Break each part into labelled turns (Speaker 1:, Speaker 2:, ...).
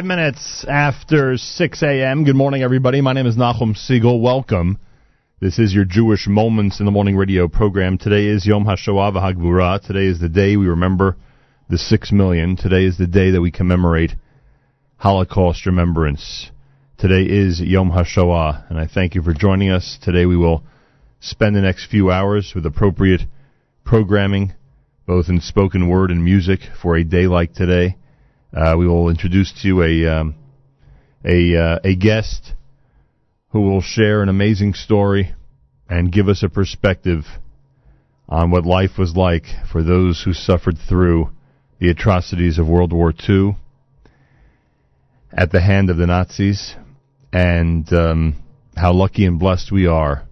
Speaker 1: Five minutes after 6 a.m. Good morning, everybody. My name is Nachum Segal. Welcome. This is your Jewish Moments in the Morning radio program. Today is Yom HaShoah v'Hagvura. Today is the day we remember the six million. Today is the day that we commemorate Holocaust remembrance. Today is Yom HaShoah, and I thank you for joining us. Today we will spend the next few hours with appropriate programming, both in spoken word and music, for a day like today. Uh, we will introduce to you a um, a uh, a guest who will share an amazing story and give us a perspective on what life was like for those who suffered through the atrocities of World War II at the hand of the Nazis, and um, how lucky and blessed we are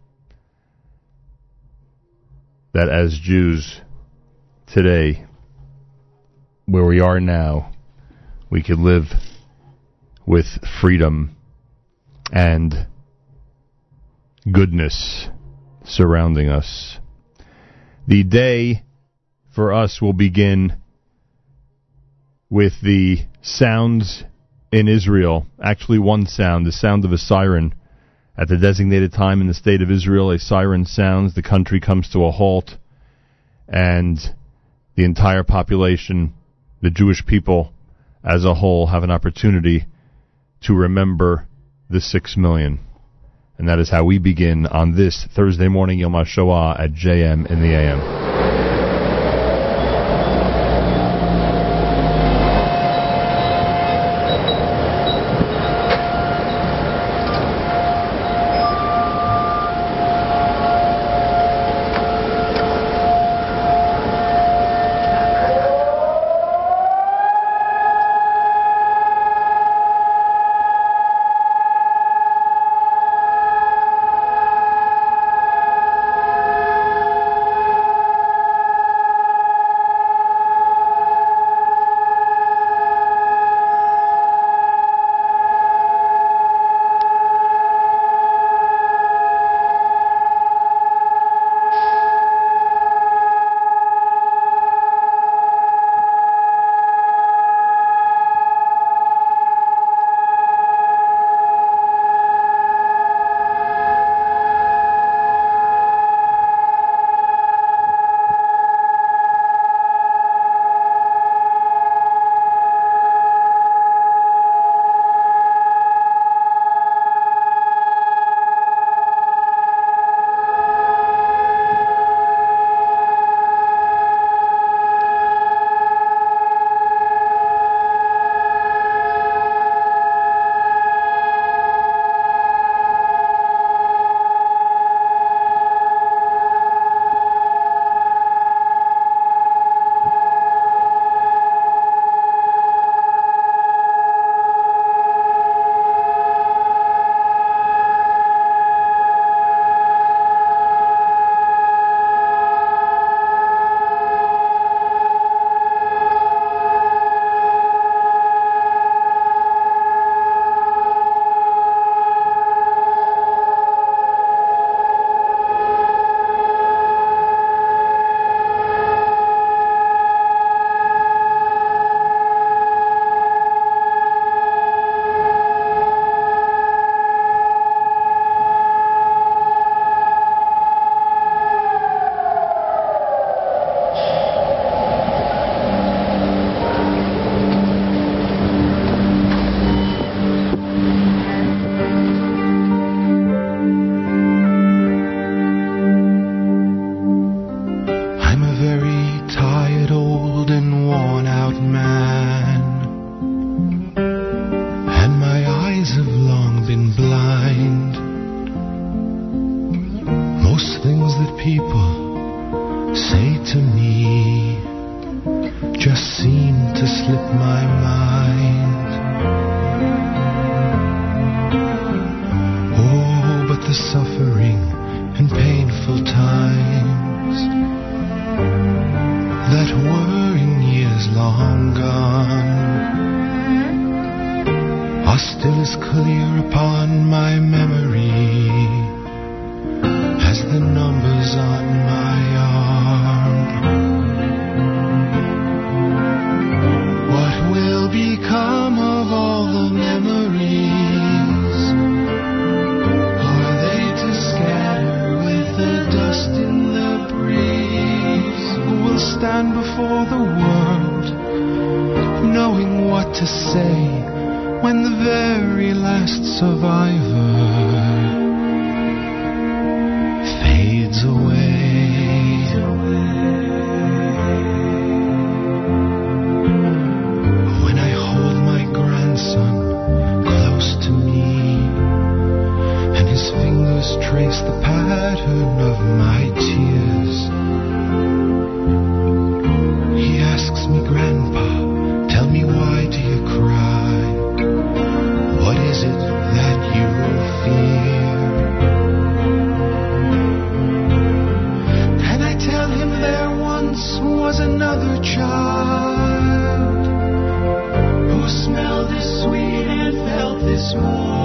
Speaker 1: that as Jews today, where we are now, we could live with freedom and goodness surrounding us. The day for us will begin with the sounds in Israel. Actually, one sound, the sound of a siren. At the designated time in the state of Israel, a siren sounds, the country comes to a halt, and the entire population, the Jewish people as a whole, have an opportunity to remember the six million. And that is how we begin on this Thursday morning Yom HaShoah at JM in the AM.
Speaker 2: This warm.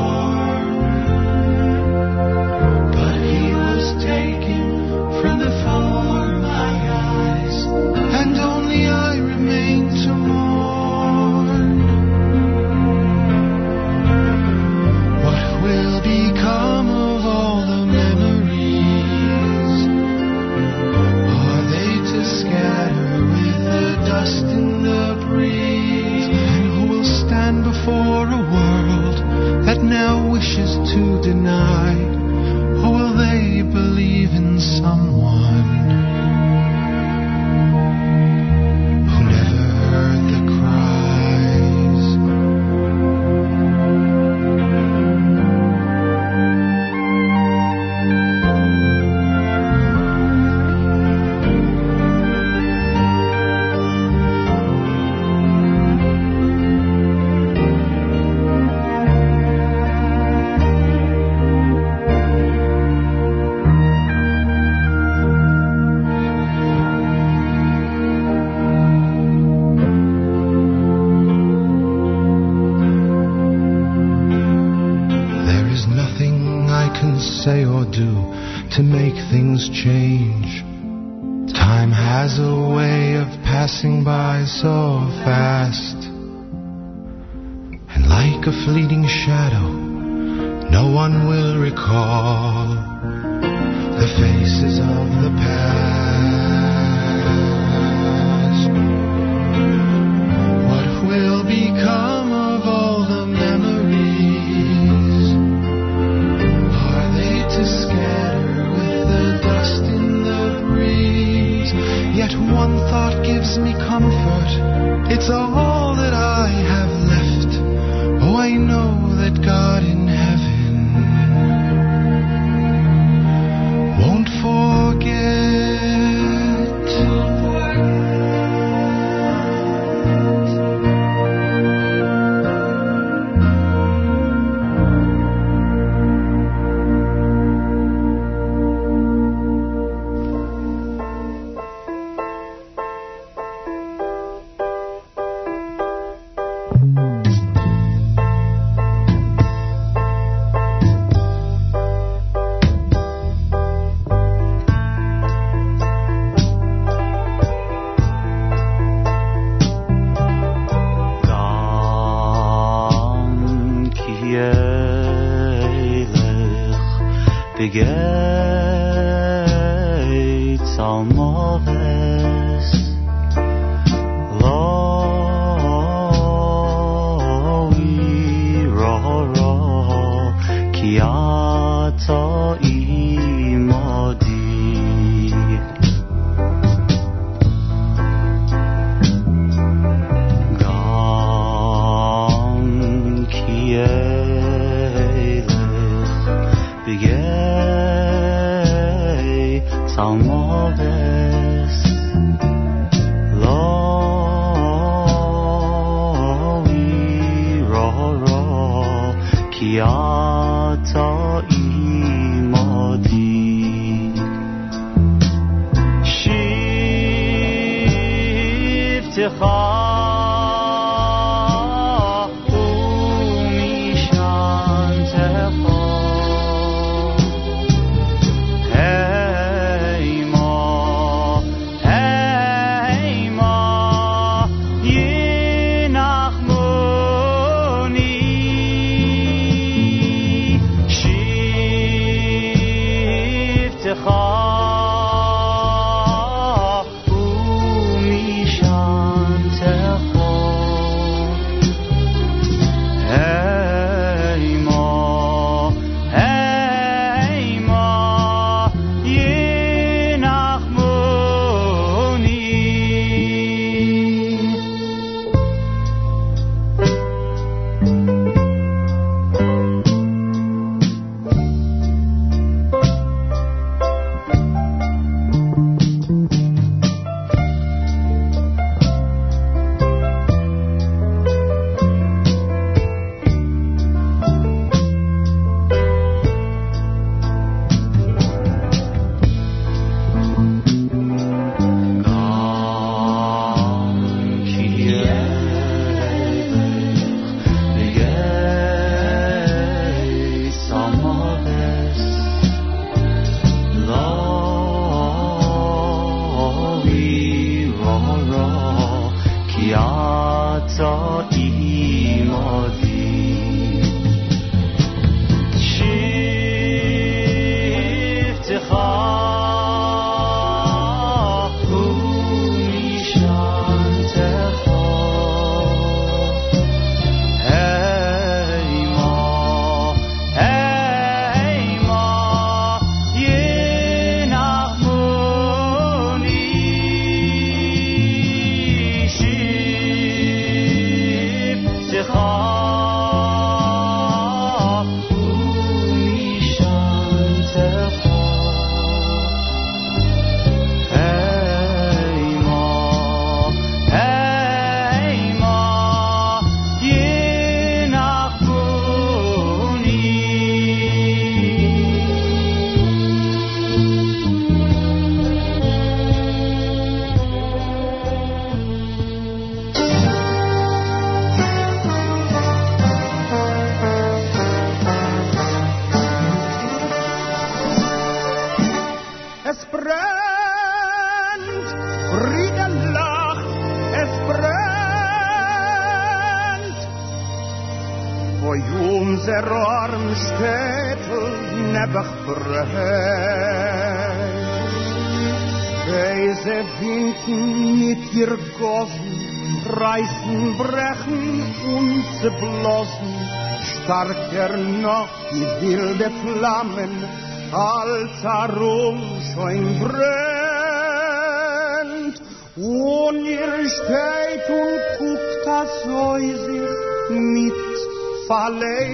Speaker 3: Verlegte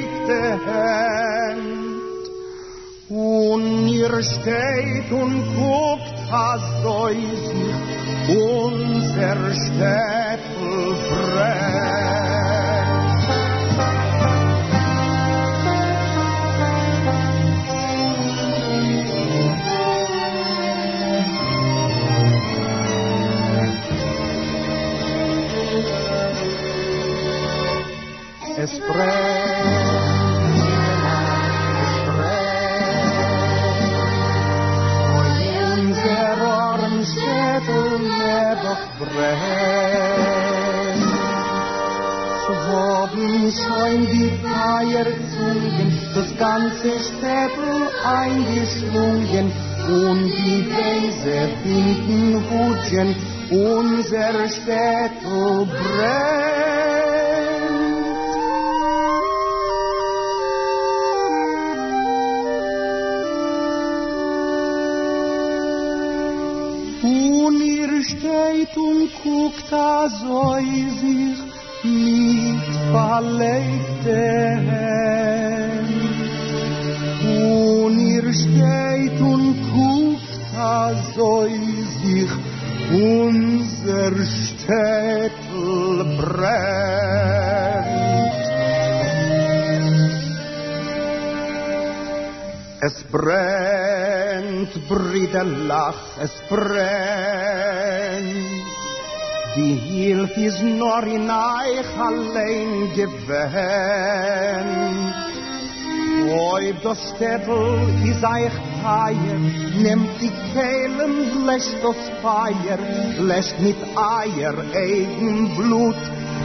Speaker 3: das Feier, lässt mit Eier eigen Blut,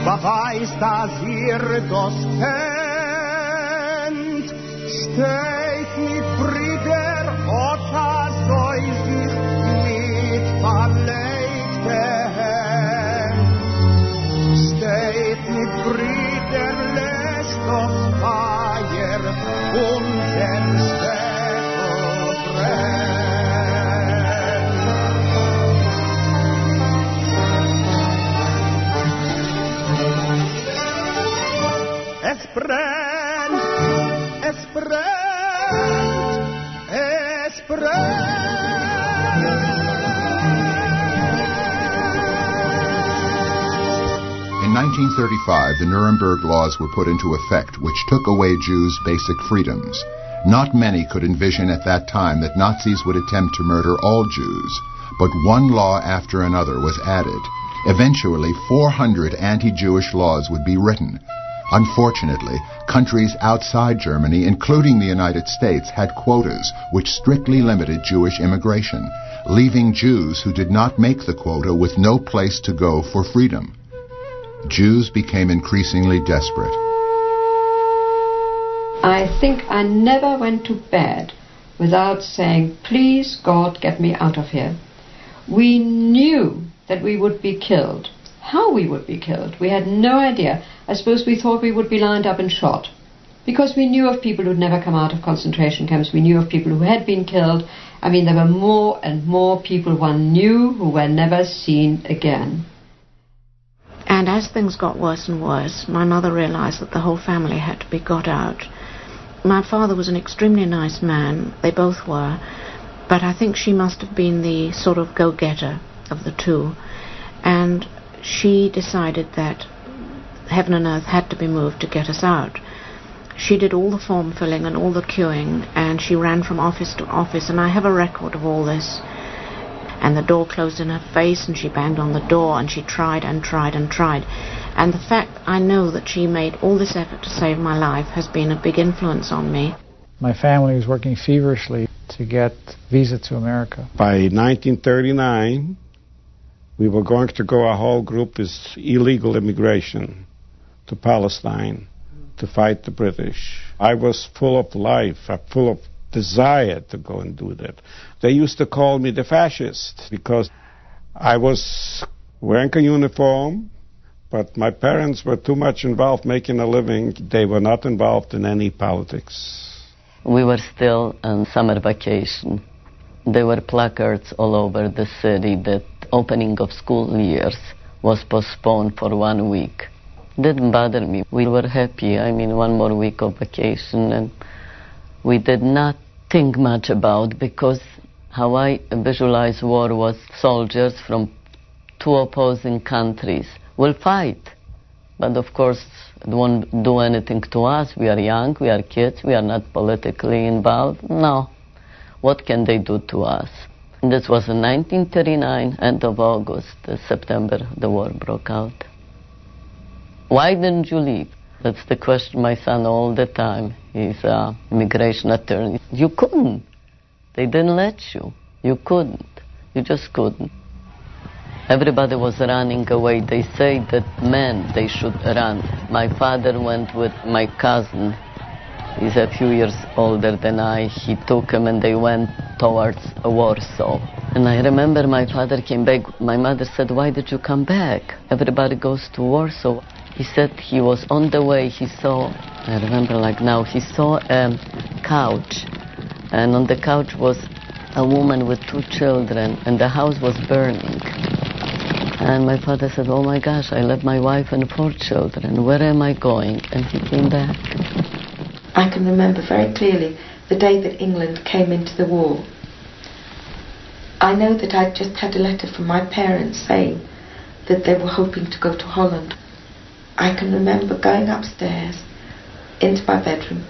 Speaker 3: beweist, dass ihr das.
Speaker 4: 1935, the Nuremberg laws were put into effect, which took away Jews' basic freedoms. Not many could envision at that time that Nazis would attempt to murder all Jews, but one law after another was added. Eventually, 400 anti-Jewish laws would be written. Unfortunately, countries outside Germany, including the United States, had quotas which strictly limited Jewish immigration, leaving Jews who did not make the quota with no place to go for freedom. Jews became increasingly desperate.
Speaker 5: I think I never went to bed without saying, Please, God, get me out of here. We knew that we would be killed. How we would be killed, we had no idea. I suppose we thought we would be lined up and shot. Because we knew of people who'd never come out of concentration camps, we knew of people who had been killed. I mean, there were more and more people one knew who were never seen again.
Speaker 6: And as things got worse and worse, my mother realized that the whole family had to be got out. My father was an extremely nice man, they both were, but I think she must have been the sort of go getter of the two. And she decided that heaven and earth had to be moved to get us out. She did all the form filling and all the queuing, and she ran from office to office, and I have a record of all this. And the door closed in her face, and she banged on the door, and she tried and tried and tried. And the fact I know that she made all this effort to save my life has been a big influence on me.
Speaker 7: My family was working feverishly to get visa to America.
Speaker 8: By 1939, we were going to go, our whole group is illegal immigration to Palestine to fight the British. I was full of life, uh, full of desire to go and do that. They used to call me the fascist because I was wearing a uniform, but my parents were too much involved making a living. They were not involved in any politics.
Speaker 9: We were still on summer vacation. There were placards all over the city that opening of school years was postponed for one week. Didn't bother me. We were happy. I mean, one more week of vacation, and we did not think much about because how I visualize war was soldiers from two opposing countries will fight. But of course, it won't do anything to us. We are young, we are kids, we are not politically involved. No. What can they do to us? And this was in 1939, end of August, uh, September, the war broke out. Why didn't you leave? That's the question my son all the time. He's an immigration attorney. You couldn't. They didn't let you. You couldn't. You just couldn't. Everybody was running away. They say that men, they should run. My father went with my cousin. He's a few years older than I. He took him and they went towards Warsaw. And I remember my father came back. My mother said, Why did you come back? Everybody goes to Warsaw. He said he was on the way. He saw, I remember like now, he saw a couch. And on the couch was a woman with two children, and the house was burning. And my father said, Oh my gosh, I left my wife and four children. Where am I going? And he came back.
Speaker 10: I can remember very clearly the day that England came into the war. I know that I just had a letter from my parents saying that they were hoping to go to Holland. I can remember going upstairs into my bedroom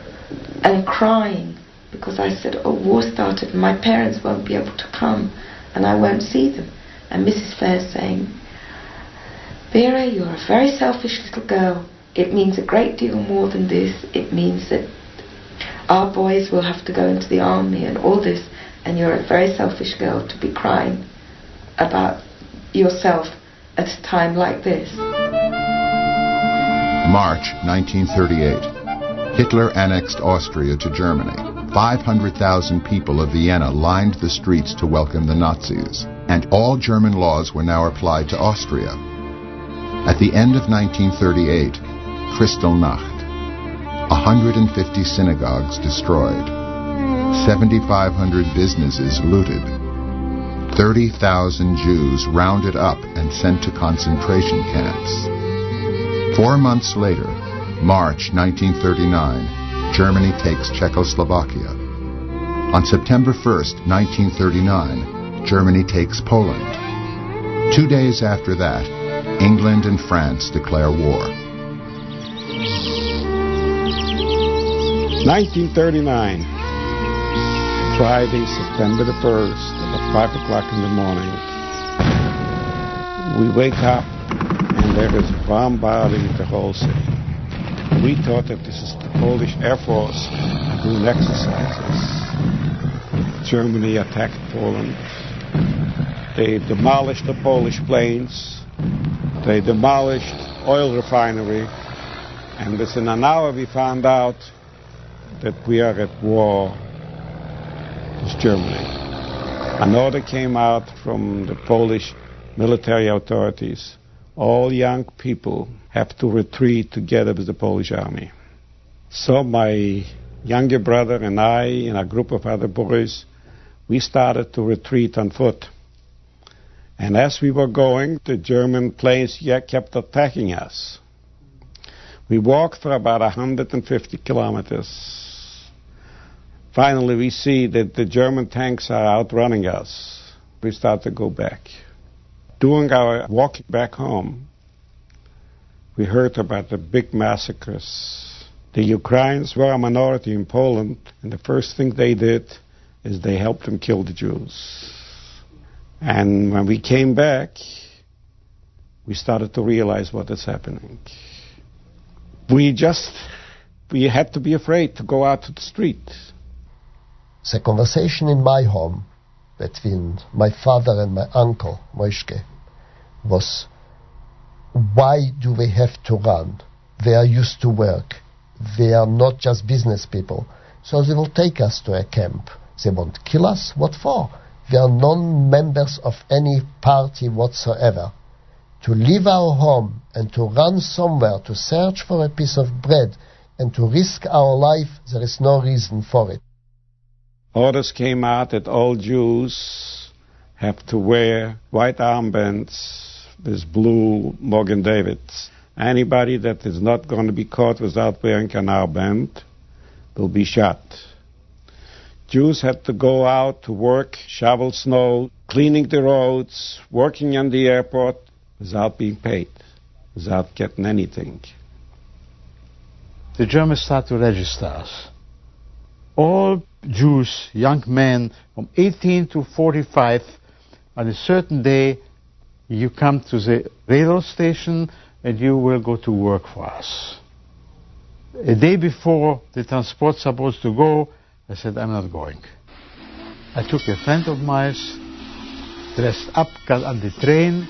Speaker 10: and crying because I said, Oh, war started my parents won't be able to come and I won't see them. And Mrs. Fair saying, Vera, you're a very selfish little girl. It means a great deal more than this. It means that our boys will have to go into the army and all this, and you're a very selfish girl to be crying about yourself at a time like this.
Speaker 4: March 1938. Hitler annexed Austria to Germany. 500,000 people of Vienna lined the streets to welcome the Nazis, and all German laws were now applied to Austria. At the end of 1938, Kristallnacht, 150 synagogues destroyed, 7,500 businesses looted, 30,000 Jews rounded up and sent to concentration camps. Four months later, March 1939, Germany takes Czechoslovakia. On September 1st, 1939, Germany takes Poland. Two days after that, England and France declare war.
Speaker 8: 1939, Friday, September the 1st, about 5 o'clock in the morning. We wake up there is bombarding the whole city. We thought that this is the Polish Air Force doing exercises. Germany attacked Poland. They demolished the Polish planes. They demolished oil refinery. And within an hour we found out that we are at war with Germany. An order came out from the Polish military authorities. All young people have to retreat together with the Polish army. So my younger brother and I and a group of other boys, we started to retreat on foot. And as we were going, the German planes kept attacking us. We walked for about 150 kilometers. Finally, we see that the German tanks are outrunning us. We start to go back. During our walk back home, we heard about the big massacres. The Ukrainians were a minority in Poland, and the first thing they did is they helped them kill the Jews. And when we came back, we started to realize what is happening. We just we had to be afraid to go out to the street.
Speaker 11: The conversation in my home between my father and my uncle, Moishke, was why do we have to run? They are used to work. They are not just business people. So they will take us to a camp. They won't kill us. What for? We are non-members of any party whatsoever. To leave our home and to run somewhere to search for a piece of bread and to risk our life, there is no reason for it.
Speaker 8: Orders came out that all Jews have to wear white armbands with blue Mogen Davids. Anybody that is not going to be caught without wearing an armband will be shot. Jews had to go out to work, shovel snow, cleaning the roads, working on the airport without being paid, without getting anything.
Speaker 12: The Germans start to register us. All Jews, young men from 18 to 45, on a certain day, you come to the railroad station and you will go to work for us. A day before the transport's supposed to go, I said, I'm not going. I took a friend of mine, dressed up, got on the train,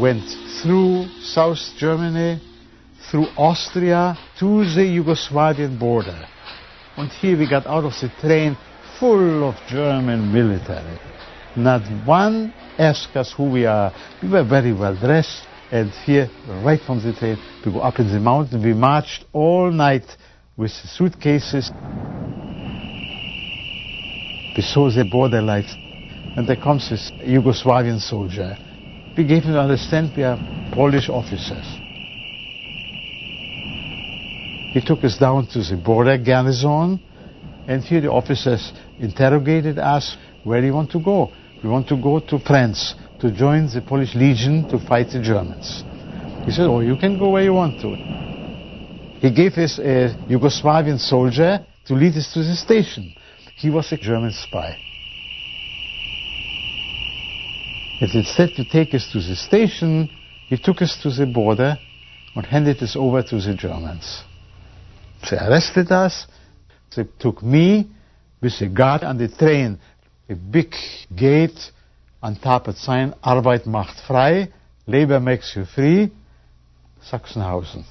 Speaker 12: went through South Germany, through Austria, to the Yugoslavian border. And here we got out of the train full of German military. Not one asked us who we are. We were very well dressed. And here, right from the train, we go up in the mountain. We marched all night with suitcases. We saw the border lights. And there comes this Yugoslavian soldier. We gave him to understand we are Polish officers. He took us down to the border garrison, and here the officers interrogated us, where do you want to go? We want to go to France to join the Polish Legion to fight the Germans. He said, oh, you can go where you want to. He gave us a Yugoslavian soldier to lead us to the station. He was a German spy. And instead to take us to the station, he took us to the border and handed us over to the Germans. They arrested us. They took me with a guard on the train, a big gate on top a sign, Arbeit macht frei, Labor makes you free, Sachsenhausen.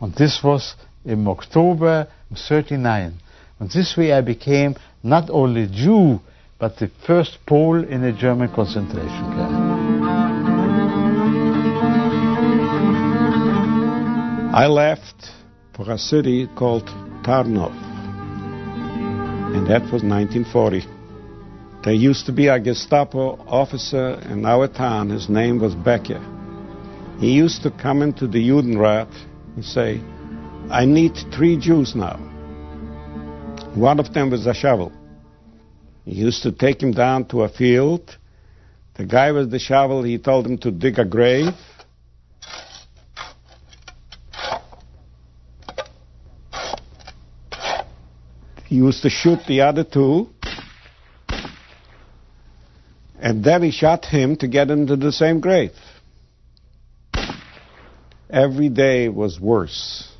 Speaker 12: And this was in October 39. And this way I became not only Jew, but the first Pole in a German concentration camp.
Speaker 8: I left for a city called Tarnov, and that was 1940. There used to be a Gestapo officer in our town. His name was Becker. He used to come into the Judenrat and say, I need three Jews now. One of them was a shovel. He used to take him down to a field. The guy with the shovel, he told him to dig a grave. He used to shoot the other two. And then he shot him to get into the same grave. Every day was worse.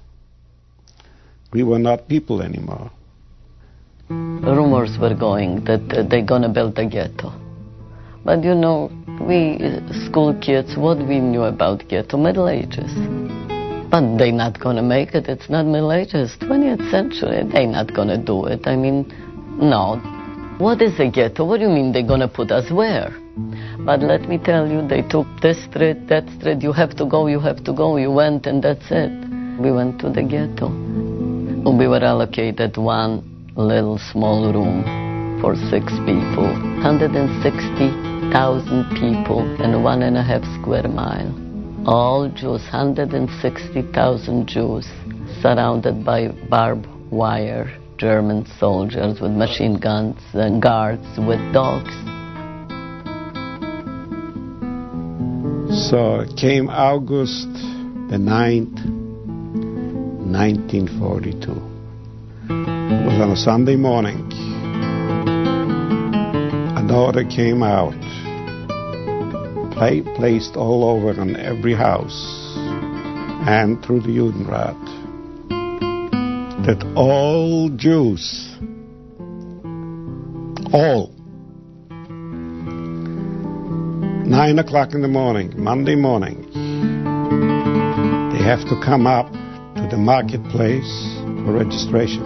Speaker 8: We were not people anymore.
Speaker 9: Rumors were going that uh, they're gonna build a ghetto. But you know, we school kids, what we knew about ghetto? Middle Ages. But they're not gonna make it. It's not Middle Ages, 20th century. They're not gonna do it. I mean, no. What is a ghetto? What do you mean they're gonna put us where? But let me tell you, they took this street, that street. You have to go, you have to go. You went, and that's it. We went to the ghetto. We were allocated one little small room for six people. 160,000 people in one and a half square mile. All Jews, 160,000 Jews, surrounded by barbed wire. German soldiers with machine guns and guards with dogs.
Speaker 8: So came August the 9th, 1942. It was on a Sunday morning. A daughter came out, pla- placed all over on every house and through the Judenrat, that all Jews, all, nine o'clock in the morning, Monday morning, they have to come up to the marketplace for registration.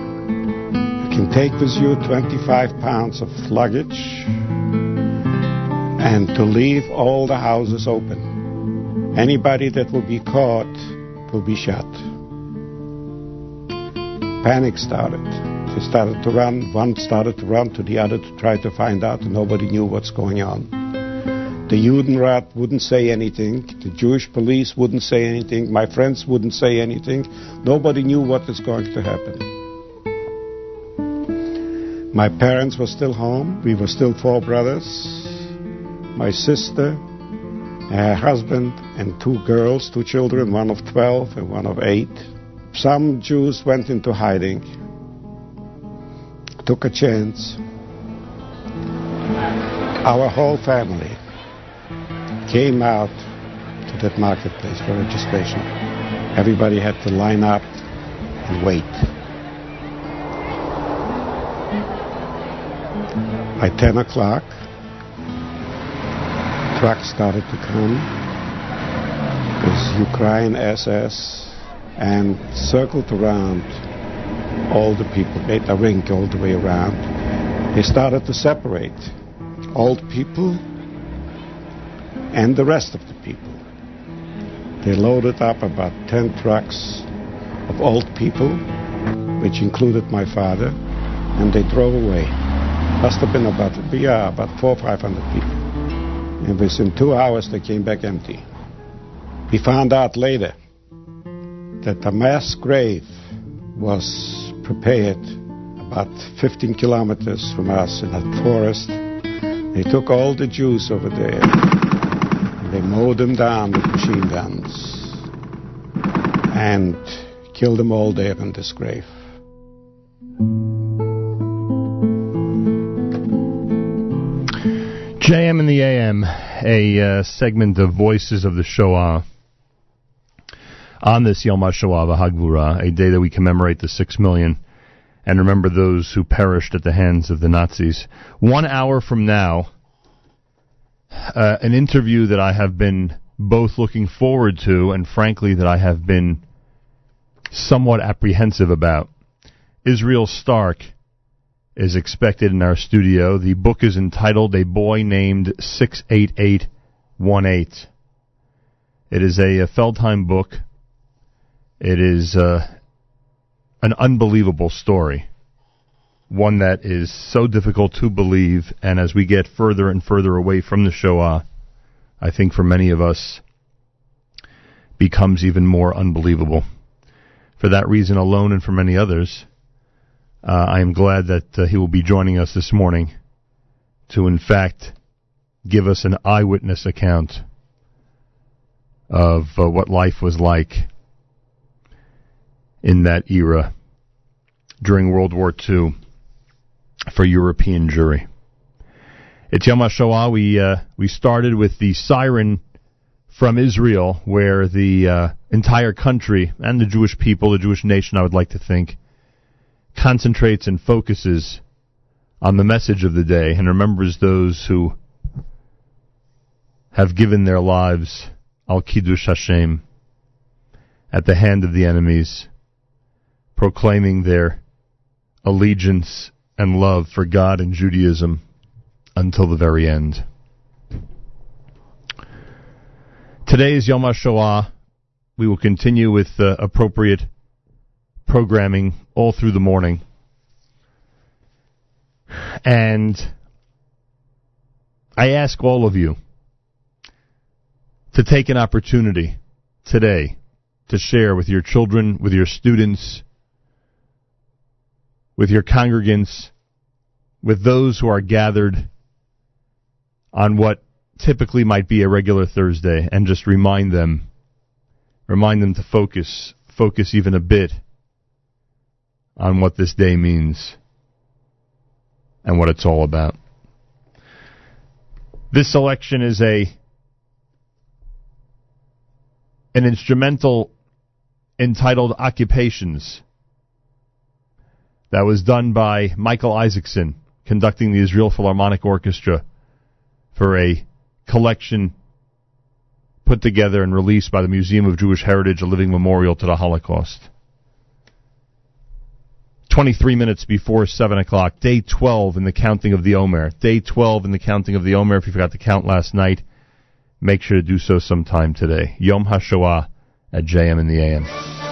Speaker 8: You can take with you 25 pounds of luggage and to leave all the houses open. Anybody that will be caught will be shot. Panic started. They started to run. One started to run to the other to try to find out, nobody knew what's going on. The Judenrat wouldn't say anything. The Jewish police wouldn't say anything. My friends wouldn't say anything. Nobody knew what was going to happen. My parents were still home. We were still four brothers. My sister, her husband, and two girls, two children, one of 12 and one of 8. Some Jews went into hiding, took a chance. Our whole family came out to that marketplace for registration. Everybody had to line up and wait. By 10 o'clock, trucks started to come. Was Ukraine SS and circled around all the people, made a ring all the way around. They started to separate old people and the rest of the people. They loaded up about 10 trucks of old people, which included my father, and they drove away. Must have been about, yeah, about four or five hundred people. And within two hours, they came back empty. We found out later that a mass grave was prepared about 15 kilometers from us in a forest. They took all the Jews over there. And they mowed them down with machine guns and killed them all there in this grave.
Speaker 1: JM in the AM, a uh, segment of Voices of the Shoah. On this Yom HaShoah V'Hagvura, a day that we commemorate the six million and remember those who perished at the hands of the Nazis. One hour from now, uh, an interview that I have been both looking forward to and frankly that I have been somewhat apprehensive about. Israel Starck is expected in our studio. The book is entitled A Boy Named 68818. It is a, a Feldheim book. It is uh, an unbelievable story. One that is so difficult to believe, and as we get further and further away from the Shoah, I think for many of us, becomes even more unbelievable. For that reason alone, and for many others, uh, I am glad that uh, he will be joining us this morning to, in fact, give us an eyewitness account of uh, what life was like in that era during World War II for European Jewry. It's Yom HaShoah. We, uh, we started with the siren from Israel, where the uh, entire country and the Jewish people, the Jewish nation, I would like to think, concentrates and focuses on the message of the day and remembers those who have given their lives al kiddush Hashem at the hand of the enemies, proclaiming their allegiance and love for God and Judaism until the very end. Today is Yom HaShoah. We will continue with the appropriate programming all through the morning. And I ask all of you to take an opportunity today to share with your children, with your students, with your congregants, with those who are gathered on what typically might be a regular Thursday and just remind them remind them to focus focus even a bit on what this day means and what it's all about. This selection is a an instrumental entitled Occupations that was done by Michael Isaacson conducting the Israel Philharmonic Orchestra for a collection put together and released by the Museum of Jewish Heritage, a living memorial to the Holocaust. 23 minutes before 7 o'clock, day 12 in the counting of the Omer. Day 12 in the counting of the Omer. If you forgot to count last night, make sure to do so sometime today. Yom HaShoah at JM in the AM.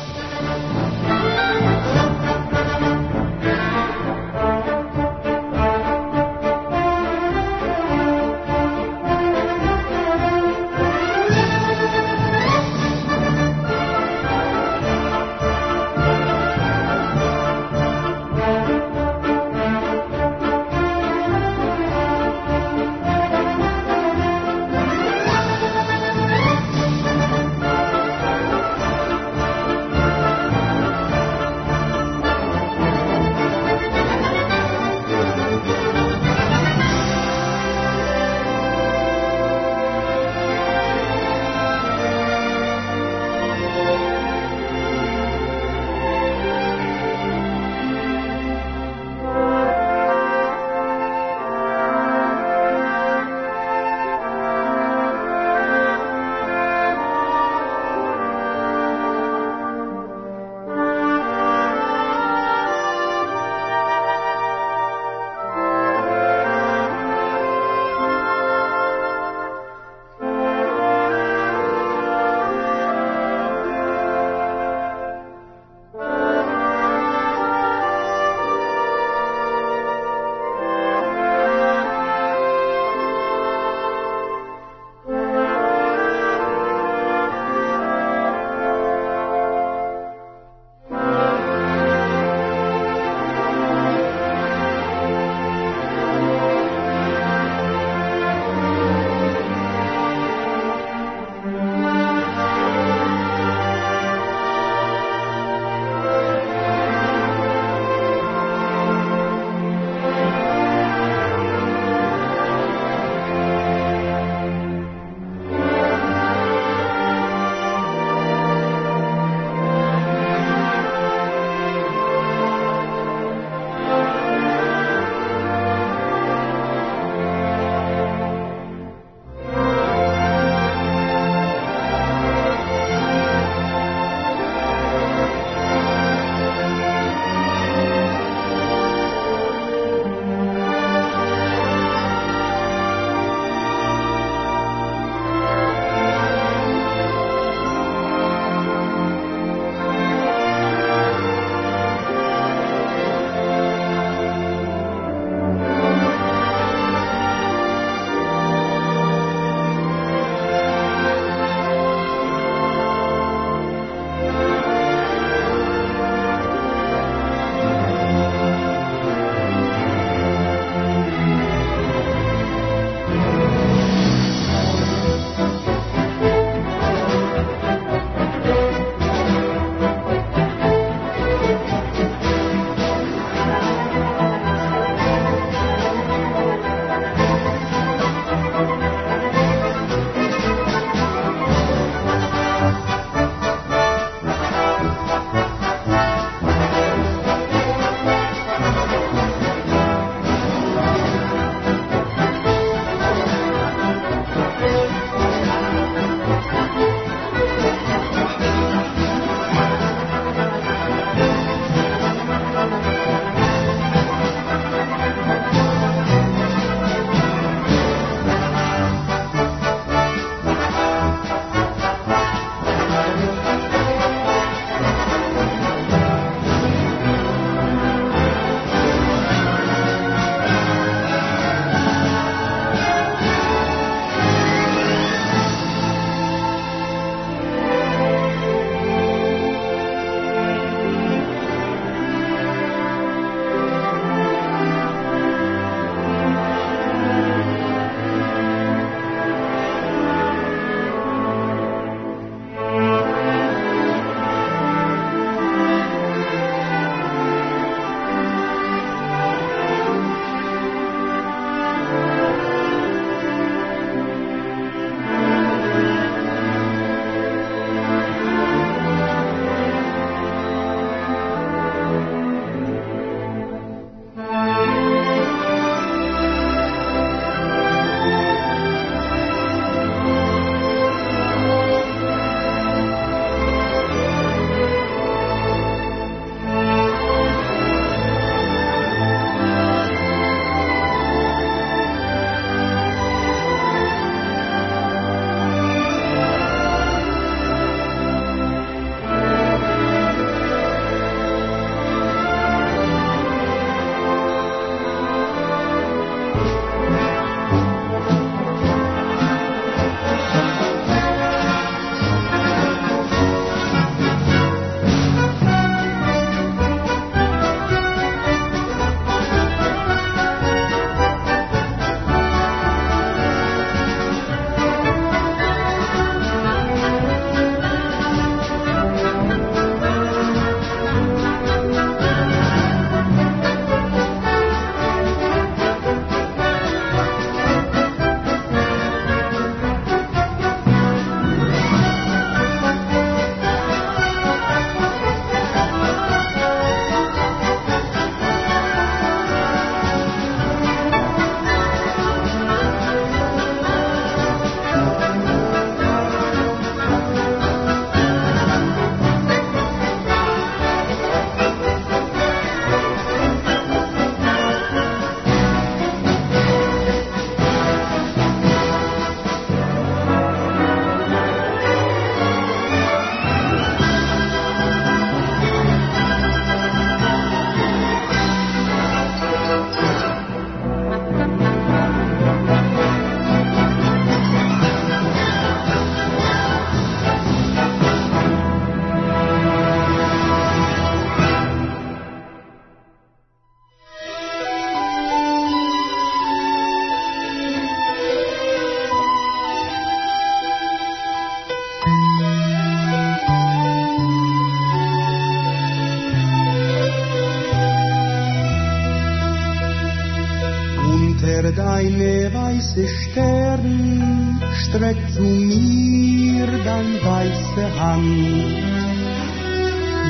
Speaker 3: Hand.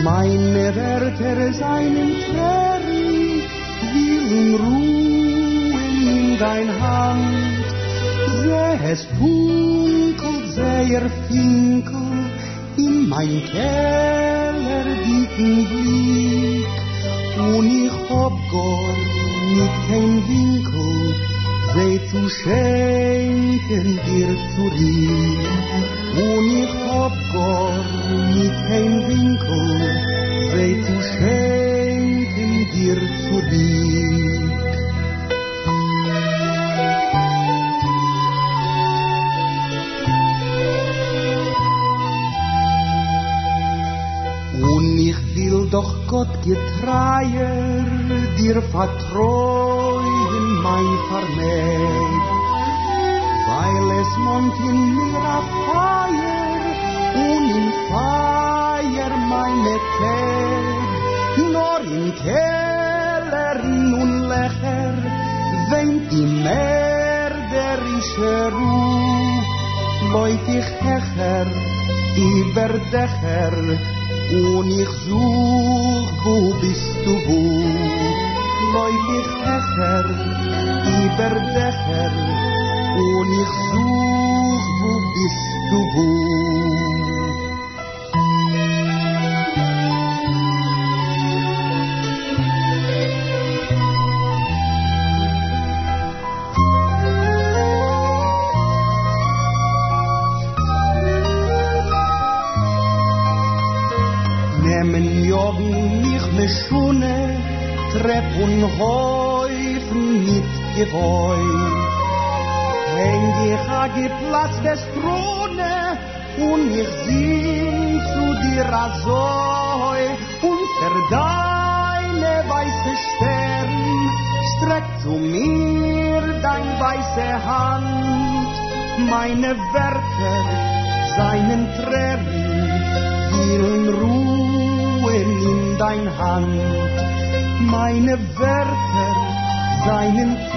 Speaker 3: Meine Wärter seinen Tränen willen ruhen in dein Hand. Seh es funkelt, seh er finkel in mein Keller dicken Blick. Und ich hab gar nicht kein Winkel, sie zu schenken dir zurück. Und ich hab gar nicht kein Winkel, sie zu schenken dir zurück. Und ich will doch Gott getreier dir vertrauen, mai vermeil. Bailes mont in mira fire, un in fire mai metel, nor in keller nun un lecher, weint die merderische roe. Loit ich hecher, überdecher, un ich such, wo bist du, wo? Loit ich über Dächer und ich such, wo bist Meine Werke seinen Tränen willen ruhen in dein Hand. Meine Werke seinen Tränen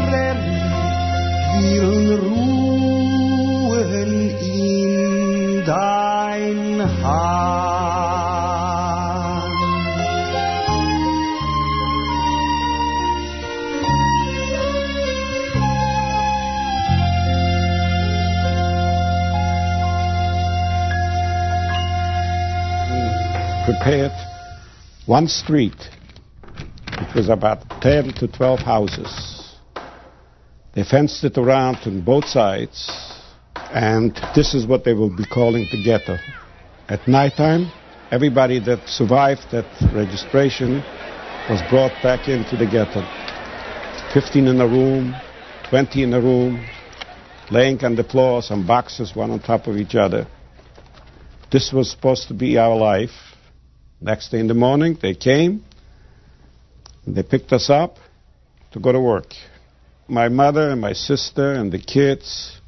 Speaker 8: one street, which was about 10 to 12 houses. They fenced it around on both sides, and this is what they will be calling the ghetto. At nighttime, everybody that survived that registration was brought back into the ghetto. 15 in a room, 20 in a room, laying on the floor, some boxes, one on top of each other. This was supposed to be our life. Next day in the morning, they came, and they picked us up to go to work. My mother and my sister and the kids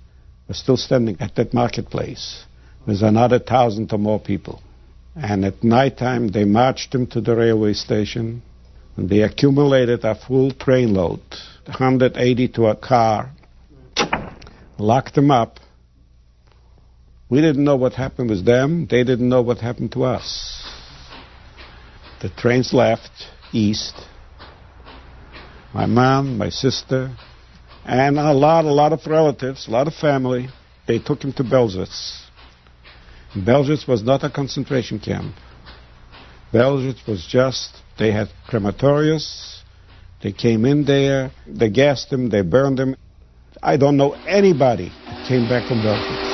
Speaker 8: were still standing at that marketplace. There's another thousand or more people. And at night time, they marched them to the railway station, and they accumulated a full train load, 180 to a car, locked them up. We didn't know what happened with them. They didn't know what happened to us. The trains left east. My mom, my sister, and a lot, a lot of relatives, a lot of family, they took him to Belzec. Belzec was not a concentration camp. Belzec was just, they had crematoriums, they came in there, they gassed them, they burned them. I don't know anybody that came back from Belzec.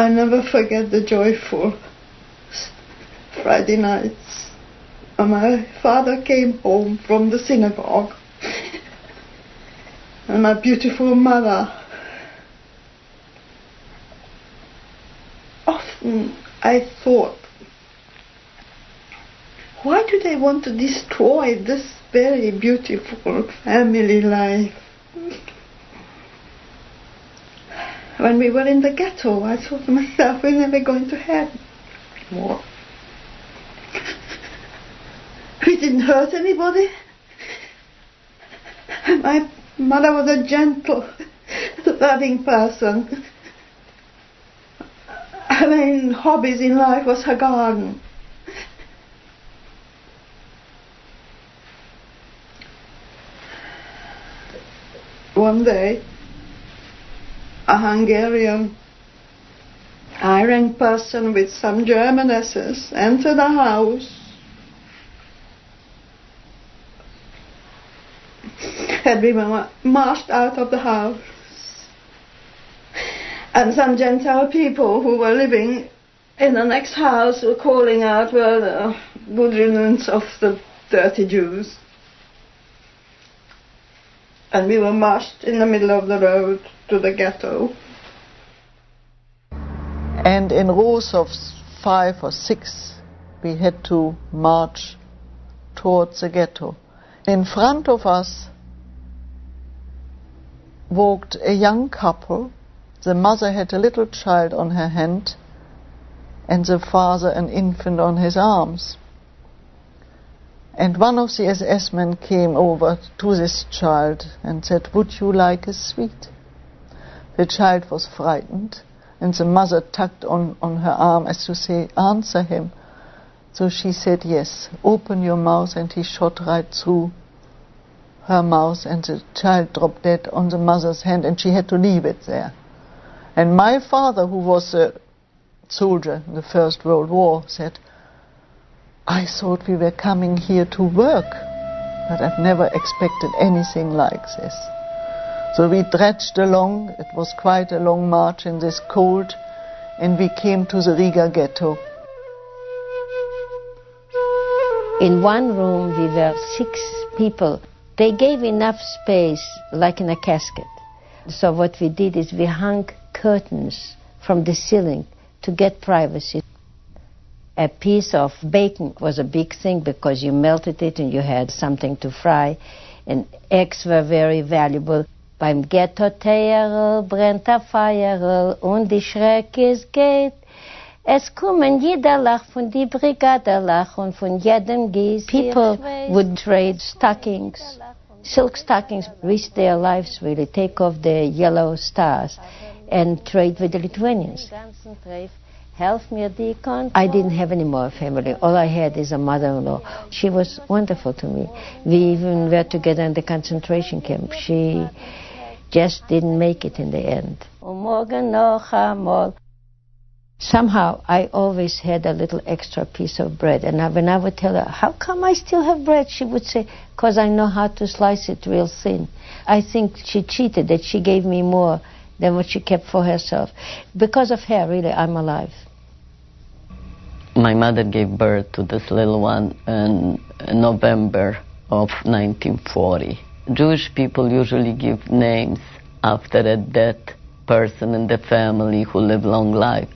Speaker 13: I never forget the joyful Friday nights. And my father came home from the synagogue. and my beautiful mother. Often I thought, why do they want to destroy this very beautiful family life? when we were in the ghetto, I thought to myself, we're never going to have we didn't hurt anybody. My mother was a gentle, loving person. Her main hobbies in life was her garden. One day, a Hungarian hiring person with some German SS entered the house had been marched out of the house. And some Gentile people who were living in the next house were calling out, well, uh, the good riddance of the dirty Jews. And we were marched in the middle of the road to the ghetto.
Speaker 14: And in rows of five or six, we had to march towards the ghetto. In front of us walked a young couple. The mother had a little child on her hand, and the father an infant on his arms. And one of the SS men came over to this child and said, Would you like a sweet? The child was frightened, and the mother tugged on, on her arm as to say, Answer him. So she said, Yes, open your mouth, and he shot right through her mouth, and the child dropped dead on the mother's hand, and she had to leave it there. And my father, who was a soldier in the First World War, said, I thought we were coming here to work, but I've never expected anything like this. So we trudged along, it was quite a long march in this cold, and we came to the Riga ghetto.
Speaker 15: In one room, we were six people. They gave enough space, like in a casket. So what we did is we hung curtains from the ceiling to get privacy. A piece of bacon was a big thing because you melted it and you had something to fry. And eggs were very valuable. Beim Ghetto-Teierl brennt a Feierl und die geht. Es kommen jeder Lach von die Brigadelach und von jedem Gieß. People would trade stockings, silk stockings, risk their lives really, take off their yellow stars and trade with the Lithuanians. I didn't have any more family. All I had is a mother-in-law. She was wonderful to me. We even were together in the concentration camp. She just didn't make it in the end. Somehow, I always had a little extra piece of bread. And I, when I would tell her, how come I still have bread? She would say, because I know how to slice it real thin. I think she cheated, that she gave me more than what she kept for herself. Because of her, really, I'm alive.
Speaker 9: My mother gave birth to this little one in November of 1940. Jewish people usually give names after a dead person in the family who lived long life.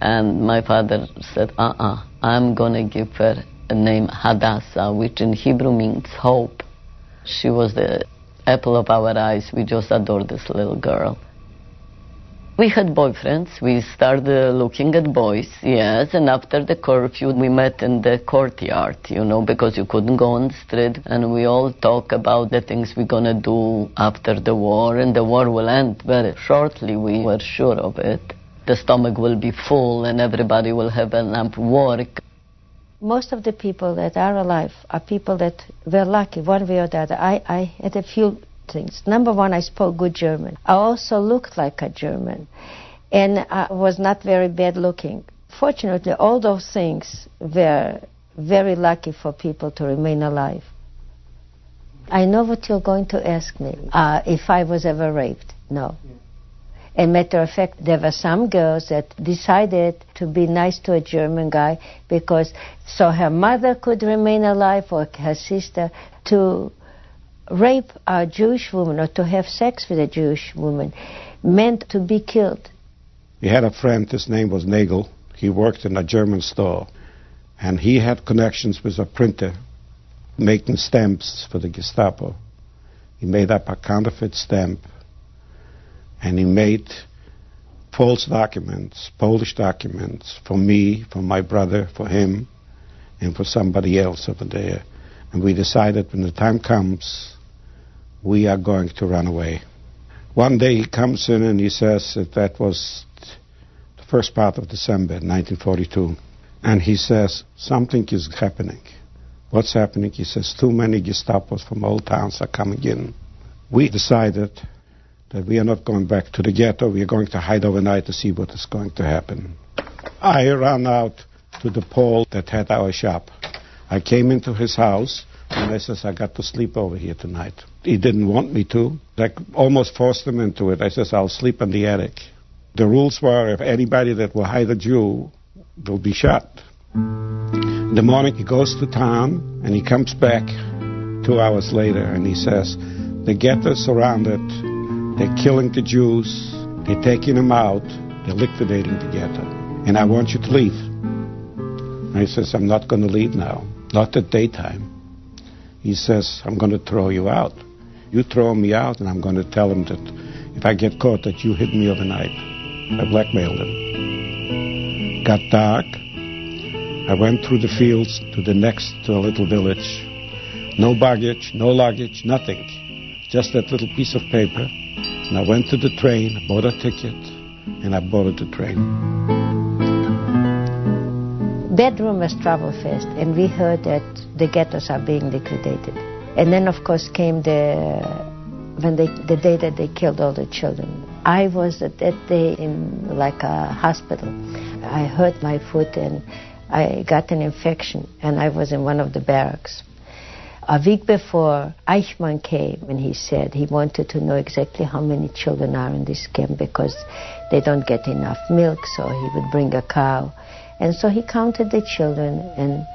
Speaker 9: And my father said, uh-uh, I'm going to give her a name Hadassah, which in Hebrew means hope. She was the apple of our eyes. We just adored this little girl. We had boyfriends. We started looking at boys, yes, and after the curfew, we met in the courtyard, you know, because you couldn't go on the street, and we all talk about the things we're gonna do after the war, and the war will end very shortly, we were sure of it. The stomach will be full, and everybody will have enough work.
Speaker 15: Most of the people that are alive are people that were lucky, one way or the other. I, I had a few things. Number one, I spoke good German. I also looked like a German, and I was not very bad looking. Fortunately, all those things were very lucky for people to remain alive. I know what you're going to ask me. Uh, if I was ever raped, no. And matter of fact, there were some girls that decided to be nice to a German guy because so her mother could remain alive or her sister to rape a Jewish woman or to have sex with a Jewish woman meant to be killed.
Speaker 8: We had a friend, his name was Nagel. He worked in a German store. And he had connections with a printer making stamps for the Gestapo. He made up a counterfeit stamp and he made false documents, Polish documents, for me, for my brother, for him, and for somebody else over there. And we decided when the time comes, we are going to run away. One day he comes in and he says that that was the first part of December 1942. And he says, something is happening. What's happening? He says, too many Gestapos from old towns are coming in. We decided that we are not going back to the ghetto. We are going to hide overnight to see what is going to happen. I ran out to the pole that had our shop. I came into his house says, I got to sleep over here tonight. He didn't want me to. I almost forced him into it. I says, I'll sleep in the attic. The rules were if anybody that will hide a Jew will be shot. In the morning he goes to town and he comes back two hours later and he says, the ghetto is surrounded, they're killing the Jews, they're taking them out, they're liquidating the ghetto. And I want you to leave. He says, I'm not going to leave now, not at daytime. He says, I'm going to throw you out. You throw me out, and I'm going to tell him that if I get caught, that you hit me overnight. I blackmailed him. Got dark. I went through the fields to the next a little village. No baggage, no luggage, nothing. Just that little piece of paper. And I went to the train, bought a ticket, and I boarded the train.
Speaker 15: Bad rumors travel fast, and we heard that the ghettos are being liquidated. And then, of course, came the when they the day that they killed all the children. I was at that day in like a hospital. I hurt my foot and I got an infection, and I was in one of the barracks. A week before, Eichmann came and he said he wanted to know exactly how many children are in this camp because they don't get enough milk, so he would bring a cow. And so he counted the children, and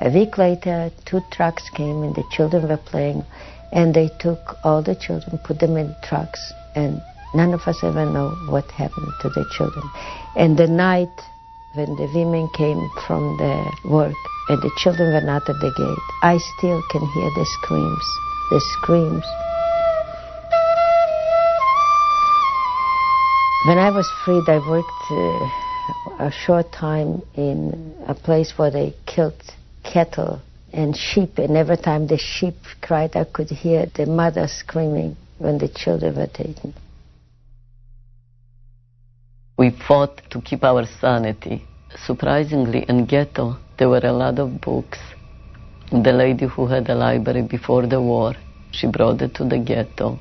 Speaker 15: a week later, two trucks came and the children were playing, and they took all the children, put them in trucks, and none of us ever know what happened to the children. And the night when the women came from the work and the children were not at the gate, I still can hear the screams, the screams. When I was freed, I worked uh, a short time in a place where they killed cattle and sheep, and every time the sheep cried, I could hear the mother screaming when the children were taken.
Speaker 9: We fought to keep our sanity. Surprisingly, in ghetto, there were a lot of books. The lady who had a library before the war, she brought it to the ghetto.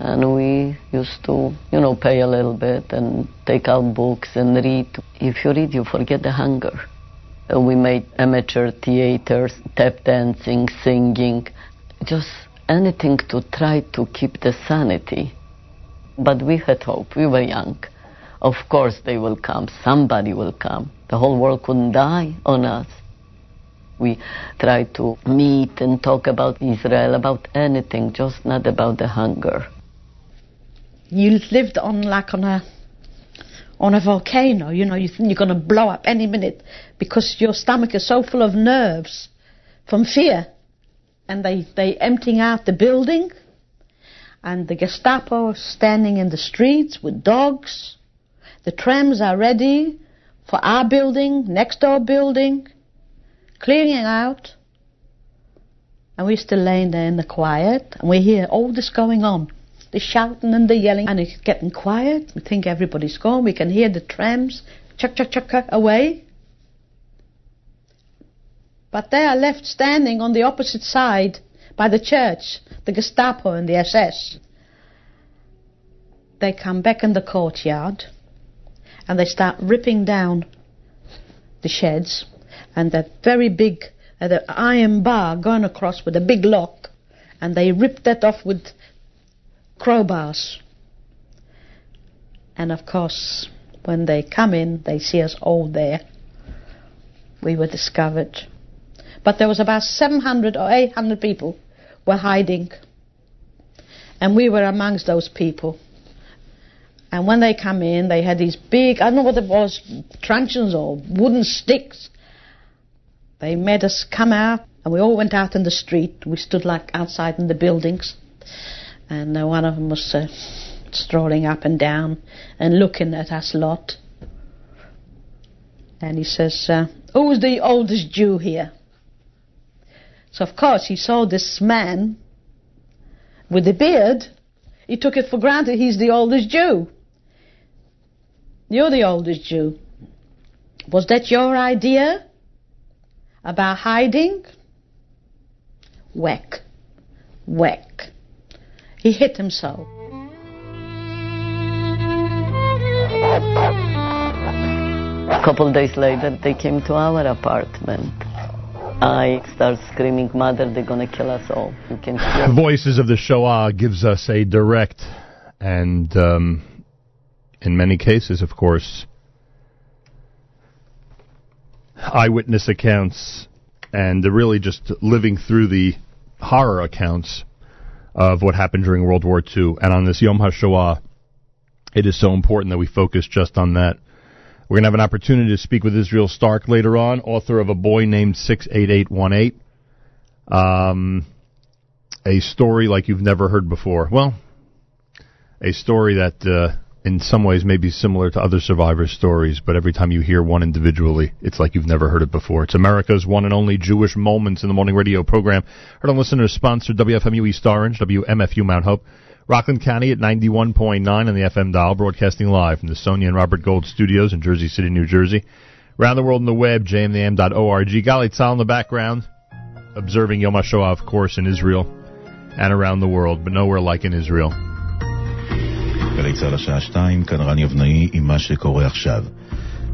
Speaker 9: And we used to, you know, pay a little bit and take out books and read. If you read, you forget the hunger. We made amateur theaters, tap dancing, singing, just anything to try to keep the sanity. But we had hope. We were young. Of course, they will come. Somebody will come. The whole world couldn't die on us. We tried to meet and talk about Israel, about anything, just not about the hunger.
Speaker 16: You lived on like on a on a volcano. You know, you think you're going to blow up any minute because your stomach is so full of nerves from fear. And they they emptying out the building, and the Gestapo standing in the streets with dogs. The trams are ready for our building, next door building, clearing out. And we're still laying there in the quiet, and we hear all this going on. The shouting and the yelling, and it's getting quiet. We think everybody's gone. We can hear the trams chuck, chuck, chuck, chuck away. But they are left standing on the opposite side by the church, the Gestapo and the SS. They come back in the courtyard and they start ripping down the sheds and that very big uh, the iron bar going across with a big lock and they rip that off with crowbars and of course when they come in they see us all there we were discovered but there was about 700 or 800 people were hiding and we were amongst those people and when they come in, they had these big, I don't know what it was, truncheons or wooden sticks. They made us come out, and we all went out in the street. We stood like outside in the buildings. And uh, one of them was uh, strolling up and down and looking at us a lot. And he says, uh, Who's the oldest Jew here? So, of course, he saw this man with the beard. He took it for granted he's the oldest Jew. You're the oldest Jew. Was that your idea about hiding? Whack. Whack. He hit him so.
Speaker 9: A couple days later, they came to our apartment. I start screaming, Mother, they're gonna kill us all. You can hear
Speaker 1: Voices of the Shoah gives us a direct and, um, in many cases, of course, eyewitness accounts and really just living through the horror accounts of what happened during World War II. And on this Yom HaShoah, it is so important that we focus just on that. We're going to have an opportunity to speak with Israel Starck later on, author of A Boy Named 68818. Um, a story like you've never heard before. Well, a story that uh, in some ways may be similar to other survivor stories, but every time you hear one individually, it's like you've never heard it before. It's America's one and only Jewish Moments in the Morning radio program. Heard on listeners sponsored WFMU East Orange, WMFU Mount Hope, Rockland County at 91.9 on the FM dial, broadcasting live from the Sonia and Robert Gold studios in Jersey City, New Jersey. Around the world on the web, jmam.org. Galei Tzahal in the background, observing Yom HaShoah, of course, in Israel and around the world, but nowhere like in Israel.
Speaker 17: גלי צה"ל השעה שתיים, כאן רני אבנאי עם מה שקורה עכשיו.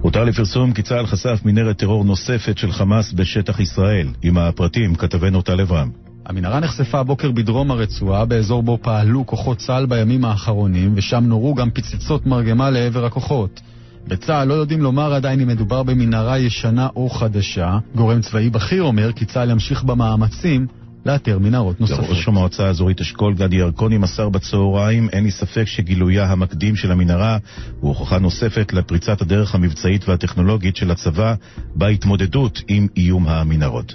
Speaker 17: הותר לפרסום כי צה"ל חשף מנהרת טרור נוספת של חמאס בשטח ישראל. עם הפרטים, כתבנו טל אברהם.
Speaker 18: המנהרה נחשפה הבוקר בדרום הרצועה, באזור בו פעלו כוחות צה"ל בימים האחרונים, ושם נורו גם פצצות מרגמה לעבר הכוחות. בצה"ל לא יודעים לומר עדיין אם מדובר במנהרה ישנה או חדשה. גורם צבאי בכיר אומר כי צה"ל ימשיך במאמצים לאתר מנהרות נוספות.
Speaker 17: ראש המועצה האזורית אשכול גדי ירקוני מסר בצהריים, אין לי ספק שגילויה המקדים של המנהרה הוא הוכחה נוספת לפריצת הדרך המבצעית והטכנולוגית של הצבא בהתמודדות עם איום המנהרות.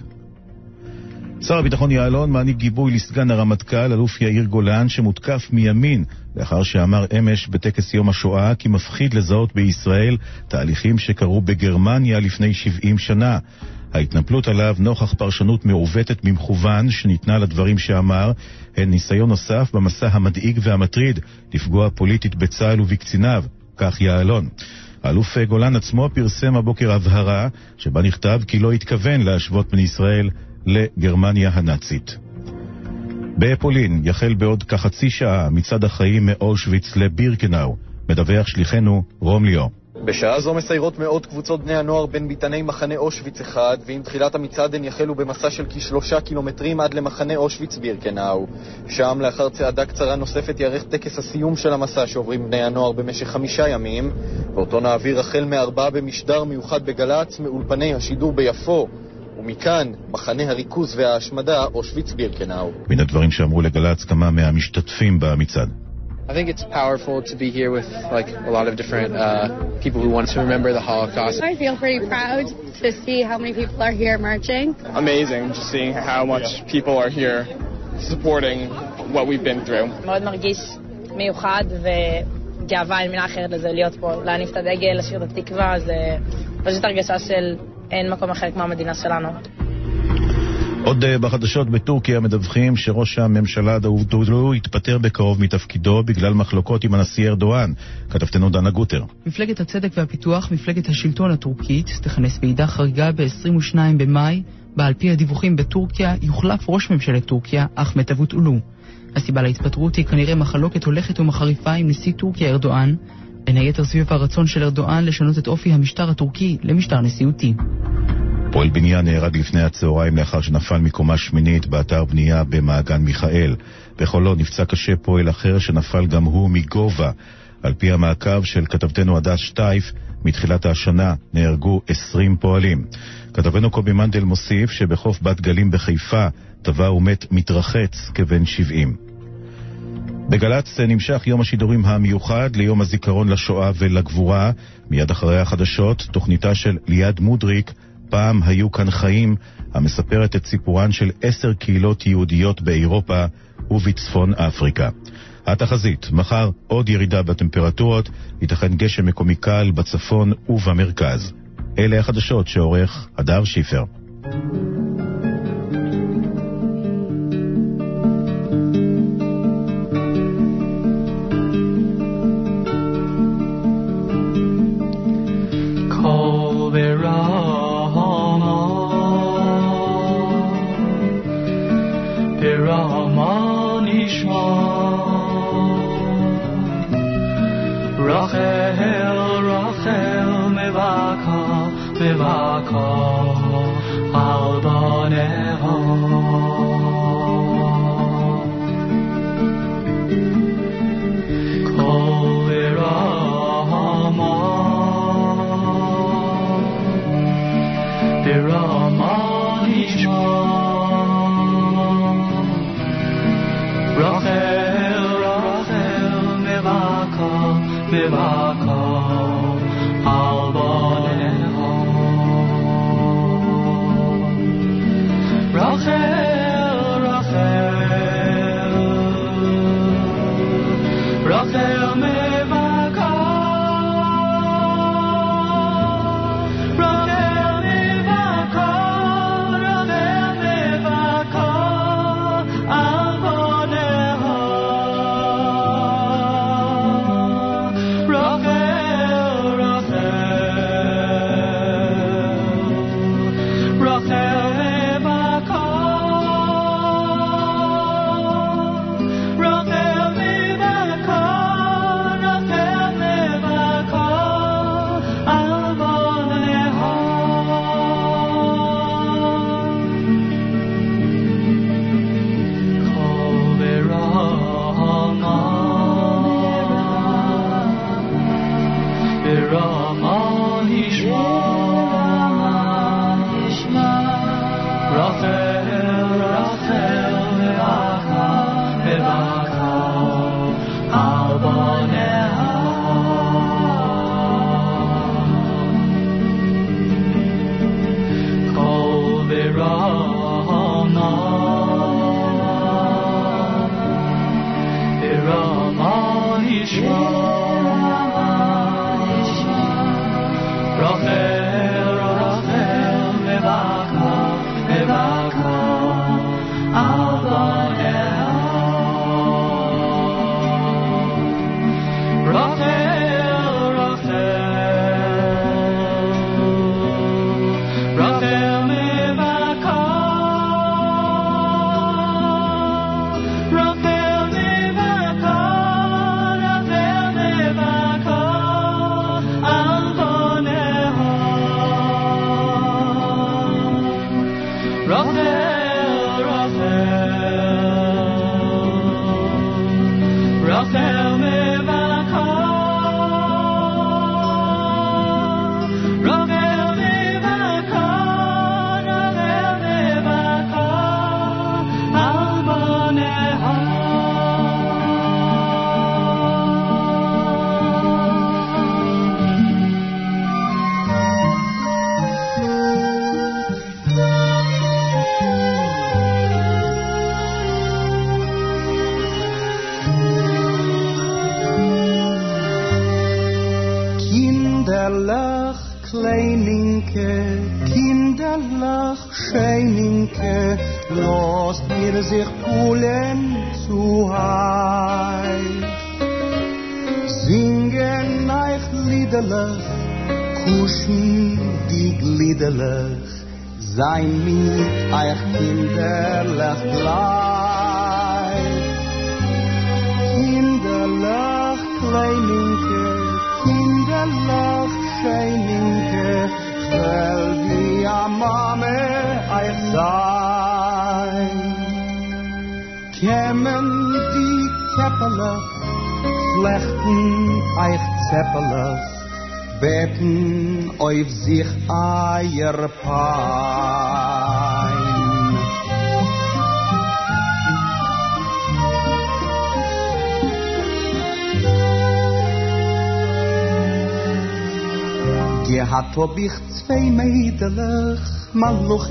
Speaker 17: שר הביטחון יעלון מעניק גיבוי לסגן הרמטכ"ל, אלוף יאיר גולן, שמותקף מימין, לאחר שאמר אמש בטקס יום השואה כי מפחיד לזהות בישראל תהליכים שקרו בגרמניה לפני 70 שנה. ההתנפלות עליו נוכח פרשנות מעוותת במכוון שניתנה לדברים שאמר, הן ניסיון נוסף במסע המדאיג והמטריד לפגוע פוליטית בצה"ל ובקציניו, כך יעלון. האלוף גולן עצמו פרסם הבוקר הבהרה שבה נכתב כי לא התכוון להשוות בין ישראל לגרמניה הנאצית. בפולין יחל בעוד כחצי שעה מצעד החיים מאושוויץ לבירקנאו, מדווח שליחנו רום ליאור.
Speaker 19: בשעה זו מסיירות מאות קבוצות בני הנוער בין ביתני מחנה אושוויץ אחד, ועם תחילת המצעד הן יחלו במסע של כשלושה קילומטרים עד למחנה אושוויץ בירקנאו. שם, לאחר צעדה קצרה נוספת, יארך טקס הסיום של המסע שעוברים בני הנוער במשך חמישה ימים, ואותו נעביר החל מארבעה במשדר מיוחד בגל"צ, מאולפני השידור ביפו. ומכאן, מחנה הריכוז וההשמדה, אושוויץ בירקנאו.
Speaker 17: מן הדברים שאמרו לגל"צ כמה מהמשתתפים במצעד.
Speaker 20: I think it's powerful to be here with like a lot of different uh, people who want to remember the Holocaust.
Speaker 21: I feel pretty proud to see how many people are here marching.
Speaker 20: Amazing, just seeing how much people are here supporting what we've been through.
Speaker 22: מאוד מרגיש מיוחד וגאווה, אין מילה אחרת לזה, להיות פה, להניף את הדגל, לשיר את התקווה, זה פשוט הרגשה של אין מקום אחר כמו המדינה שלנו.
Speaker 17: עוד בחדשות בטורקיה מדווחים שראש הממשלה דאודולו יתפטר בקרוב מתפקידו בגלל מחלוקות עם הנשיא ארדואן. כתבתנו דנה גוטר.
Speaker 23: מפלגת הצדק והפיתוח, מפלגת השלטון הטורקית, תכנס ועידה חריגה ב-22 במאי, בה על פי הדיווחים בטורקיה יוחלף ראש ממשלת טורקיה, אחמד אבוטאולו. הסיבה להתפטרות היא כנראה מחלוקת הולכת ומחריפה עם נשיא טורקיה ארדואן, בין היתר סביב הרצון של ארדואן לשנות את אופי המשטר הטורקי למשטר נשיאותי.
Speaker 17: פועל בניין נהרג לפני הצהריים לאחר שנפל מקומה שמינית באתר בנייה במעגן מיכאל. בחולון נפצע קשה פועל אחר שנפל גם הוא מגובה. על פי המעקב של כתבתנו הדס שטייף, מתחילת השנה נהרגו 20 פועלים. כתבנו קובי מנדל מוסיף שבחוף בת גלים בחיפה טבע ומת מתרחץ כבן 70. בגל"צ נמשך יום השידורים המיוחד ליום הזיכרון לשואה ולגבורה. מיד אחרי החדשות, תוכניתה של ליעד מודריק, פעם היו כאן חיים, המספרת את סיפורן של עשר קהילות יהודיות באירופה ובצפון אפריקה.
Speaker 24: התחזית, מחר עוד ירידה בטמפרטורות, ייתכן גשם מקומי קל בצפון ובמרכז. אלה החדשות שעורך הדר שיפר.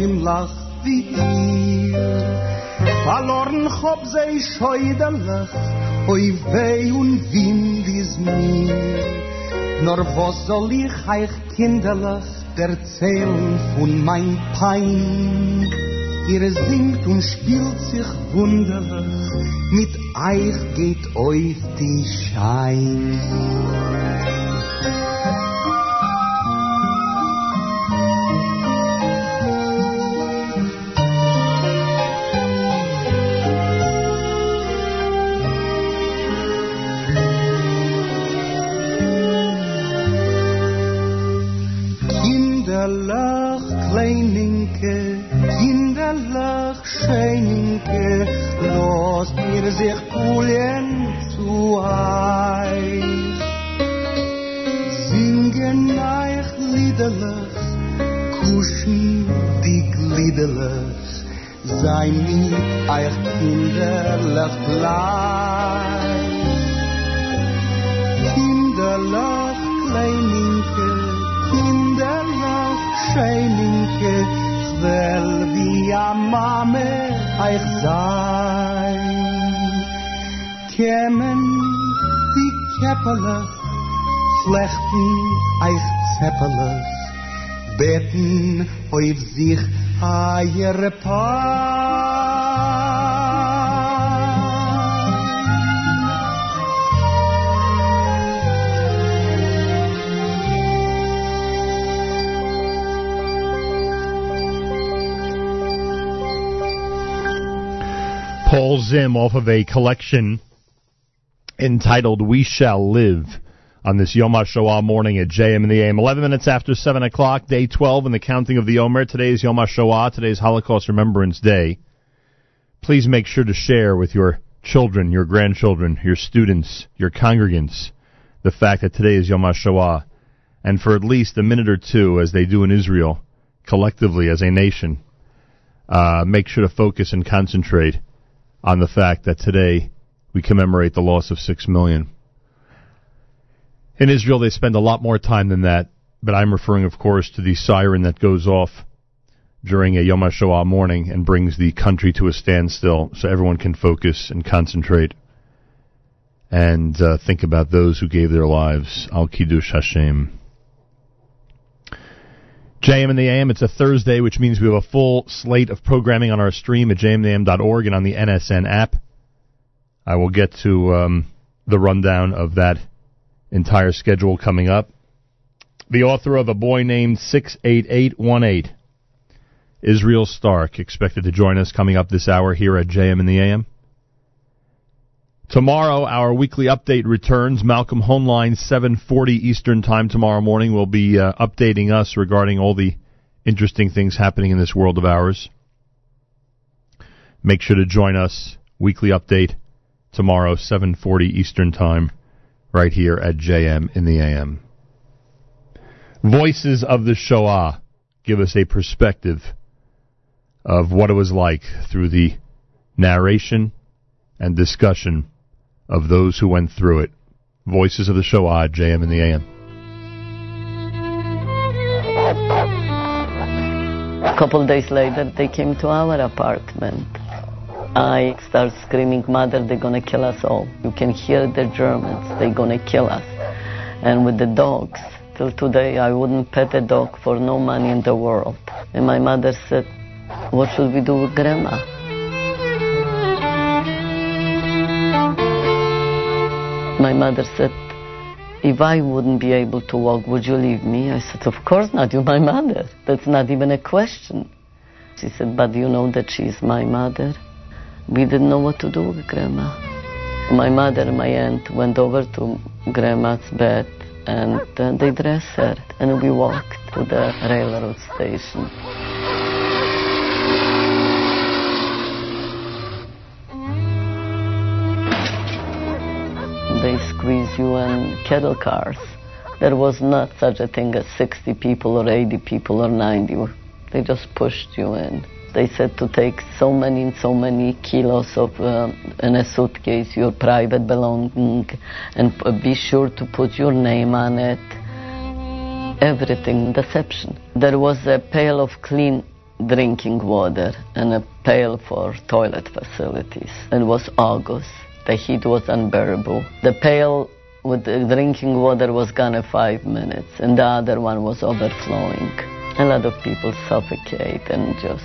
Speaker 3: Im Lach wie ihr. Verloren hab sie scheudelach, oi weh und Wind ist mir. Nor was soll ich euch kinderlich erzählen von mein Pein? Ihr singt und spielt sich wunderlich, mit euch geht euch die Schein.
Speaker 1: Off of a collection entitled We Shall Live on this Yom HaShoah morning at JM in the AM. 11 minutes after 7 o'clock, day 12 in the counting of the Omer. Today is Yom HaShoah. Today is Holocaust Remembrance Day. Please make sure to share with your children, your grandchildren, your students, your congregants the fact that today is Yom HaShoah. And for at least a minute or two, as they do in Israel, collectively as a nation, uh, make sure to focus and concentrate on the fact that today we commemorate the loss of six million. In Israel, they spend a lot more time than that, but I'm referring, of course, to the siren that goes off during a Yom HaShoah morning and brings the country to a standstill so everyone can focus and concentrate and uh, think about those who gave their lives. Al Kiddush Hashem. JM in the AM, it's a Thursday, which means we have a full slate of programming on our stream at jmintheam.org and on the NSN app. I will get to um, the rundown of that entire schedule coming up. The author of A Boy Named 68818, Israel Starck, expected to join us coming up this hour here at JM in the AM. Tomorrow, our weekly update returns. Malcolm Hoenlein, 7:40 Eastern Time tomorrow morning, will be uh, updating us regarding all the interesting things happening in this world of ours. Make sure to join us. Weekly update tomorrow, 7:40 Eastern Time, right here at JM in the AM. Voices of the Shoah give us a perspective of what it was like through the narration and discussion of those who went through it. Voices of the show: Shoah, JM in the AM.
Speaker 9: A couple days later, they came to our apartment. I start screaming, Mother, they're gonna kill us all. You can hear the Germans, they're gonna kill us. And with the dogs, till today, I wouldn't pet a dog for no money in the world. And my mother said, What should we do with Grandma? My mother said, if I wouldn't be able to walk, would you leave me? I said, Of course not. You're my mother. That's not even a question. She said, But you know that she's my mother? We didn't know what to do with Grandma. My mother and my aunt went over to Grandma's bed and uh, they dressed her and we walked to the railroad station. In cattle cars. There was not such a thing as 60 people or 80 people or 90. They just pushed you in. They said to take so many and so many kilos of uh, in a suitcase, your private belonging, and be sure to put your name on it. Everything deception. There was a pail of clean drinking water and a pail for toilet facilities. It was August. The heat was unbearable. The pail with the drinking water was gone in five minutes, and the other one was overflowing. A lot of people suffocate and just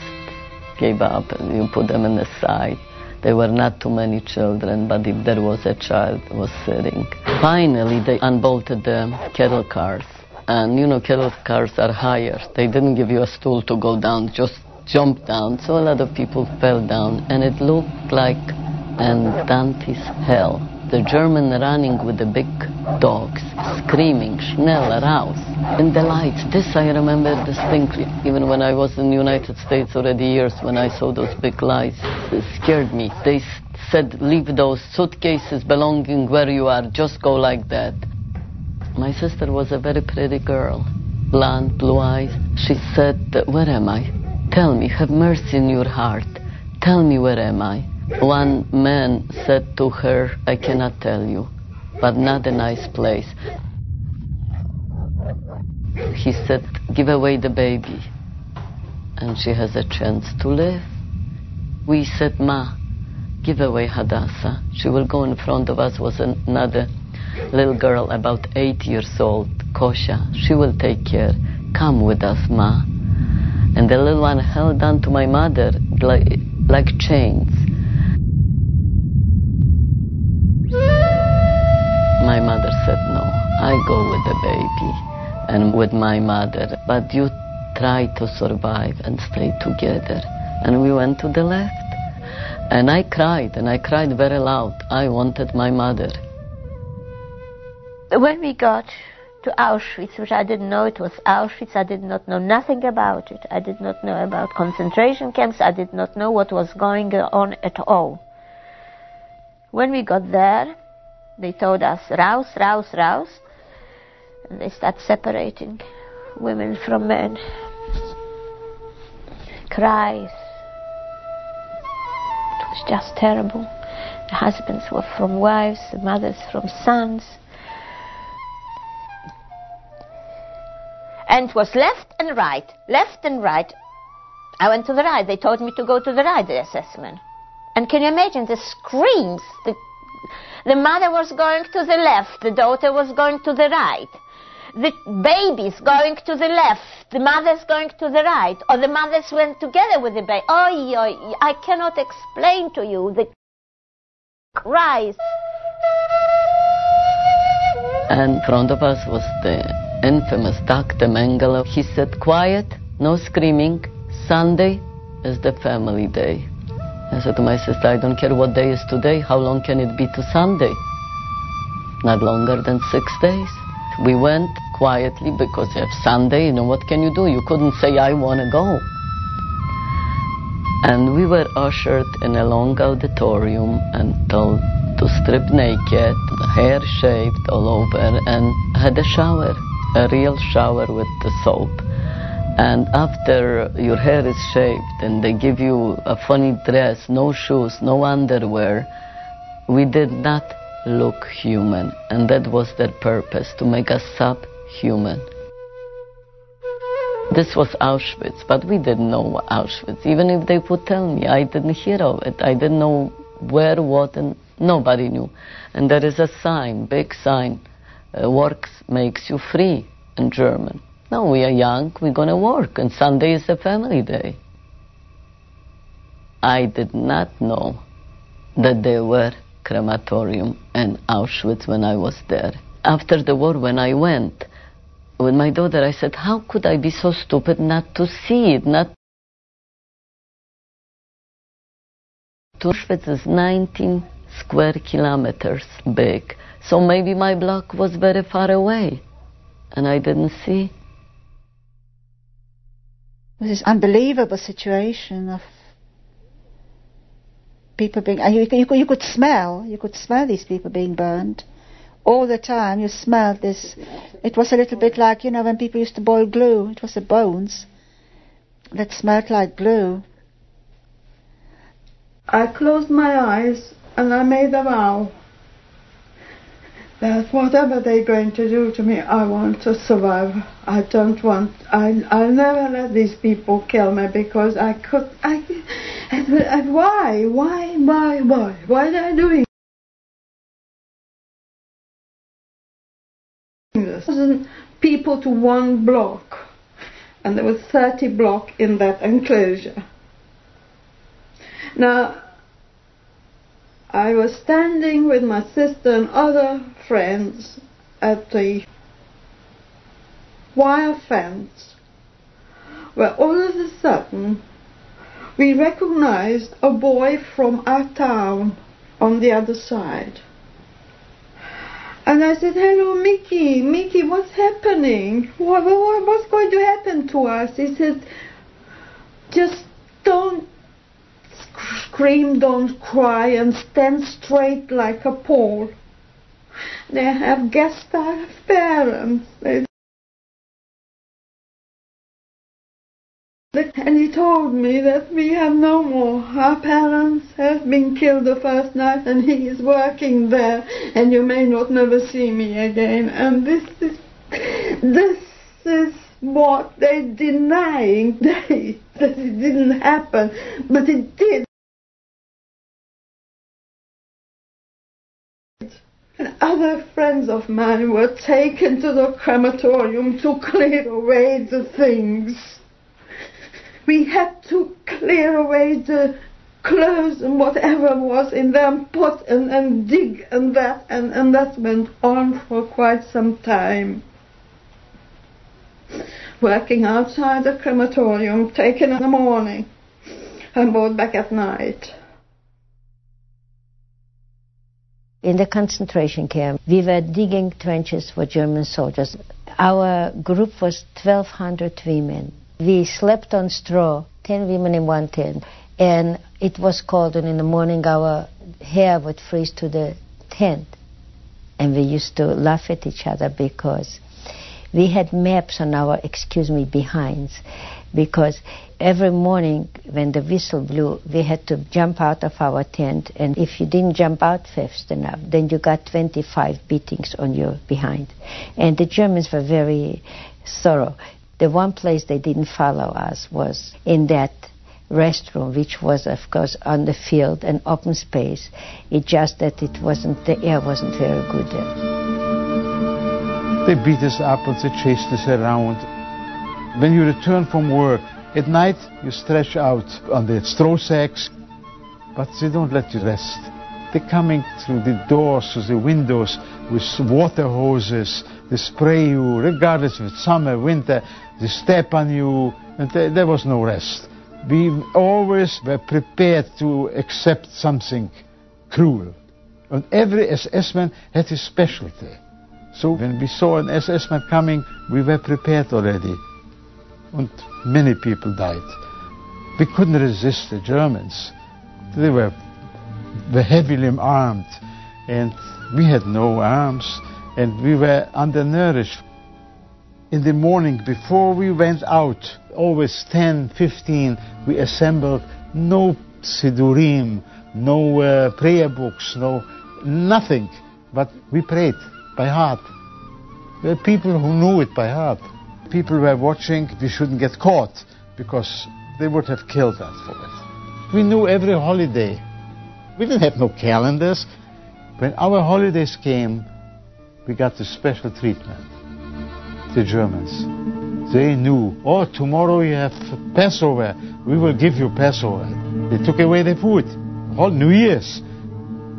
Speaker 9: gave up, and you put them in the side. There were not too many children, but if there was a child, was sitting. Finally, they unbolted the kettle cars. And you know, kettle cars are higher. They didn't give you a stool to go down, just jump down. So a lot of people fell down, and it looked like an Dante's hell. The German running with the big dogs, screaming, schnell, raus. In the lights, this I remember distinctly. Even when I was in the United States already years, when I saw those big lights, it scared me. They said, leave those suitcases belonging where you are, just go like that. My sister was a very pretty girl, blonde, blue eyes. She said, where am I? Tell me, have mercy in your heart. Tell me, where am I? One man said to her, I cannot tell you, but not a nice place. He said, give away the baby, and she has a chance to live. We said, Ma, give away Hadassah. She will go in front of us, was another little girl about eight years old, Kosha. She will take care. Come with us, Ma. And the little one held on to my mother like, like chains. My mother said, No, I go with the baby and with my mother, but you try to survive and stay together. And we went to the left. And I cried, and I cried very loud. I wanted my mother.
Speaker 25: When we got to Auschwitz, which I didn't know it was Auschwitz, I did not know nothing about it. I did not know about concentration camps. I did not know what was going on at all. When we got there, they told us, rouse, rouse, rouse. And they start separating women from men. Cries. It was just terrible. The husbands were from wives, the mothers from sons. And it was left and right, left and right. I went to the right. They told me to go to the right, the assessment. And can you imagine the screams? The, the mother was going to the left, the daughter was going to the right. The babies going to the left, the mothers going to the right, or the mothers went together with the baby. Oh, I cannot explain to you the cries.
Speaker 9: And in front of us was the infamous Dr. Mengele. He said, quiet, no screaming. Sunday is the family day. I said to my sister, I don't care what day is today. How long can it be to Sunday? Not longer than six days. We went quietly because have Sunday, you know, what can you do? You couldn't say, I want to go. And we were ushered in a long auditorium and told to strip naked, hair shaved all over, and had a shower, a real shower with the soap. And after your hair is shaved and they give you a funny dress, no shoes, no underwear, we did not look human. And that was their purpose, to make us subhuman. This was Auschwitz, but we didn't know Auschwitz. Even if they would tell me, I didn't hear of it. I didn't know where, what, and nobody knew. And there is a sign, big sign, uh, works makes you free in German. No, we are young, we're going to work, and Sunday is a family day. I did not know that there were crematorium in Auschwitz when I was there. After the war, when I went with my daughter, I said, how could I be so stupid not to see it, not Auschwitz is 19 square kilometers big, so maybe my block was very far away, and I didn't see.
Speaker 26: This unbelievable situation of people being. Uh, you, you, you could smell. You could smell these people being burned all the time. You smelled this. It was a little bit like you know when people used to boil glue. It was the bones that smelled like glue.
Speaker 13: I closed my eyes and I made a vow that whatever they're going to do to me, I want to survive. I don't want. I I'll never let these people kill me because I could. I, why why why why why are they doing this? Thousand people to one block, and there was 30 block in that enclosure. Now I was standing with my sister and other friends at the wire fence, where all of a sudden we recognized a boy from our town on the other side. And I said, hello, Mickey, Mickey, what's happening? What, what, what's going to happen to us? He said, just don't scream, don't cry, and stand straight like a pole. They have guest parents. They And he told me that we have no more. Our parents have been killed the first night and he is working there and you may not never see me again. And this is, this is what they're denying. They, that it didn't happen, but it did. And other friends of mine were taken to the crematorium to clear away the things we had to clear away the clothes and whatever was in them, put and, and dig and that, and, and that went on for quite some time. Working outside the crematorium, taken in the morning, and brought back at night.
Speaker 15: In the concentration camp, we were digging trenches for German soldiers. Our group was 1,200 women we slept on straw, 10 women in one tent, and it was cold, and in the morning our hair would freeze to the tent. And we used to laugh at each other because we had maps on our, excuse me, behinds, because every morning when the whistle blew, we had to jump out of our tent, and if you didn't jump out fast enough, then you got 25 beatings on your behind. And the Germans were very thorough. The one place they didn't follow us was in that restroom, which was, of course, on the field, an open space. It just that it wasn't, the air wasn't very good there.
Speaker 12: They beat us up and they chased us around. When you return from work, at night you stretch out on the straw sacks, but they don't let you rest. They're coming through the doors, through the windows with water hoses. They spray you, regardless of summer, winter. They step on you, and there was no rest. We always were prepared to accept something cruel. And every SS man had his specialty. So when we saw an SS man coming, we were prepared already. And many people died. We couldn't resist the Germans. They were, were heavily armed, and we had no arms, and we were undernourished in the morning before we went out, always 10, 15, we assembled no sidurim, no uh, prayer books, no nothing, but we prayed by heart. There were people who knew it by heart. People were watching, we shouldn't get caught because they would have killed us for it. We knew every holiday. We didn't have no calendars. When our holidays came, we got the special treatment the Germans. They knew, oh, tomorrow you have Passover. We will give you Passover. They took away the food. Whole New Year's.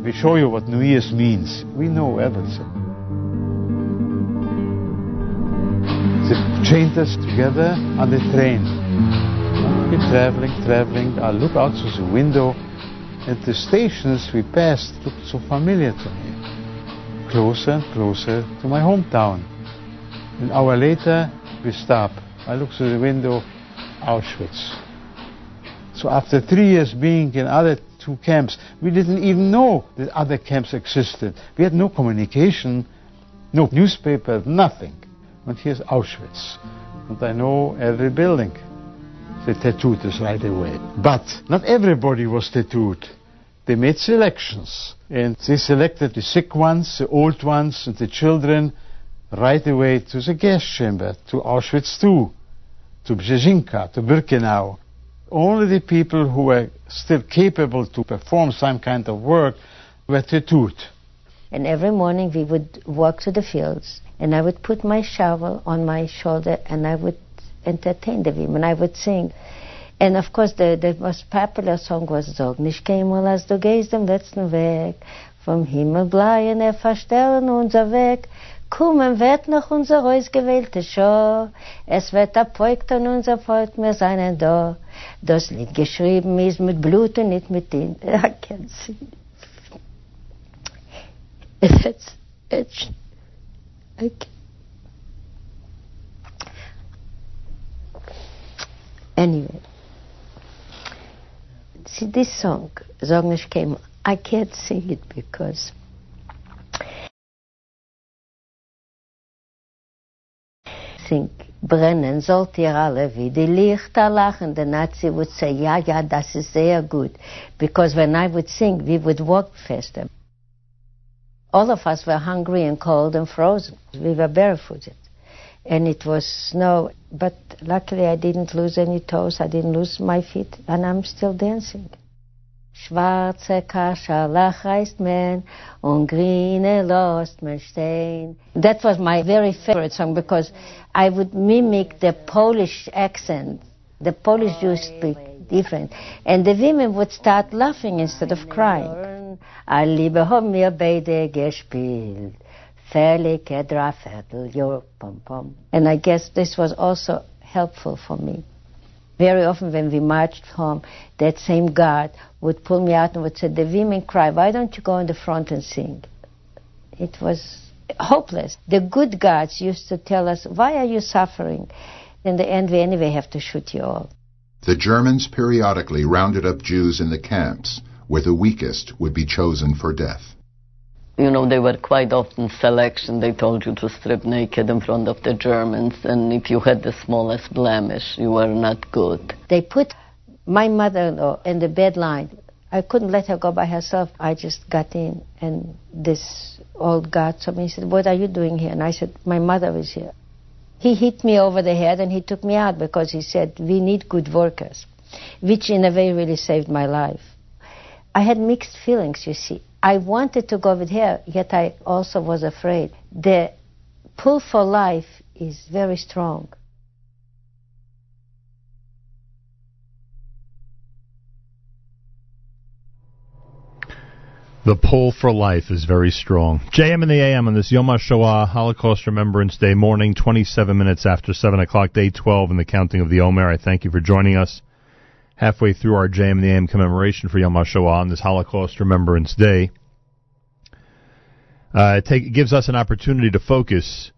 Speaker 12: We show you what New Year's means. We know everything. They chained us together on the train. We're traveling, traveling. I look out through the window, and the stations we passed looked so familiar to me. Closer and closer to my hometown. An hour later, we stop. I look through the window, Auschwitz. So after three years being in other two camps, we didn't even know that other camps existed. We had no communication, no newspaper, nothing. And here's Auschwitz. And I know every building. They tattooed us right away. But not everybody was tattooed. They made selections. And they selected the sick ones, the old ones, and the children right away to the gas chamber, to Auschwitz II, to Brzezinka, to Birkenau. Only the people who were still capable to perform some kind of work were tattooed.
Speaker 15: And every morning we would walk to the fields, and I would put my shovel on my shoulder, and I would entertain the women. I would sing. And of course, the, the most popular song was nicht keinmal, als du gehst am letzten Weg. Vom Himmel bleien er verstellen unser Weg. Kommen wird noch unser ausgewählte Show. Es wird erfolgt an unser Volk, wir seien da. Das Lied geschrieben ist mit Blut und nicht mit Tint. I can't see. It's, it's, can't. Anyway, see this song, Sognish came. I can't sing it because think brennen sollt ihr alle wie die Lichter lachen. The Nazi would say, ja, ja, das ist sehr gut. Because when I would sing, we would walk faster. All of us were hungry and cold and frozen. We were barefooted. And it was snow, but luckily I didn't lose any toes, I didn't lose my feet, and I'm still dancing. Schwarze Kascherlach heißt man und grüne lost man. That was my very favorite song because I would mimic the Polish accent. The Polish Jews speak different. And the women would start laughing instead of crying. And I guess this was also helpful for me. Very often when we marched home, that same guard would pull me out and would say, the women cry, why don't you go in the front and sing? It was hopeless. The good guards used to tell us, why are you suffering? In the end, we anyway have to shoot you all.
Speaker 4: The Germans periodically rounded up Jews in the camps, where the weakest would be chosen for death.
Speaker 9: You know, they were quite often selection. They told you to strip naked in front of the Germans, and if you had the smallest blemish, you were not good.
Speaker 15: They put my mother-in-law in the bed line. I couldn't let her go by herself. I just got in, and this old guard saw me. He said, "What are you doing here?" And I said, "My mother is here." He hit me over the head, and he took me out because he said, "We need good workers," which in a way really saved my life. I had mixed feelings, you see. I wanted to go with her, yet I also was afraid. The pull for life is very strong.
Speaker 1: The pull for life is very strong. JM in the AM on this Yom HaShoah Holocaust Remembrance Day morning, 27 minutes after 7 o'clock, day 12 in the counting of the Omer. I thank you for joining us halfway through our JM in the AM commemoration for Yom HaShoah on this Holocaust Remembrance Day. Uh, it, take, it gives us an opportunity to focus.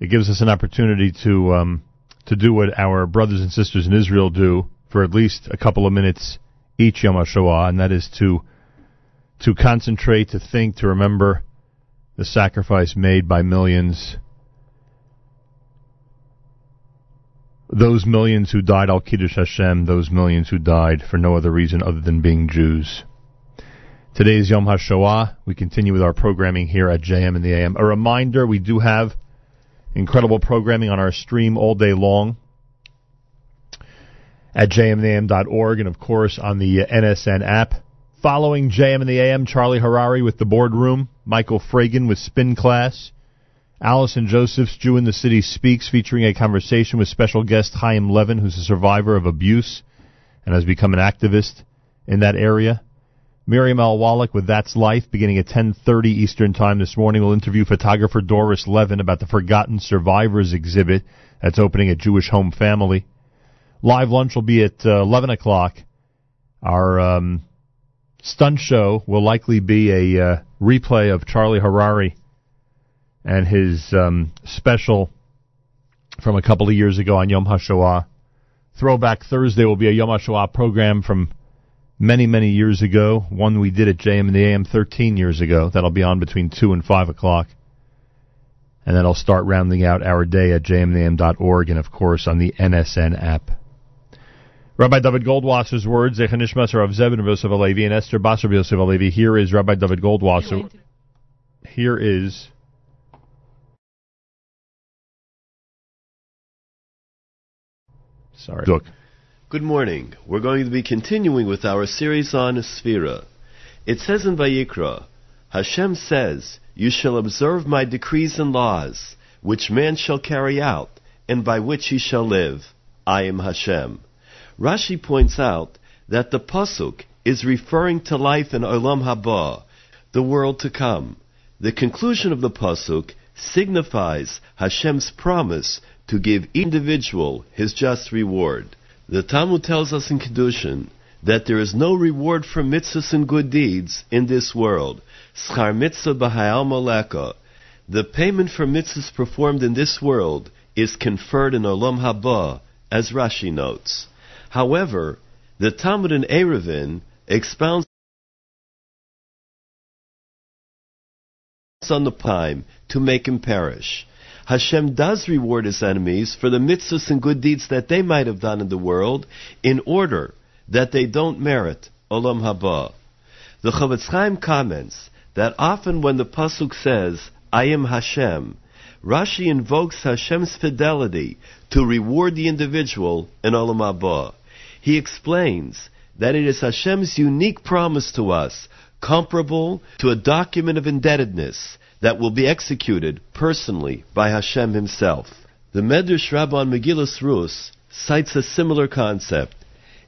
Speaker 1: It gives us an opportunity to um, to do what our brothers and sisters in Israel do for at least a couple of minutes each Yom HaShoah, and that is to to concentrate, to think, to remember the sacrifice made by millions. Those millions who died al Kiddush Hashem, those millions who died for no other reason other than being Jews. Today is Yom HaShoah. We continue with our programming here at JM in the AM. A reminder, we do have incredible programming on our stream all day long at jmintheam.org and of course on the NSN app. Following JM in the AM, Charlie Harary with the boardroom, Michael Fragin with Spin Class, Allison Josephs Jew in the City Speaks, featuring a conversation with special guest Chaim Levin, who's a survivor of abuse and has become an activist in that area. Miriam L. Wallach with That's Life, beginning at 10.30 Eastern Time this morning. We'll interview photographer Doris Levin about the Forgotten Survivors exhibit that's opening at Jewish Home Family. Live lunch will be at uh, 11 o'clock. Our um, stunt show will likely be a uh, replay of Charlie Harary and his um, special from a couple of years ago on Yom HaShoah. Throwback Thursday will be a Yom HaShoah program from many, many years ago. One we did at JM in the AM 13 years ago. That'll be on between 2 and 5 o'clock. And then I'll start rounding out our day at jmandam.org and, of course, on the NSN app. Rabbi David Goldwasser's words, Zechanishmas Rav Zebin Yosef Alevi and Esther Basar Yosef Alevi. Here is Rabbi David Goldwasser. Here is Sorry. Look.
Speaker 27: Good morning. We're going to be continuing with our series on Sphira. It says in Vayikra, Hashem says, You shall observe my decrees and laws, which man shall carry out, and by which he shall live. I am Hashem. Rashi points out that the Pasuk is referring to life in Olam Haba, the world to come. The conclusion of the Pasuk signifies Hashem's promise to give each individual his just reward. The Talmud tells us in Kedushin that there is no reward for mitzvahs and good deeds in this world. Schar mitzvah moleka. The payment for mitzvahs performed in this world is conferred in Olam Haba, as Rashi notes. However, the Talmud in Eruvin expounds on the time to make him perish. Hashem does reward his enemies for the mitzvahs and good deeds that they might have done in the world in order that they don't merit Olam Haba. The Chofetz Chaim comments that often when the Pasuk says, I am Hashem, Rashi invokes Hashem's fidelity to reward the individual in Olam Haba. He explains that it is Hashem's unique promise to us, comparable to a document of indebtedness that will be executed personally by Hashem himself. The Medrash Rabbah Megillas Rus cites a similar concept.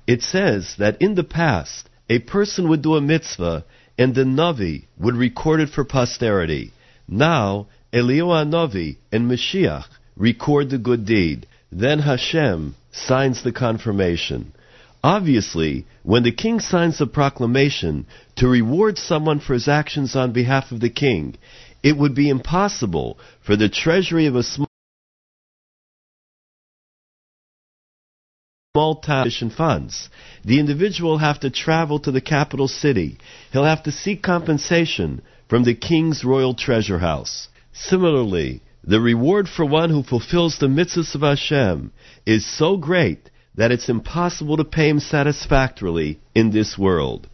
Speaker 27: It says that in the past, a person would do a mitzvah and the Navi would record it for posterity. Now, Eliyahu Navi and Mashiach record the good deed. Then Hashem signs the confirmation. Obviously, when the king signs a proclamation to reward someone for his actions on behalf of the king, it would be impossible for the treasury of a small small town funds. The individual will have to travel to the capital city. He'll have to seek compensation from the king's royal treasure house. Similarly, the reward for one who fulfills the mitzvahs of Hashem is so great that it's impossible to pay him satisfactorily in this world.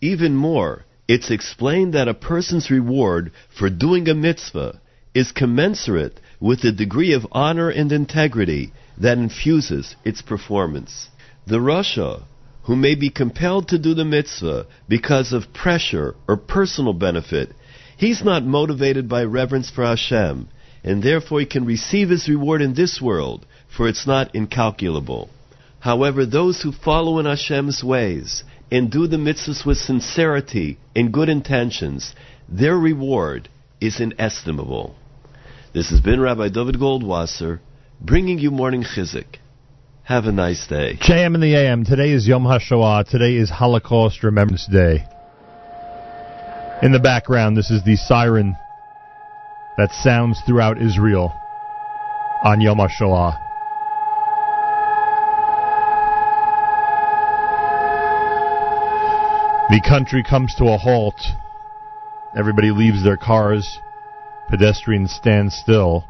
Speaker 27: Even more, it's explained that a person's reward for doing a mitzvah is commensurate with the degree of honor and integrity that infuses its performance. The Rasha, who may be compelled to do the mitzvah because of pressure or personal benefit, he's not motivated by reverence for Hashem, and therefore he can receive his reward in this world, for it's not incalculable. However, those who follow in Hashem's ways and do the mitzvahs with sincerity and good intentions, their reward is inestimable. This has been Rabbi David Goldwasser bringing you morning chizuk. Have a nice day.
Speaker 1: JM in the AM. Today is Yom HaShoah. Today is Holocaust Remembrance Day. In the background, this is the siren that sounds throughout Israel on Yom HaShoah. The country comes to a halt. Everybody leaves their cars. Pedestrians stand still.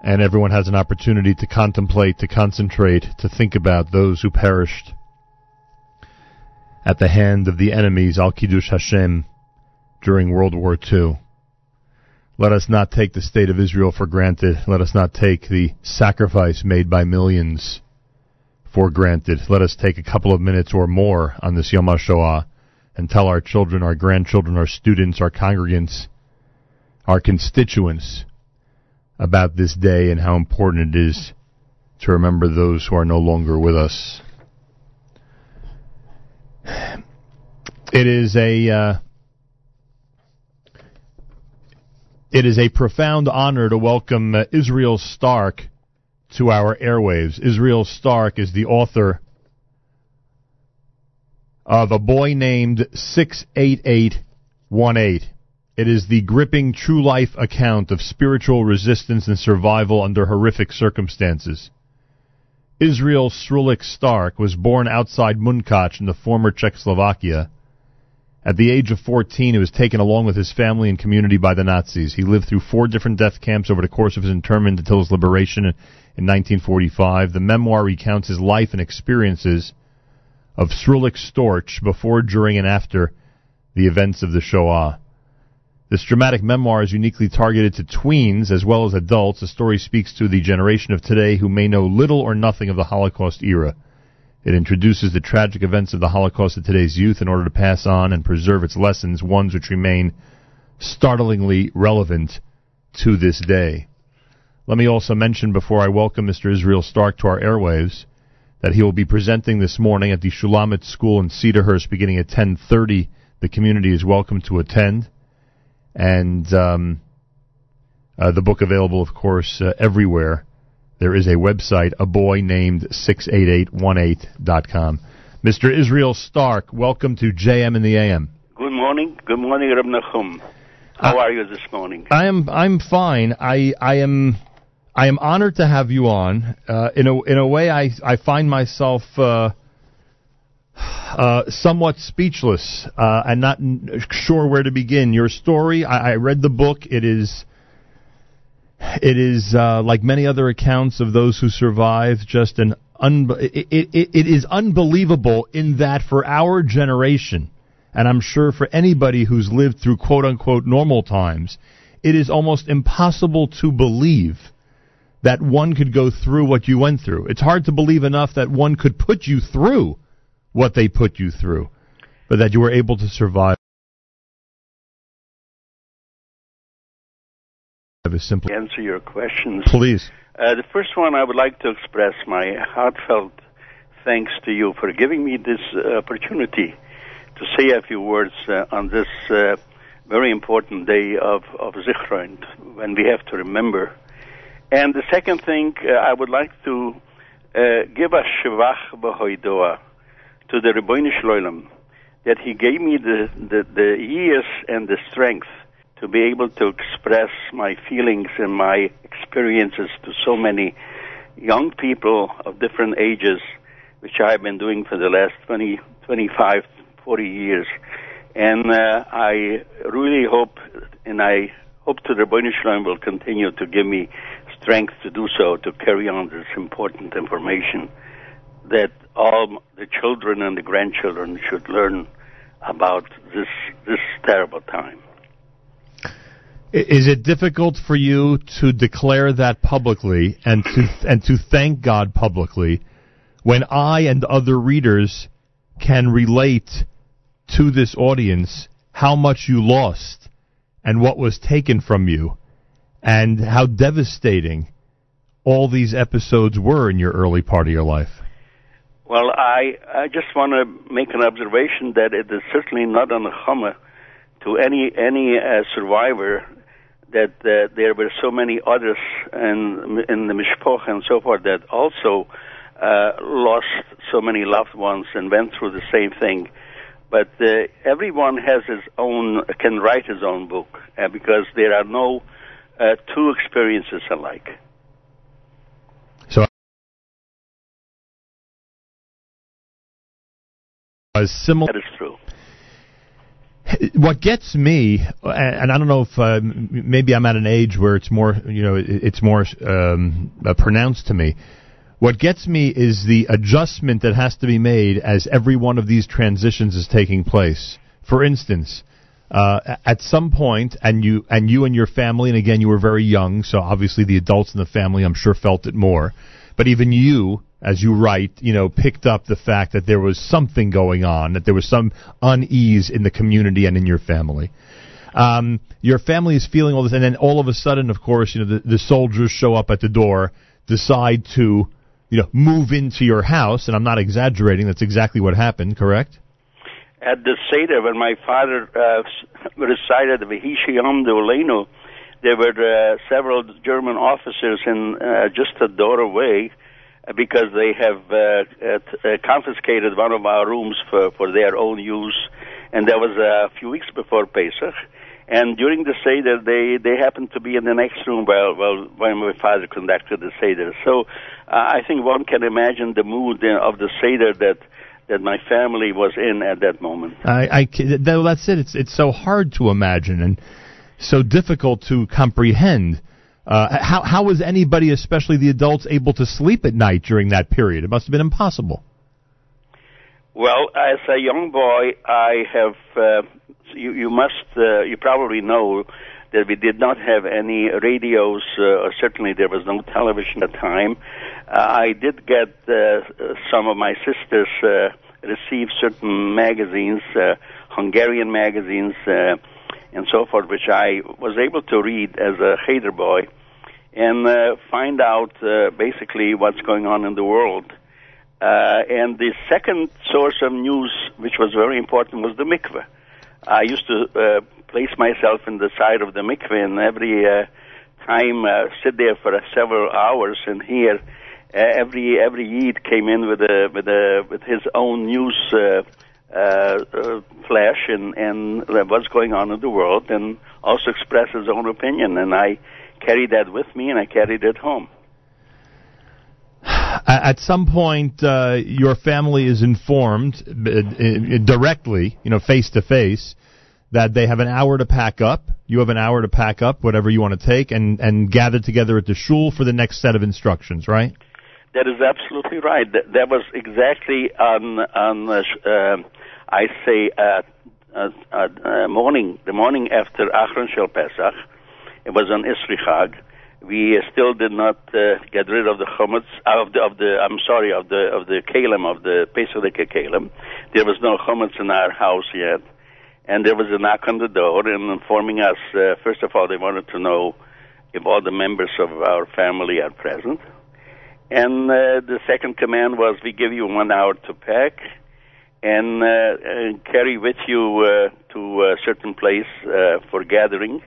Speaker 1: And everyone has an opportunity to contemplate, to concentrate, to think about those who perished at the hand of the enemies, Al Kiddush Hashem, during World War II. Let us not take the state of Israel for granted. Let us not take the sacrifice made by millions for granted. Let us take a couple of minutes or more on this Yom HaShoah and tell our children, our grandchildren, our students, our congregants, our constituents about this day and how important it is to remember those who are no longer with us. It is a uh, it is a profound honor to welcome uh, Israel Starck to our airwaves. Israel Starck is the author of A Boy Named 68818. It is the gripping true life account of spiritual resistance and survival under horrific circumstances. Israel Srulik Starck was born outside Munkac in the former Czechoslovakia. At the age of 14, he was taken along with his family and community by the Nazis. He lived through four different death camps over the course of his internment until his liberation in 1945. The memoir recounts his life and experiences of Srulik Storch before, during, and after the events of the Shoah. This dramatic memoir is uniquely targeted to tweens as well as adults. The story speaks to the generation of today who may know little or nothing of the Holocaust era. It introduces the tragic events of the Holocaust to today's youth in order to pass on and preserve its lessons, ones which remain startlingly relevant to this day. Let me also mention before I welcome Mr. Israel Starck to our airwaves that he will be presenting this morning at the Shulamith School in Cedarhurst beginning at 10:30. The community is welcome to attend, and um, uh, the book available, of course, uh, everywhere. There is a website, a boy named 68818.com. Mr. Israel Starck, welcome to JM in the AM.
Speaker 28: Good morning. Good morning, Reb Nachum. How are you this morning?
Speaker 1: I am I'm fine. I I am I am honored to have you on. Uh, in a in a way, I I find myself uh, uh, somewhat speechless uh, and not n- sure where to begin. Your story. I, I read the book. It is. It is uh, like many other accounts of those who survived, just an un- it, it, it is unbelievable in that for our generation, and I'm sure for anybody who's lived through quote unquote normal times, it is almost impossible to believe that one could go through what you went through. It's hard to believe enough that one could put you through what they put you through, but that you were able to survive. A simple
Speaker 28: Answer your questions.
Speaker 1: Please.
Speaker 28: Uh, the first one, I would like to express my heartfelt thanks to you for giving me this uh, opportunity to say a few words uh, on this uh, very important day of, of Zichron, when we have to remember. And the second thing, uh, I would like to uh, give a shevach b'hoidoa to the Rebbeinu Shloim, that he gave me the, the, the years and the strength to be able to express my feelings and my experiences to so many young people of different ages, which I've been doing for the last 20, 25, 40 years. And uh, I really hope, and I hope to the Rebbeinu Shloim will continue to give me strength to do so, to carry on this important information that all the children and the grandchildren should learn about this this terrible time.
Speaker 1: Is it difficult for you to declare that publicly and to and to thank God publicly when I and other readers can relate to this audience how much you lost and what was taken from you and how devastating all these episodes were in your early part of your life?
Speaker 28: Well, I I just want to make an observation that it is certainly not on the chama to any any uh, survivor that uh, there were so many others in in the mishpoch and so forth that also uh, lost so many loved ones and went through the same thing. But uh, everyone has his own can write his own book uh, because there are no uh, two experiences alike.
Speaker 1: As similar
Speaker 28: That is true.
Speaker 1: what gets me, and and I don't know if uh, maybe I'm at an age where it's more, you know, it's more um, uh, pronounced to me. What gets me is the adjustment that has to be made as every one of these transitions is taking place. For instance, uh, at some point, and you and you and your family, and again, you were very young, so obviously the adults in the family, I'm sure, felt it more. But even you, as you write, you know, picked up the fact that there was something going on, that there was some unease in the community and in your family. Um, your family is feeling all this, and then all of a sudden, of course, you know, the, the soldiers show up at the door, decide to, you know, move into your house, and I'm not exaggerating. That's exactly what happened. Correct?
Speaker 28: At the Seder, when my father uh, recited Yom Deolenu, there were uh, several German officers in uh, just a door away uh, because they have uh, uh, confiscated one of our rooms for, for their own use, and that was a few weeks before Pesach. And during the Seder, they, they happened to be in the next room while, while when my father conducted the Seder. So uh, I think one can imagine the mood of the Seder that that my family was in at that moment.
Speaker 1: I, I that's it. It's it's so hard to imagine and so difficult to comprehend. Uh, how how was anybody, especially the adults, able to sleep at night during that period? It must have been impossible.
Speaker 28: Well, as a young boy, I have. Uh, you, you must. Uh, you probably know that we did not have any radios, uh, or certainly there was no television at the time. Uh, I did get uh, some of my sisters uh, received certain magazines, uh, Hungarian magazines, uh, and so forth, which I was able to read as a Cheder boy and uh, find out uh, basically what's going on in the world. Uh, and the second source of news, which was very important, was the mikveh. I used to uh, place myself in the side of the mikveh, and every uh, time uh, sit there for several hours and hear every every Yid came in with a with a with his own news uh, uh, flash and and what's going on in the world, and also express his own opinion. And I carried that with me, and I carried it home.
Speaker 1: At some point, uh, your family is informed uh, uh, directly, you know, face to face, that they have an hour to pack up. You have an hour to pack up whatever you want to take, and and gather together at the shul for the next set of instructions. Right?
Speaker 28: That is absolutely right. That, that was exactly on on uh, I say uh, uh, uh, morning the morning after Achron Shel Pesach. It was on Isru Chag. We still did not uh, get rid of the chametz of the of the I'm sorry of the of the kalim of the Pesach kalim. There was no chametz in our house yet, and there was a knock on the door and informing us. Uh, first of all, they wanted to know if all the members of our family are present, and uh, the second command was we give you one hour to pack and, uh, and carry with you uh, to a certain place uh, for gathering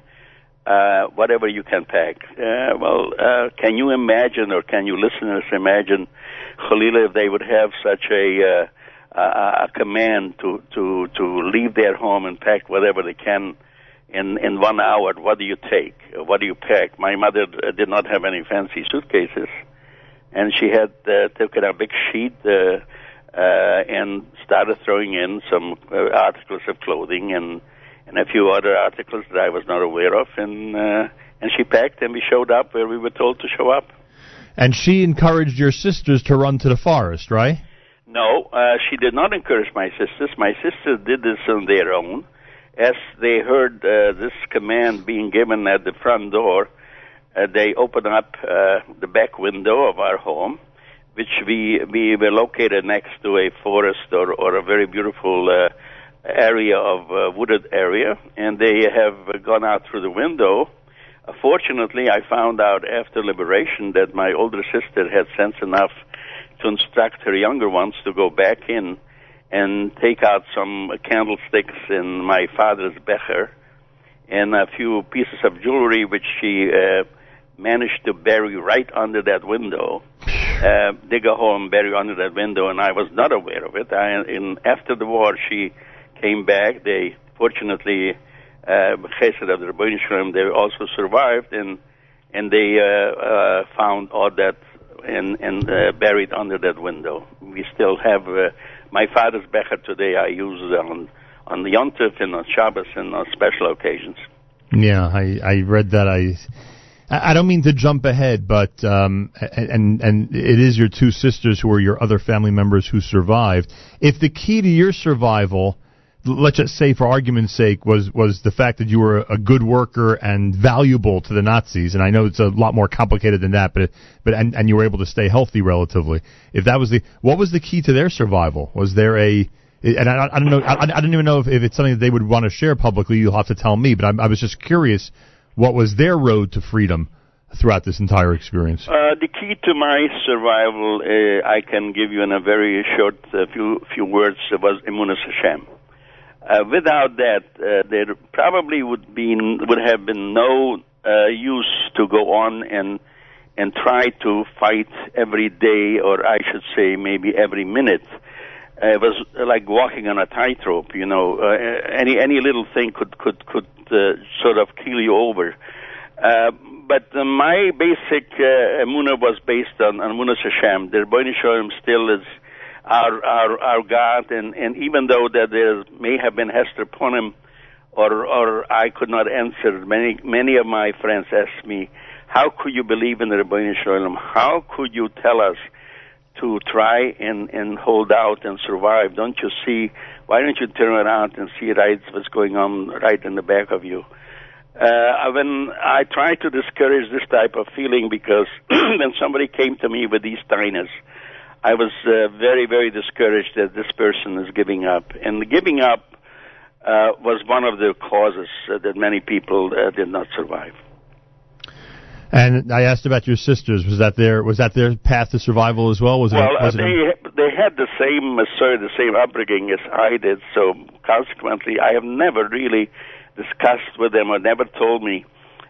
Speaker 28: uh, whatever you can pack. Uh, well, uh, can you imagine, or can you listeners imagine, Khalila, if they would have such a, uh, a, command to, to, to leave their home and pack whatever they can in, in one hour? What do you take? What do you pack? My mother uh, did not have any fancy suitcases, and she had uh, taken a big sheet uh, uh, and started throwing in some uh, articles of clothing and and a few other articles that I was not aware of, and uh, and she packed, and we showed up where we were told to show up.
Speaker 1: And she encouraged your sisters to run to the forest, right?
Speaker 28: No, uh, she did not encourage my sisters. My sisters did this on their own, as they heard uh, this command being given at the front door. Uh, they opened up uh, the back window of our home, which we we were located next to a forest or or a very beautiful. Uh, area of uh, wooded area, and they have gone out through the window. Uh, fortunately, I found out after liberation that my older sister had sense enough to instruct her younger ones to go back in and take out some candlesticks in my father's becher and a few pieces of jewelry which she uh, managed to bury right under that window. Uh, dig a hole and bury under that window, and I was not aware of it. I, in after the war, she came back. They fortunately, uh, Chesed of the Rebbeinu Shalom, they also survived and and they uh, uh, found all that and and uh, buried under that window. We still have uh, my father's becher today. I use it on on the Yontif and on Shabbos and on special occasions.
Speaker 1: Yeah, I I read that I. I don't mean to jump ahead, but um, and and it is your two sisters who are your other family members who survived. If the key to your survival let's just say for argument's sake was was the fact that you were a good worker and valuable to the Nazis and I know it's a lot more complicated than that but but and, and you were able to stay healthy relatively if that was the what was the key to their survival was there a and I, I don't know I, I don't even know if, if it's something that they would want to share publicly you'll have to tell me but I, I was just curious what was their road to freedom throughout this entire experience?
Speaker 28: Uh, the key to my survival, uh, I can give you in a very short uh, few few words, was Emunas Hashem. Uh, without that, uh, there probably would be would have been no uh, use to go on and and try to fight every day, or I should say, maybe every minute. Uh, it was like walking on a tightrope. You know, uh, any any little thing could could could uh, sort of kill you over. Uh, but uh, my basic uh, was based on on Emunas Hashem. The Rebbeinu Shalom still is our our our God, and and even though that there may have been Hester Punim, or or I could not answer. Many many of my friends asked me, how could you believe in the Rebbeinu Shalom? How could you tell us to try and and hold out and survive? Don't you see? Why don't you turn around and see right what's going on right in the back of you? uh, when I try to discourage this type of feeling because when somebody came to me with these tinnitus, I was uh, very, very discouraged that this person is giving up. And giving up uh, was one of the causes that many people uh, did not survive.
Speaker 1: And I asked about your sisters. Was that their was that their path to survival as well? Was it?
Speaker 28: well, uh,
Speaker 1: was it
Speaker 28: they they had the same uh, sort the same upbringing as I did. So consequently, I have never really discussed with them or never told me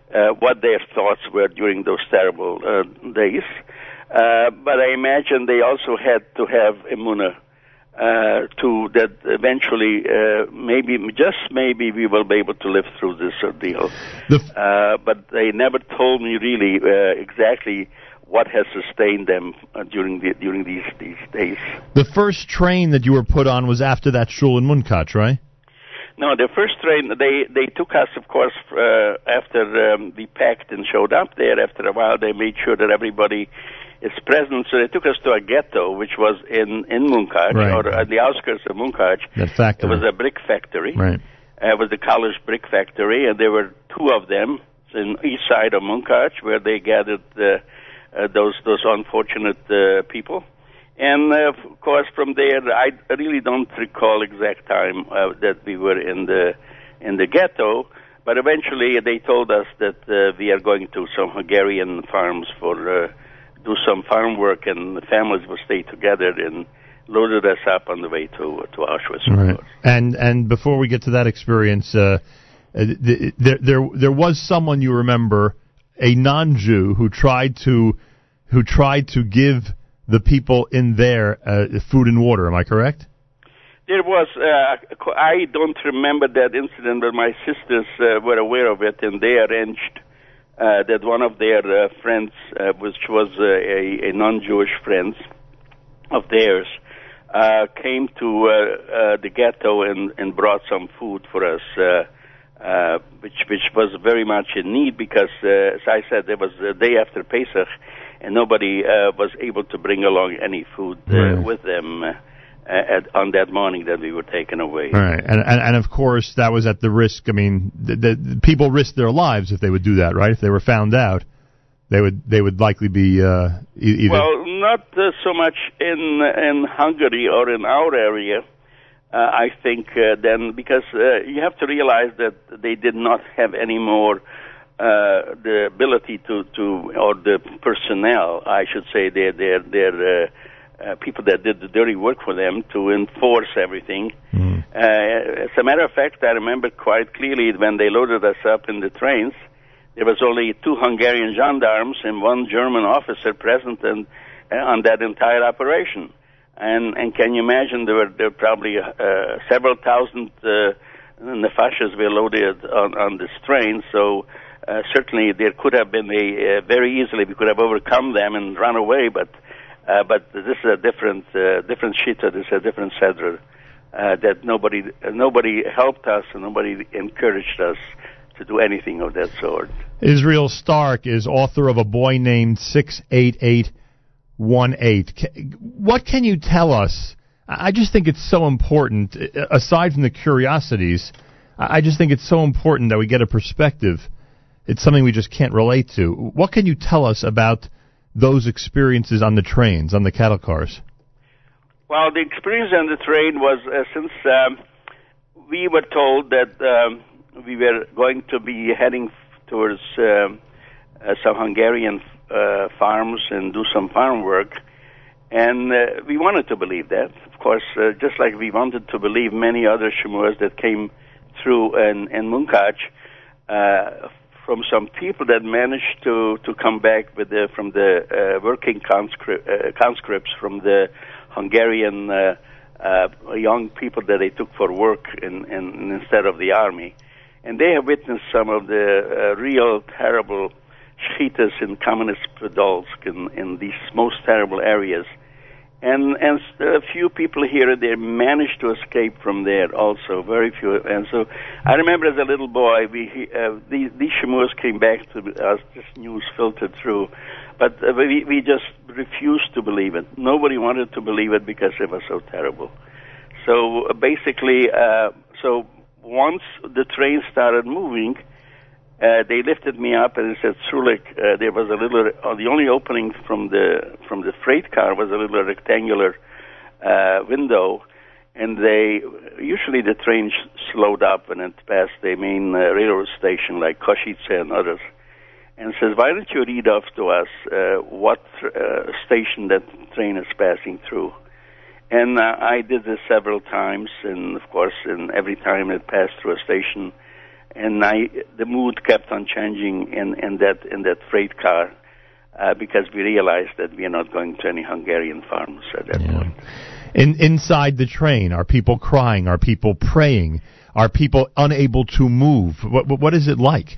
Speaker 28: uh, what their thoughts were during those terrible uh, days. Uh, but I imagine they also had to have emuna uh, to that eventually, uh, maybe just maybe we will be able to live through this ordeal. uh, but they never told me really uh, exactly what has sustained them uh, during the, during these these days.
Speaker 1: the first train that you were put on was after that shul in Munkach, right?
Speaker 28: No, the first train they they took us, of course, uh, after um, we packed and showed up there. After a while, they made sure that everybody is present. So they took us to a ghetto, which was in in Munkach
Speaker 1: Right.
Speaker 28: or at the outskirts of Munkach.
Speaker 1: That factory.
Speaker 28: It was a brick factory.
Speaker 1: Right.
Speaker 28: Uh, it was the college brick factory, and there were two of them in east side of Munkach, where they gathered uh, uh, those those unfortunate uh, people. And uh, of course, from there, I really don't recall exact time uh, that we were in the in the ghetto. But eventually, they told us that uh, we are going to some Hungarian farms for uh, do some farm work, and the families would stay together and loaded us up on the way to to Auschwitz.
Speaker 1: Right. And and before we get to that experience, uh, uh, th- there there there was someone you remember, a non-Jew who tried to who tried to give the people in there uh, food and water. Am I correct?
Speaker 28: There was, uh, I don't remember that incident, but my sisters uh, were aware of it, and they arranged uh, that one of their uh, friends, uh, which was uh, a, a non-Jewish friend of theirs, uh, came to uh, uh, the ghetto and, and brought some food for us, uh, uh, which which was very much in need because, uh, as I said, it was the day after Pesach, and nobody uh, was able to bring along any food uh,
Speaker 1: Right.
Speaker 28: with them. At, on that morning that we were taken away.
Speaker 1: Right. And, and and of course that was at the risk. I mean, the, the people risked their lives if they would do that, right? If they were found out, they would they would likely be uh, either.
Speaker 28: Well, not uh, so much in in Hungary or in our area. Uh, I think uh, then because uh, you have to realize that they did not have any more uh, the ability to to or the personnel, I should say, their their their uh, uh, people that did the dirty work for them to enforce everything. Uh, as a matter of fact, I remember quite clearly when they loaded us up in the trains, there was only two Hungarian gendarmes and one German officer present and, uh, on that entire operation. And, and can you imagine there were, there were probably uh, several thousand uh, nefashas were loaded on, on this train, so uh, certainly there could have been a uh, very easily we could have overcome them and run away, but uh, but this is a different uh, different shita, this is a different sedra. Uh, that nobody nobody helped us and nobody encouraged us to do anything of that sort.
Speaker 1: Israel Starck is author of a boy named six eight eight one eight. What can you tell us? I just think it's so important. uh, Aside from the curiosities, I just think it's so important that we get a perspective. It's something we just can't relate to. What can you tell us about those experiences on the trains, on the cattle cars?
Speaker 28: Well, the experience on the train was uh, since um, we were told that um, we were going to be heading towards um, uh, some Hungarian uh, farms and do some farm work, and uh, we wanted to believe that. Of course, uh, just like we wanted to believe many other Shemuas that came through in, in Munkach, uh, from some people that managed to to come back with the from the uh, working conscript, uh, conscripts from the Hungarian uh, uh, young people that they took for work in, in instead of the army, and they have witnessed some of the uh, real terrible shitas in communist Podolsk in, in these most terrible areas. And and a few people here and there managed to escape from there also, very few. And so I remember as a little boy, we uh, these, these Shemuas came back to us, this news filtered through, but uh, we we just refused to believe it. Nobody wanted to believe it because it was so terrible. So basically, uh, so once the train started moving, uh, they lifted me up and said, Sulik, uh, there was a little, uh, the only opening from the from the freight car was a little rectangular uh, window, and they usually the train slowed up when it passed the main uh, railroad station like Košice and others, and says, why don't you read off to us uh, what uh, station that train is passing through? And uh, I did this several times, and of course, and every time it passed through a station and I the mood kept on changing in in that in that freight car uh, because we realized that we are not going to any Hungarian farms at that point.
Speaker 1: In, inside the train, are people crying? Are people praying? Are people unable to move? What, what is it like?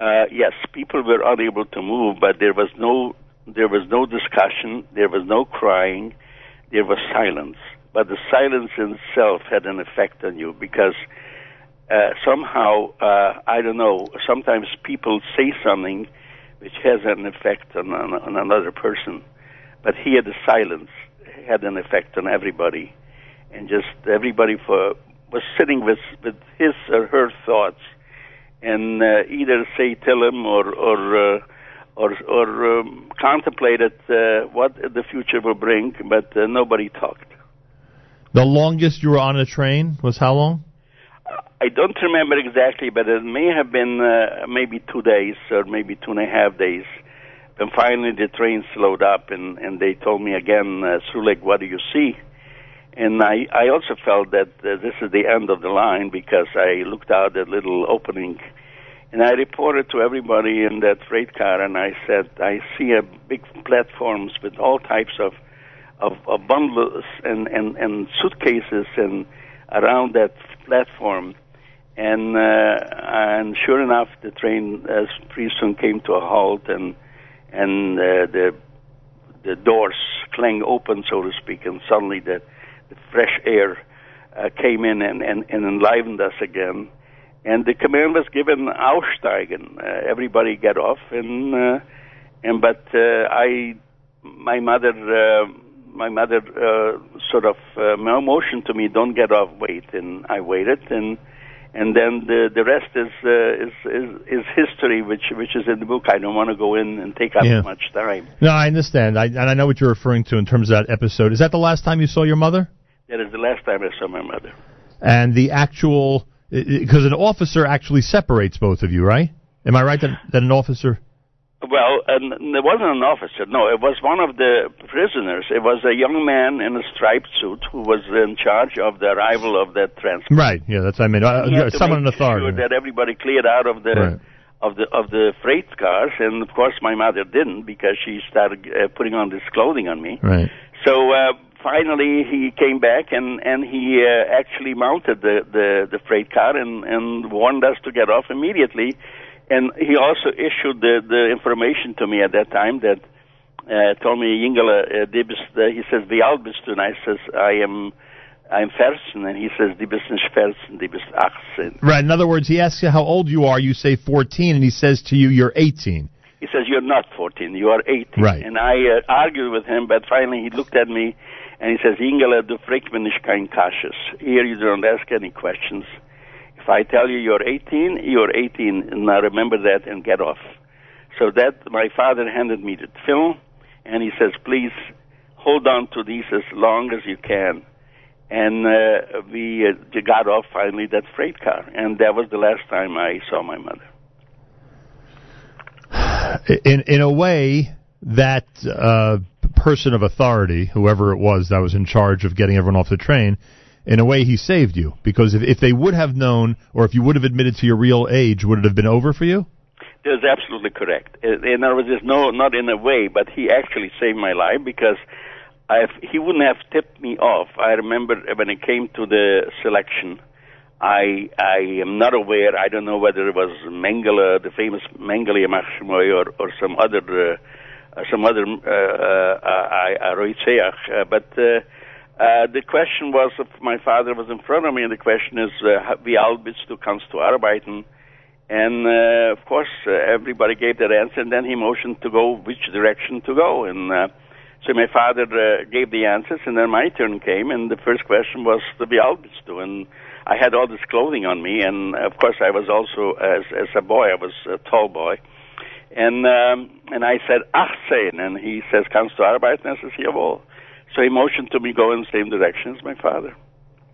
Speaker 28: Uh, yes, people were unable to move, but there was no there was no discussion, there was no crying, there was silence. But the silence itself had an effect on you because uh, somehow, uh, I don't know, sometimes people say something which has an effect on, on, on another person. But here the silence had an effect on everybody. And just everybody for, was sitting with, with his or her thoughts and uh, either say tell him or, or, uh, or, or um, contemplated uh, what the future will bring, but uh, nobody talked.
Speaker 1: The longest you were on a train was how long?
Speaker 28: I don't remember exactly, but it may have been uh, maybe two days or maybe two and a half days. And finally, the train slowed up, and and they told me again, uh, Sulik, what do you see? And I I also felt that uh, this is the end of the line because I looked out that little opening, and I reported to everybody in that freight car, and I said I see a big platforms with all types of of, of bundles and and and suitcases and around that platform and uh, and sure enough, the train uh, pretty soon came to a halt, and and uh, the the doors clang open, so to speak, and suddenly the, the fresh air uh, came in and, and, and enlivened us again. And the command was given Aussteigen. Uh, everybody get off, and uh, and but uh, I, my mother, uh, my mother uh, sort of uh, motioned to me, "Don't get off, wait," and I waited and and then the the rest is uh, is, is is history, which which is in the book. I don't want to go in and take up
Speaker 1: Yeah.
Speaker 28: much time.
Speaker 1: No, I understand. I, and I know what you're referring to in terms of that episode. Is that the last time you saw your mother?
Speaker 28: That is the last time I saw my mother.
Speaker 1: And the actual, because an officer actually separates both of you, right? Am I right that, that an officer?
Speaker 28: Well, and there wasn't an officer. No, it was one of the prisoners. It was a young man in a striped suit who was in charge of the arrival of that transport.
Speaker 1: Right. Yeah, that's I mean. Uh,
Speaker 28: He had to
Speaker 1: someone in authority.
Speaker 28: Sure that everybody cleared out of the
Speaker 1: Right.
Speaker 28: of the of the freight cars, and of course my mother didn't because she started uh, putting on this clothing on me.
Speaker 1: Right.
Speaker 28: So uh, finally, he came back and and he uh, actually mounted the, the the freight car and and warned us to get off immediately. And he also issued the the information to me at that time that uh, told me Jingele, uh, die bist, uh, he says, wie alt bist du? And I says, I am. I'm 14, and he says, die bist nicht 14, die bist 18.
Speaker 1: Right. In other words, he asks you how old you are. You say 14, and he says to you, "You're 18."
Speaker 28: He says, You're not 14, you are 18.
Speaker 1: Right.
Speaker 28: And I uh, argued with him, but finally he looked at me and he says, Ingela, du fragst mich nicht kein Kasches. Here you don't ask any questions. If I tell you you're 18, you're 18. and Now remember that and get off. So that my father handed me the film, and he says, Please hold on to these as long as you can. And uh, we uh, got off finally that freight car, and that was the last time I saw my mother.
Speaker 1: in in a way that uh, person of authority, whoever it was that was in charge of getting everyone off the train, in a way he saved you because if if they would have known or if you would have admitted to your real age, would it have been over for you?
Speaker 28: That's absolutely correct. In in other words, no, not in a way, but he actually saved my life because I, he wouldn't have tipped me off. I remember when it came to the selection, I I am not aware. I don't know whether it was Mengele, the famous Mengele Machshmoy, or or some other uh, uh, some other uh, uh, uh. Uh, but uh, uh, the question was, if my father was in front of me, and the question is, uh, wie alt bist du, kannst arbeiten? And uh, of course, uh, everybody gave that answer, and then he motioned to go which direction to go. And uh, so my father uh, gave the answers, and then my turn came, and the first question was the wie alt bist du? And I had all this clothing on me, and of course I was also as as a boy I was a tall boy, and um, and I said 18, and he says kannst du arbeiten? I says jawohl. So he motioned to me go in the same direction as my father.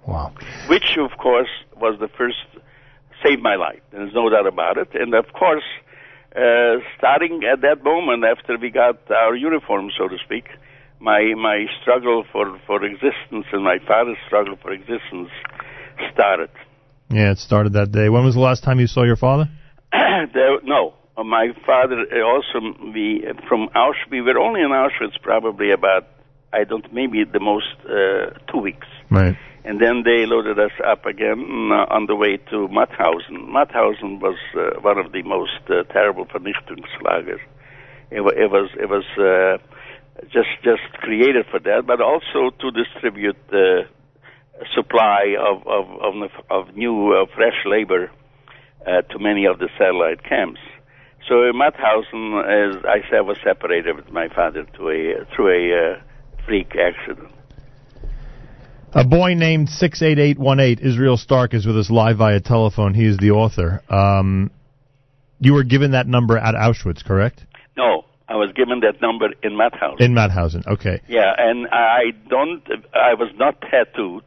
Speaker 1: Wow.
Speaker 28: Which of course was the first saved my life. There's no doubt about it. And of course, uh, starting at that moment after we got our uniform, so to speak, my my struggle for for existence and my father's struggle for existence started.
Speaker 1: Yeah, it started that day. When was the last time you saw your father?
Speaker 28: there, no, my father uh, also we from Auschwitz. We were only in Auschwitz probably about I don't maybe the most uh, two weeks,
Speaker 1: Right.
Speaker 28: and then they loaded us up again uh, on the way to Mauthausen. Mauthausen was uh, one of the most uh, terrible Vernichtungslager. It, it was it was uh, just just created for that, but also to distribute uh, supply of of of, of new uh, fresh labor uh, to many of the satellite camps. So in Mauthausen, as I said, was separated with my father to a through a uh, freak accident.
Speaker 1: A boy named 68818, Israel Starck, is with us live via telephone. He is the author. Um, you were given that number at Auschwitz, correct?
Speaker 28: No, I was given that number in Mauthausen.
Speaker 1: In Mauthausen, okay.
Speaker 28: Yeah, and I don't. I was not tattooed,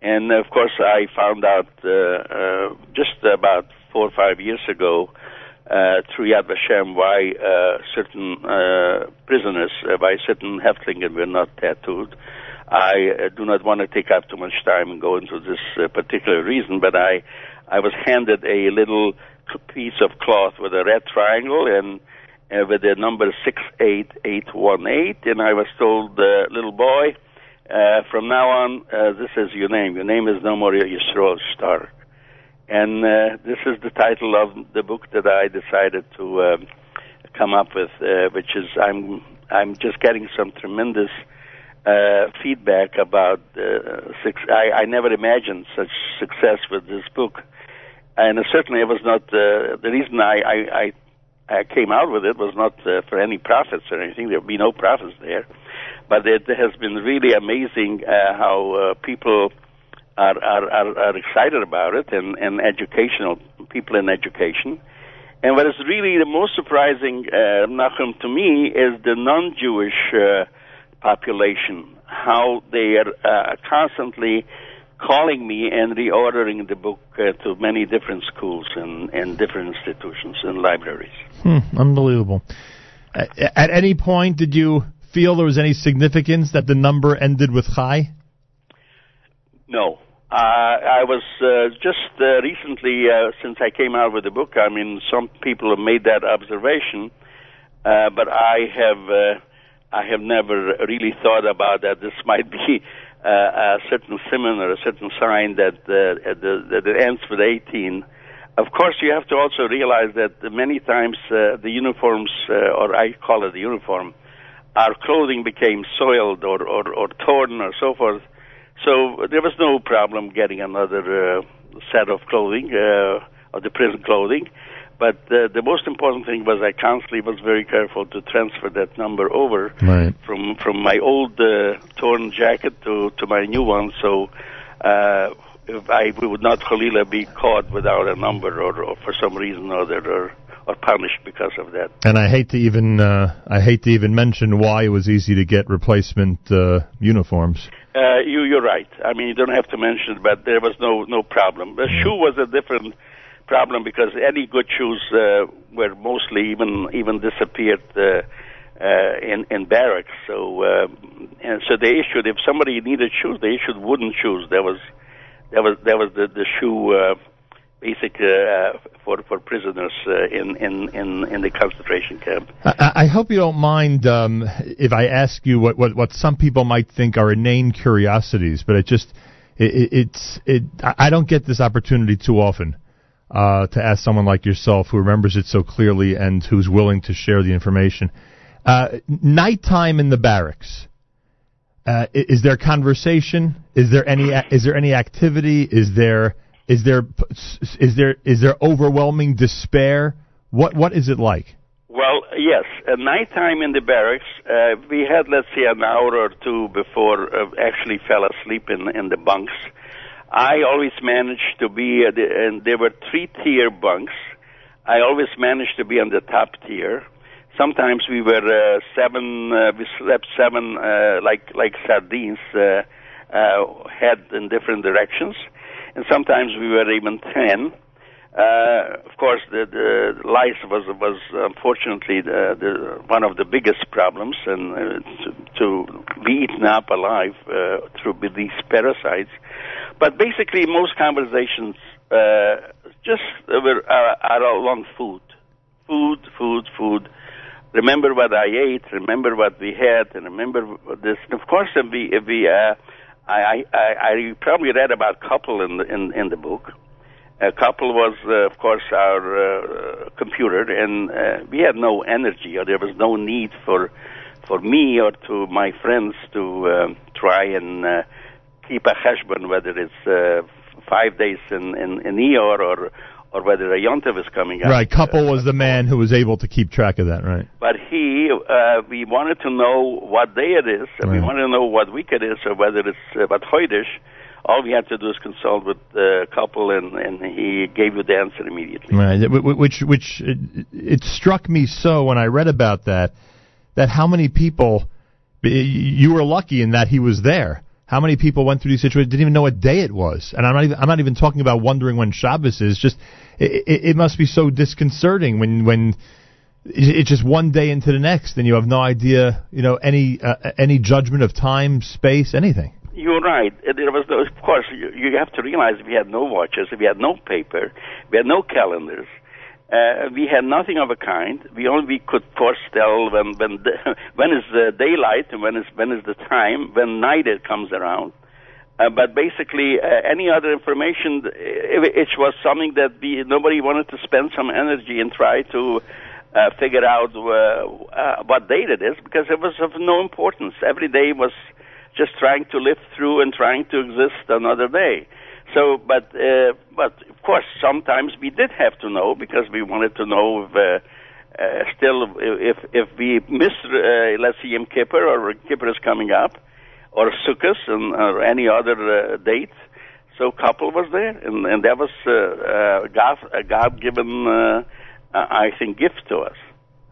Speaker 28: and of course I found out uh, uh, just about four or five years ago uh, through Yad Vashem why uh, certain uh, prisoners, uh, why certain Häftlingen were not tattooed. I uh, do not want to take up too much time and go into this uh, particular reason, but I I was handed a little piece of cloth with a red triangle and uh, with the number 68818, and I was told, little boy, uh, from now on, this is your name. Your name is no more Yisroel Star. And uh, this is the title of the book that I decided to um, come up with, uh, which is I'm I'm just getting some tremendous uh, feedback about uh, six. I, I never imagined such success with this book, and uh, certainly it was not uh, the reason I, I, I I came out with it was not uh, for any profits or anything. There would be no profits there, but it has been really amazing uh, how uh, people are, are are are excited about it, and and educational people in education. And what is really the most surprising, uh, Nachum, to me, is the non-Jewish uh, population. How they are uh, constantly calling me and reordering the book uh, to many different schools and, and different institutions and libraries.
Speaker 1: Hmm, unbelievable. Uh, at any point, did you feel there was any significance that the number ended with Chai?
Speaker 28: No. Uh, I was uh, just uh, recently, uh, since I came out with the book, I mean, some people have made that observation, uh, but I have, uh, I have never really thought about that. This might be uh, a certain symbol or a certain sign that, uh, the, that it ends with 18. Of course, you have to also realize that many times uh, the uniforms, uh, or I call it the uniform, our clothing became soiled or, or, or torn or so forth. So there was no problem getting another uh, set of clothing, uh, of the prison clothing. But uh, the most important thing was I constantly was very careful to transfer that number over
Speaker 1: Right.
Speaker 28: from from my old uh, torn jacket to to my new one. So uh, if I we would not Khalila be caught without a number or, or for some reason or other or or punished because of that.
Speaker 1: And I hate to even uh, I hate to even mention why it was easy to get replacement uh, uniforms.
Speaker 28: Uh, you you're right. I mean you don't have to mention it, but there was no no problem. The shoe was a different problem because any good shoes uh, were mostly even even disappeared uh, uh, in in barracks. So uh, and so they issued if somebody needed shoes, they issued wooden shoes. That was that was that was the the shoe. Uh, Basic uh, for for prisoners uh, in, in in in the concentration camp.
Speaker 1: I, I hope you don't mind um, if I ask you what, what, what some people might think are inane curiosities, but it just it, it, it's it. I don't get this opportunity too often uh, to ask someone like yourself who remembers it so clearly and who's willing to share the information. Uh, nighttime in the barracks. Uh, is there conversation? Is there any is there any activity? Is there is there is there is there overwhelming despair? What what is it like?
Speaker 28: Well, yes. At nighttime in the barracks, uh, we had, let's say, an hour or two before uh, actually fell asleep in in the bunks. I always managed to be, uh, the, and there were three tier bunks. I always managed to be on the top tier. Sometimes we were uh, seven, uh, we slept seven, uh, like like sardines, uh, uh, head in different directions, and sometimes we were even ten. Uh, of course, the, the lice was was unfortunately the, the, one of the biggest problems, and uh, to, to be eaten up alive uh, through these parasites. But basically, most conversations uh, just were are, are along food, food, food, food. Remember what I ate. Remember what we had, and remember this. And of course, if we if we uh, I, I I probably read about couple in the in in the book. A couple was, uh, of course, our uh, computer, and uh, we had no energy, or there was no need for for me or to my friends to um, try and uh, keep a cheshbon, whether it's uh, five days in in, in Iyar or or whether a yontiv is coming up.
Speaker 1: Right, couple was the man who was able to keep track of that, right?
Speaker 28: But he, uh, we wanted to know what day it is, and we wanted to know what week it is, or whether it's uh, what hoidish. All we had to do is consult with the couple, and, and he gave you the answer immediately.
Speaker 1: Right, wh- wh- which which it, it struck me so when I read about that that how many people you were lucky in that he was there. How many people went through these situations didn't even know what day it was, and I'm not even I'm not even talking about wondering when Shabbos is. Just it, it, it must be so disconcerting when when it's just one day into the next, and you have no idea, you know, any uh, any judgment of time, space, anything.
Speaker 28: You're right. There was, of course, you, you have to realize we had no watches, we had no paper, we had no calendars. Uh, we had nothing of a kind. We only could foretell when when the, when is the daylight and when is when is the time when night it comes around. Uh, but basically, uh, any other information, it, it was something that we, nobody wanted to spend some energy and try to uh, figure out uh, uh, what date it is because it was of no importance. Every day was just trying to live through and trying to exist another day. So, but uh, but of course, sometimes we did have to know because we wanted to know if. Uh, uh, still, if if we miss, uh, let's see, Yom Kippur or Kippur is coming up, or Sukkot and or any other uh, date, so couple was there, and and that was uh, uh, God a God given, uh, I think, gift to us.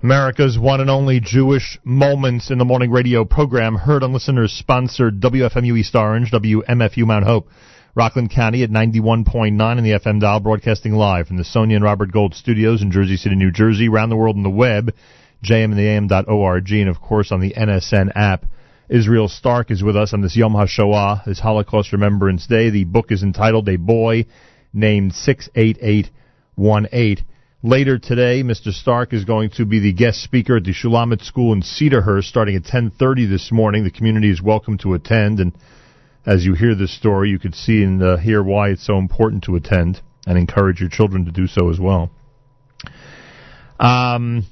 Speaker 1: America's one and only Jewish Moments in the Morning radio program, heard on listeners sponsored WFMU East Orange, WMFU Mount Hope, Rockland County at 91.9 in the FM dial, broadcasting live from the Sonia and Robert Gold studios in Jersey City, New Jersey, around the world on the web, jmintheam.org, and of course on the NSN app. Israel Starck is with us on this Yom HaShoah, this Holocaust Remembrance Day. The book is entitled A Boy Named 68818. Later today, Mr. Starck is going to be the guest speaker at the Shulamith School in Cedarhurst starting at 10:30 this morning. The community is welcome to attend and as you hear this story, you could see and uh, hear why it's so important to attend and encourage your children to do so as well. Um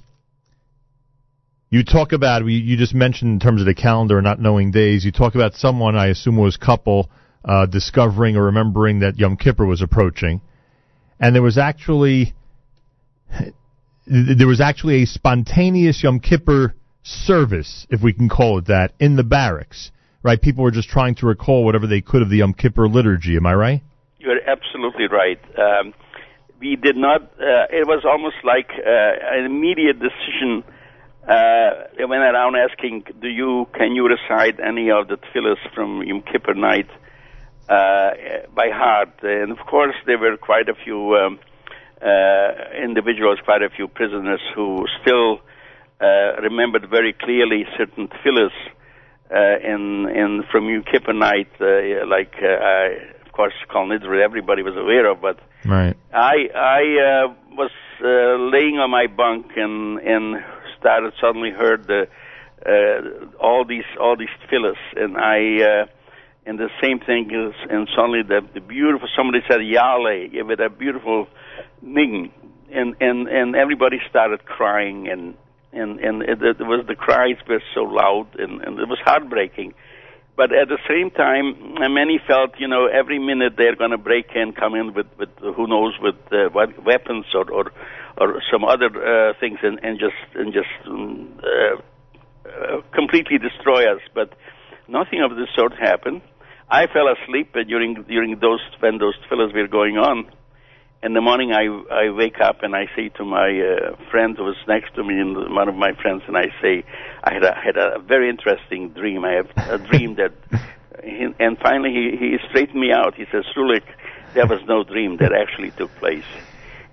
Speaker 1: you talk about you just mentioned in terms of the calendar and not knowing days. You talk about someone I assume was couple uh, discovering or remembering that Yom Kippur was approaching, and there was actually there was actually a spontaneous Yom Kippur service, if we can call it that, in the barracks. Right? People were just trying to recall whatever they could of the Yom Kippur liturgy. Am I right?
Speaker 28: You're absolutely right. Um, we did not. Uh, it was almost like uh, an immediate decision. Uh, they went around asking, "Do you can you recite any of the tefillahs from Yom Kippur night uh, by heart?" And of course, there were quite a few um, uh, individuals, quite a few prisoners who still uh, remembered very clearly certain uh, in in from night, uh, like uh, I, of course Kol everybody was aware of, but
Speaker 1: Right.
Speaker 28: I I uh, was uh, laying on my bunk and and started suddenly heard the uh, all these all these tefillahs and I uh, and the same thing is and suddenly the the beautiful somebody said Yale give it a beautiful ning and and and everybody started crying and and and it, it was the cries were so loud and, and it was heartbreaking but at the same time, many felt, you know, every minute they're going to break in, come in with, with who knows, with uh, what weapons or, or or some other uh, things, and, and just and just um, uh, uh, completely destroy us. But nothing of this sort happened. I fell asleep during during those when those tefillahs were going on. In the morning, I I wake up and I say to my uh, friend who was next to me, and one of my friends, and I say, I had a, had a very interesting dream. I have a dream that, he, and finally he he straightened me out. He says, Rulik, there was no dream that actually took place,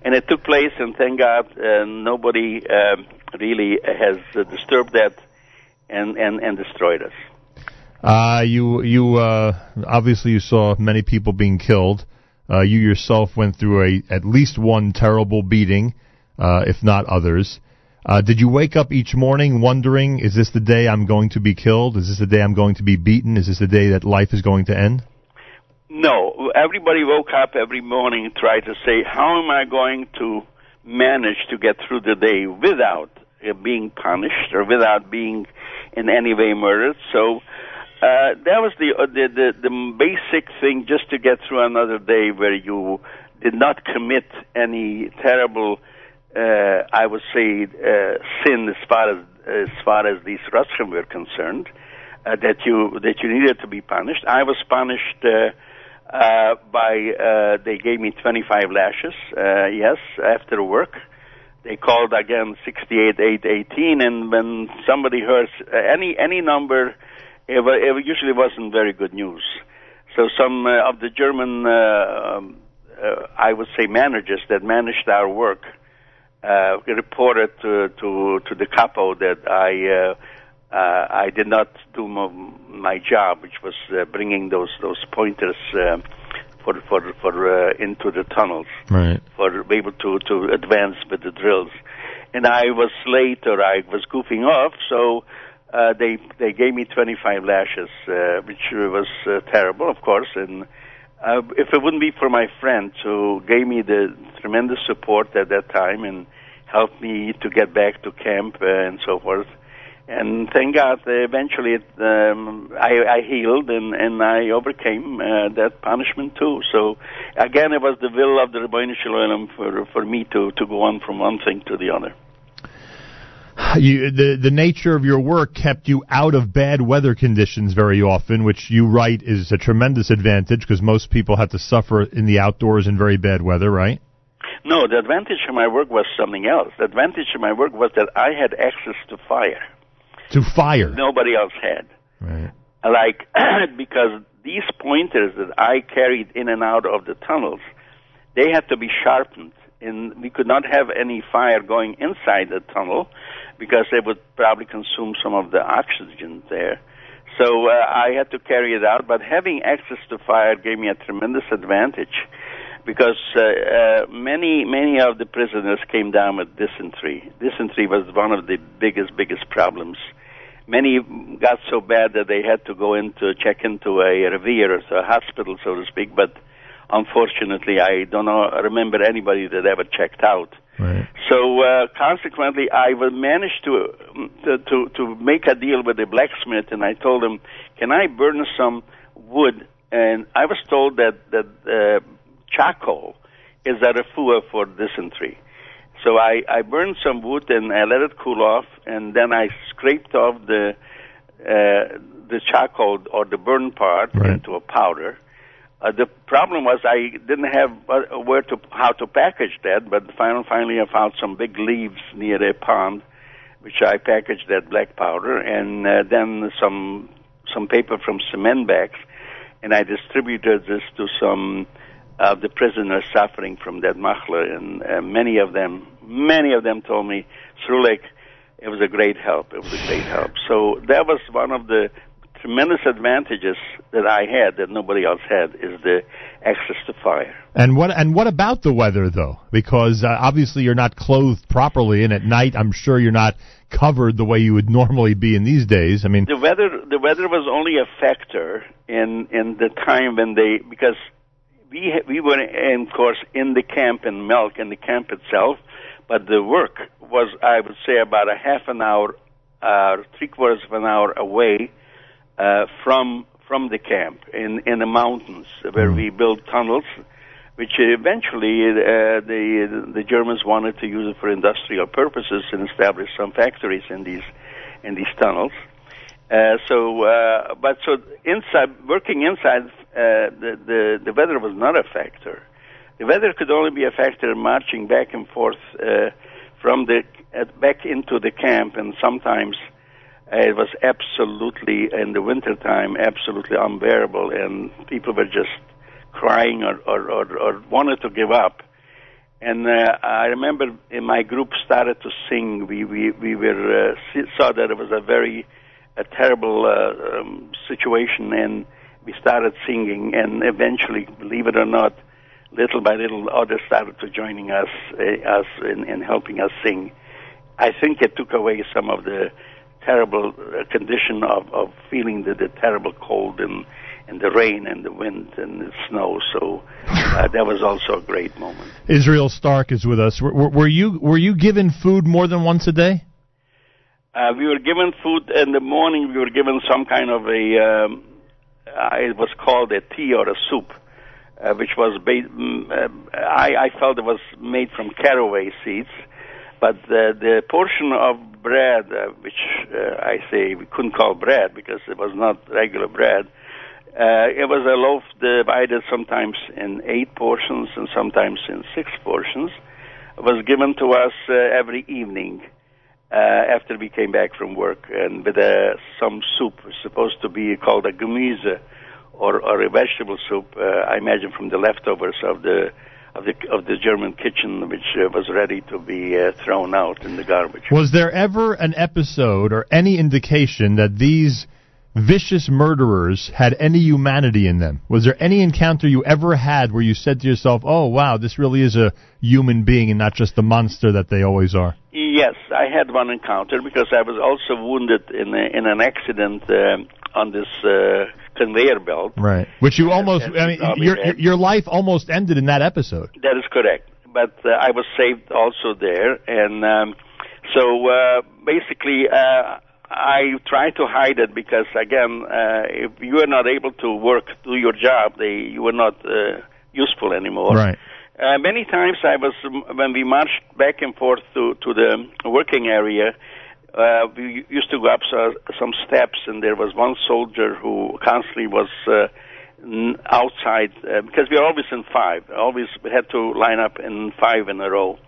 Speaker 28: and it took place, and thank God, uh, nobody um, really has uh, disturbed that and and and destroyed us.
Speaker 1: Uh, you you uh, obviously you saw many people being killed. Uh, you yourself went through a at least one terrible beating, uh, if not others. Uh, did you wake up each morning wondering, is this the day I'm going to be killed? Is this the day I'm going to be beaten? Is this the day that life is going to end?
Speaker 28: No, everybody woke up every morning and tried to say, how am I going to manage to get through the day without uh, being punished or without being in any way murdered? So uh, that was the, uh, the the the basic thing, just to get through another day where you did not commit any terrible, uh, I would say, uh, sin as far as as far as these Russian were concerned. Uh, that you that you needed to be punished. I was punished. Uh, uh, by uh, they gave me 25 lashes. Uh, yes, after work, they called again 68, 8, 18, and when somebody hears uh, any any number, it, it usually wasn't very good news. So some uh, of the German, uh, um, uh, I would say, managers that managed our work uh, reported to, to to the capo that I. Uh, uh, I did not do my, my job, which was uh, bringing those those pointers uh, for for for uh, into the tunnels
Speaker 1: Right.
Speaker 28: for be able to to advance with the drills. And I was late or I was goofing off, so uh, they they gave me 25 lashes, uh, which was uh, terrible, of course. And uh, if it wouldn't be for my friend who gave me the tremendous support at that time and helped me to get back to camp uh, and so forth, and thank God, uh, eventually it, um, I, I healed and, and I overcame uh, that punishment too. So again, it was the will of the Ribono Shel Olam for for me to to go on from one thing to the other.
Speaker 1: You, the the nature of your work kept you out of bad weather conditions very often, which you write is a tremendous advantage because most people have to suffer in the outdoors in very bad weather, right?
Speaker 28: No, the advantage of my work was something else. The advantage of my work was that I had access to fire.
Speaker 1: To fire.
Speaker 28: Nobody else had.
Speaker 1: Right.
Speaker 28: Like because these pointers that I carried in and out of the tunnels, they had to be sharpened, and we could not have any fire going inside the tunnel because they would probably consume some of the oxygen there. So uh, I had to carry it out, but having access to fire gave me a tremendous advantage because uh, uh, many many of the prisoners came down with dysentery. Dysentery was one of the biggest biggest problems. Many got so bad that they had to go into check into a Revier, a hospital, so to speak. But unfortunately, I don't know, remember anybody that ever checked out. So uh, consequently, I will manage to, to to make a deal with the blacksmith, and I told him, "Can I burn some wood?" And I was told that that uh, charcoal is a refuah for dysentery. So I I burned some wood and I let it cool off, and then I scraped off the uh, the charcoal or the burn part into a powder. Uh, the problem was I didn't have uh, where to how to package that, but finally, finally I found some big leaves near a pond, which I packaged that black powder, and uh, then some some paper from cement bags, and I distributed this to some of the prisoners suffering from that machla, and uh, many of them, many of them told me, Srulek, it was a great help. It was a great help. So that was one of the tremendous advantages that I had that nobody else had is the access to fire.
Speaker 1: And what and what about the weather though? Because uh, obviously you're not clothed properly, and at night I'm sure you're not covered the way you would normally be in these days. I mean,
Speaker 28: The weather, the weather was only a factor in in the time when they because we we were in course in the camp in Melk in the camp itself, but the work was I would say about a half an hour, uh, three quarters of an hour away from from the camp in in the mountains where we built tunnels, which eventually uh, the the Germans wanted to use it for industrial purposes and establish some factories in these in these tunnels. Uh, so, uh, but so inside, working inside, uh, the, the the weather was not a factor. The weather could only be a factor marching back and forth uh, from the uh, back into the camp, and sometimes uh, it was absolutely in the winter time absolutely unbearable, and people were just crying or or, or, or wanted to give up. And uh, I remember in my group started to sing. We we we were uh, saw that it was a very a terrible uh, um, situation, and we started singing. And eventually, believe it or not, little by little, others started to joining us uh, us in, in helping us sing. I think it took away some of the terrible uh, condition of, of feeling the, the terrible cold and and the rain and the wind and the snow. So uh, that was also a great moment.
Speaker 1: Israel Starck is with us. Were, were, were you were you given food more than once a day?
Speaker 28: Uh, we were given food in the morning. We were given some kind of a. Um, uh, it was called a tea or a soup, uh, which was. Ba- mm, uh, I, I felt it was made from caraway seeds, but the, the portion of bread, uh, which uh, I say we couldn't call bread because it was not regular bread. Uh, it was a loaf divided sometimes in eight portions and sometimes in six portions. It was given to us uh, every evening uh, after we came back from work, and with uh, some soup, supposed to be called a gemüse, or, or a vegetable soup. Uh, I imagine from the leftovers of the of the of the German kitchen, which uh, was ready to be uh, thrown out in the garbage.
Speaker 1: Was there ever an episode or any indication that these vicious murderers had any humanity in them? Was there any encounter you ever had where you said to yourself, "Oh, wow, this really is a human being and not just the monster that they always are"?
Speaker 28: Yes, I had one encounter because I was also wounded in a, in an accident uh, on this uh, conveyor belt.
Speaker 1: Right. Which you almost, I mean, your your- your life almost ended in that episode.
Speaker 28: That is correct. But uh, I was saved also there, and um, so uh, basically, uh, I try to hide it because again, uh, if you are not able to work, do your job, they you are not uh, useful anymore.
Speaker 1: Right.
Speaker 28: Uh, many times I was when we marched back and forth to to the working area. Uh, we used to go up so, some steps, and there was one soldier who constantly was uh, outside uh, because we were always in five. Always had to line up in five in a row,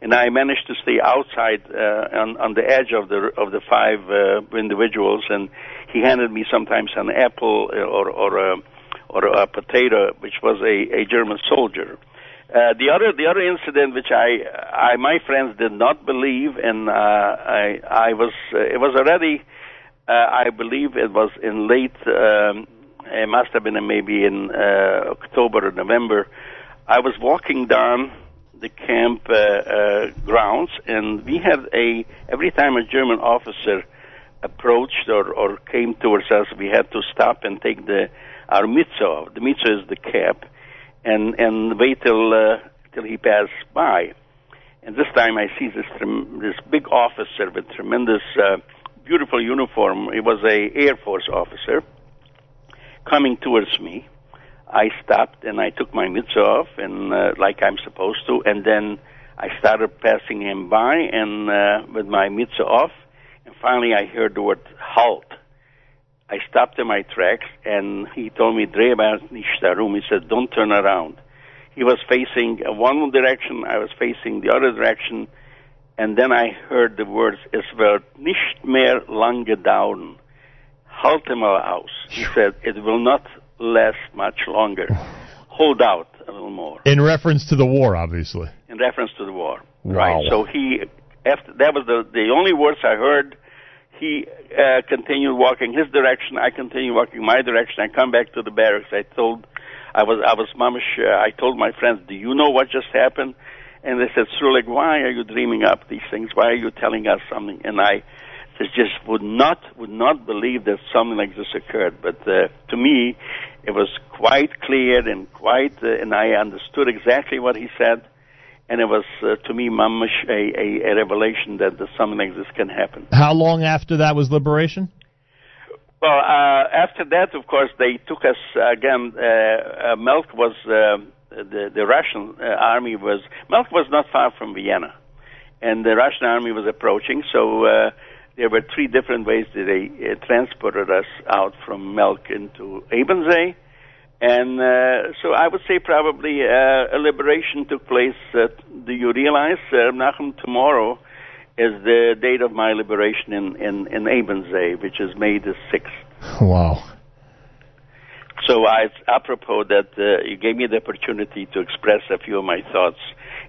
Speaker 28: and I managed to stay outside uh, on on the edge of the of the five uh, individuals. And he handed me sometimes an apple uh, or or a or a potato, which was a, a German soldier. Uh, the other the other incident which I I my friends did not believe and uh, I I was uh, it was already uh, I believe it was in late um, it must have been maybe in uh, October or November. I was walking down the camp uh, uh, grounds and we had a every time a German officer approached or, or came towards us we had to stop and take the our mitzvah the mitzvah is the cap and and wait till uh, till he passed by. And this time I see this trem- this big officer with tremendous, uh, beautiful uniform. He was a Air Force officer coming towards me. I stopped and I took my mitzvah off and uh, like I'm supposed to, and then I started passing him by and uh, with my mitzvah off, and finally I heard the word halt. I stopped in my tracks, and he told me, "Dreh nicht darum." He said, "Don't turn around." He was facing uh, one direction, I was facing the other direction, and then I heard the words, "Es wird nicht mehr lange dauern." Halt mal aus. He said, "It will not last much longer. Hold out a little more."
Speaker 1: In reference to the war, obviously.
Speaker 28: In reference to the war,
Speaker 1: Wow.
Speaker 28: right? So he, after that was the the only words I heard he uh, continued walking his direction. I continued walking my direction. I come back to the barracks. I told, I was, I was mamish. Uh, I told my friends, "Do you know what just happened?" And they said, "Srulik, why are you dreaming up these things? Why are you telling us something?" And I just would not would not believe that something like this occurred. But uh, to me, it was quite clear and quite, uh, and I understood exactly what he said. And it was uh, to me, mamish, a, a, a revelation that the, something like this can happen.
Speaker 1: How long after that was liberation?
Speaker 28: Well, uh, after that, of course, they took us again. Uh, uh, Melk was uh, the the Russian uh, army was Melk was not far from Vienna, and the Russian army was approaching. So uh, there were three different ways that they uh, transported us out from Melk into Ebensee. And uh, so I would say probably uh, a liberation took place. Uh, do you realize, uh, Nachum, tomorrow is the date of my liberation in, in, in Ebensee, which is May the 6th.
Speaker 1: Wow.
Speaker 28: So I, apropos that uh, you gave me the opportunity to express a few of my thoughts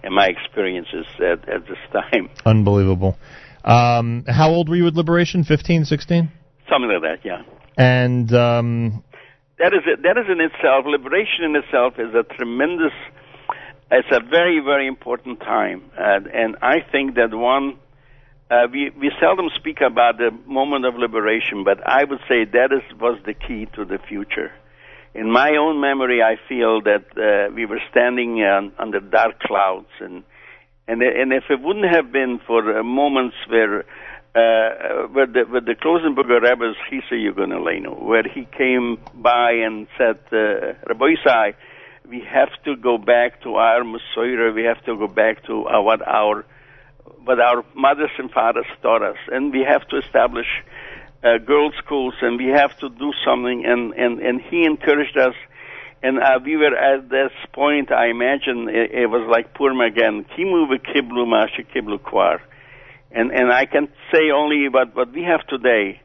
Speaker 28: and my experiences at, at this time.
Speaker 1: Unbelievable. Um, how old were you at Liberation? 15, 16?
Speaker 28: Something like that, yeah.
Speaker 1: And um,
Speaker 28: that is it. That is in itself. Liberation in itself is a tremendous. It's a very very important time, and and I think that one. Uh, we we seldom speak about the moment of liberation, but I would say that is was the key to the future. In my own memory, I feel that uh, we were standing uh, under dark clouds, and and and if it wouldn't have been for uh, moments where uh, with the with the Klausenberger Rebbe's Chisa Yugonelenu, where he came by and said, uh, Rabbi Isai, we have to go back to our Masoira, we have to go back to uh, what our what our mothers and fathers taught us, and we have to establish uh, girls' schools, and we have to do something. And and and he encouraged us, and uh, we were at this point. I imagine it, it was like Purim again. Kimu v'kiblu mashe kiblu kwar and and I can say only what what we have today,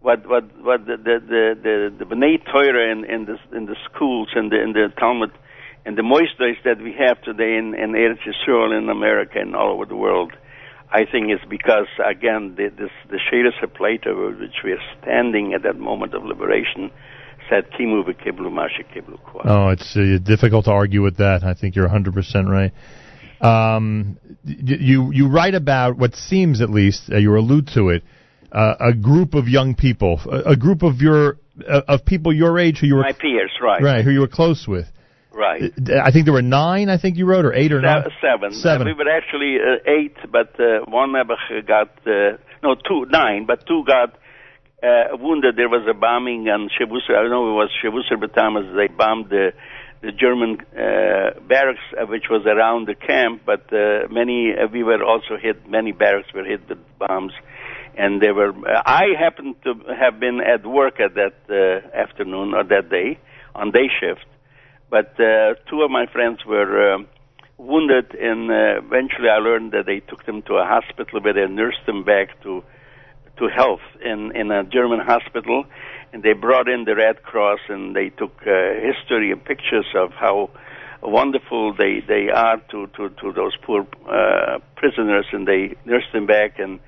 Speaker 28: what what what the the the the, the B'nai Torah in in the in the schools and the in the Talmud and the moistures that we have today in in Eretz Yisrael in America and all over the world. I think it's because again the, this the Shadus Plato, which we are standing at that moment of liberation, said
Speaker 1: Oh, it's uh, difficult to argue with that. I think you're 100 percent right. Um, you you write about what seems, at least, uh, you allude to it, uh, a group of young people, a, a group of your uh, of people your age who you were
Speaker 28: my peers, right?
Speaker 1: Right, who you were close with.
Speaker 28: Right.
Speaker 1: I think there were nine. I think you wrote, or eight or nine.
Speaker 28: Seven.
Speaker 1: Seven.
Speaker 28: Uh, we were actually uh, eight, but uh, one never got uh, no two nine, but two got uh, wounded. There was a bombing on Shebusar. I don't know it was Shebusar Batamas. They bombed the the German uh, barracks, uh, which was around the camp, but uh, many uh, we were also hit. Many barracks were hit with bombs, and they were. Uh, I happened to have been at work at that uh, afternoon or that day on day shift, but uh, two of my friends were. Uh, wounded and uh, eventually I learned that they took them to a hospital where they nursed them back to to health in in a German hospital and they brought in the Red Cross and they took uh, history and pictures of how wonderful they they are to to to those poor uh, prisoners, and they nursed them back. And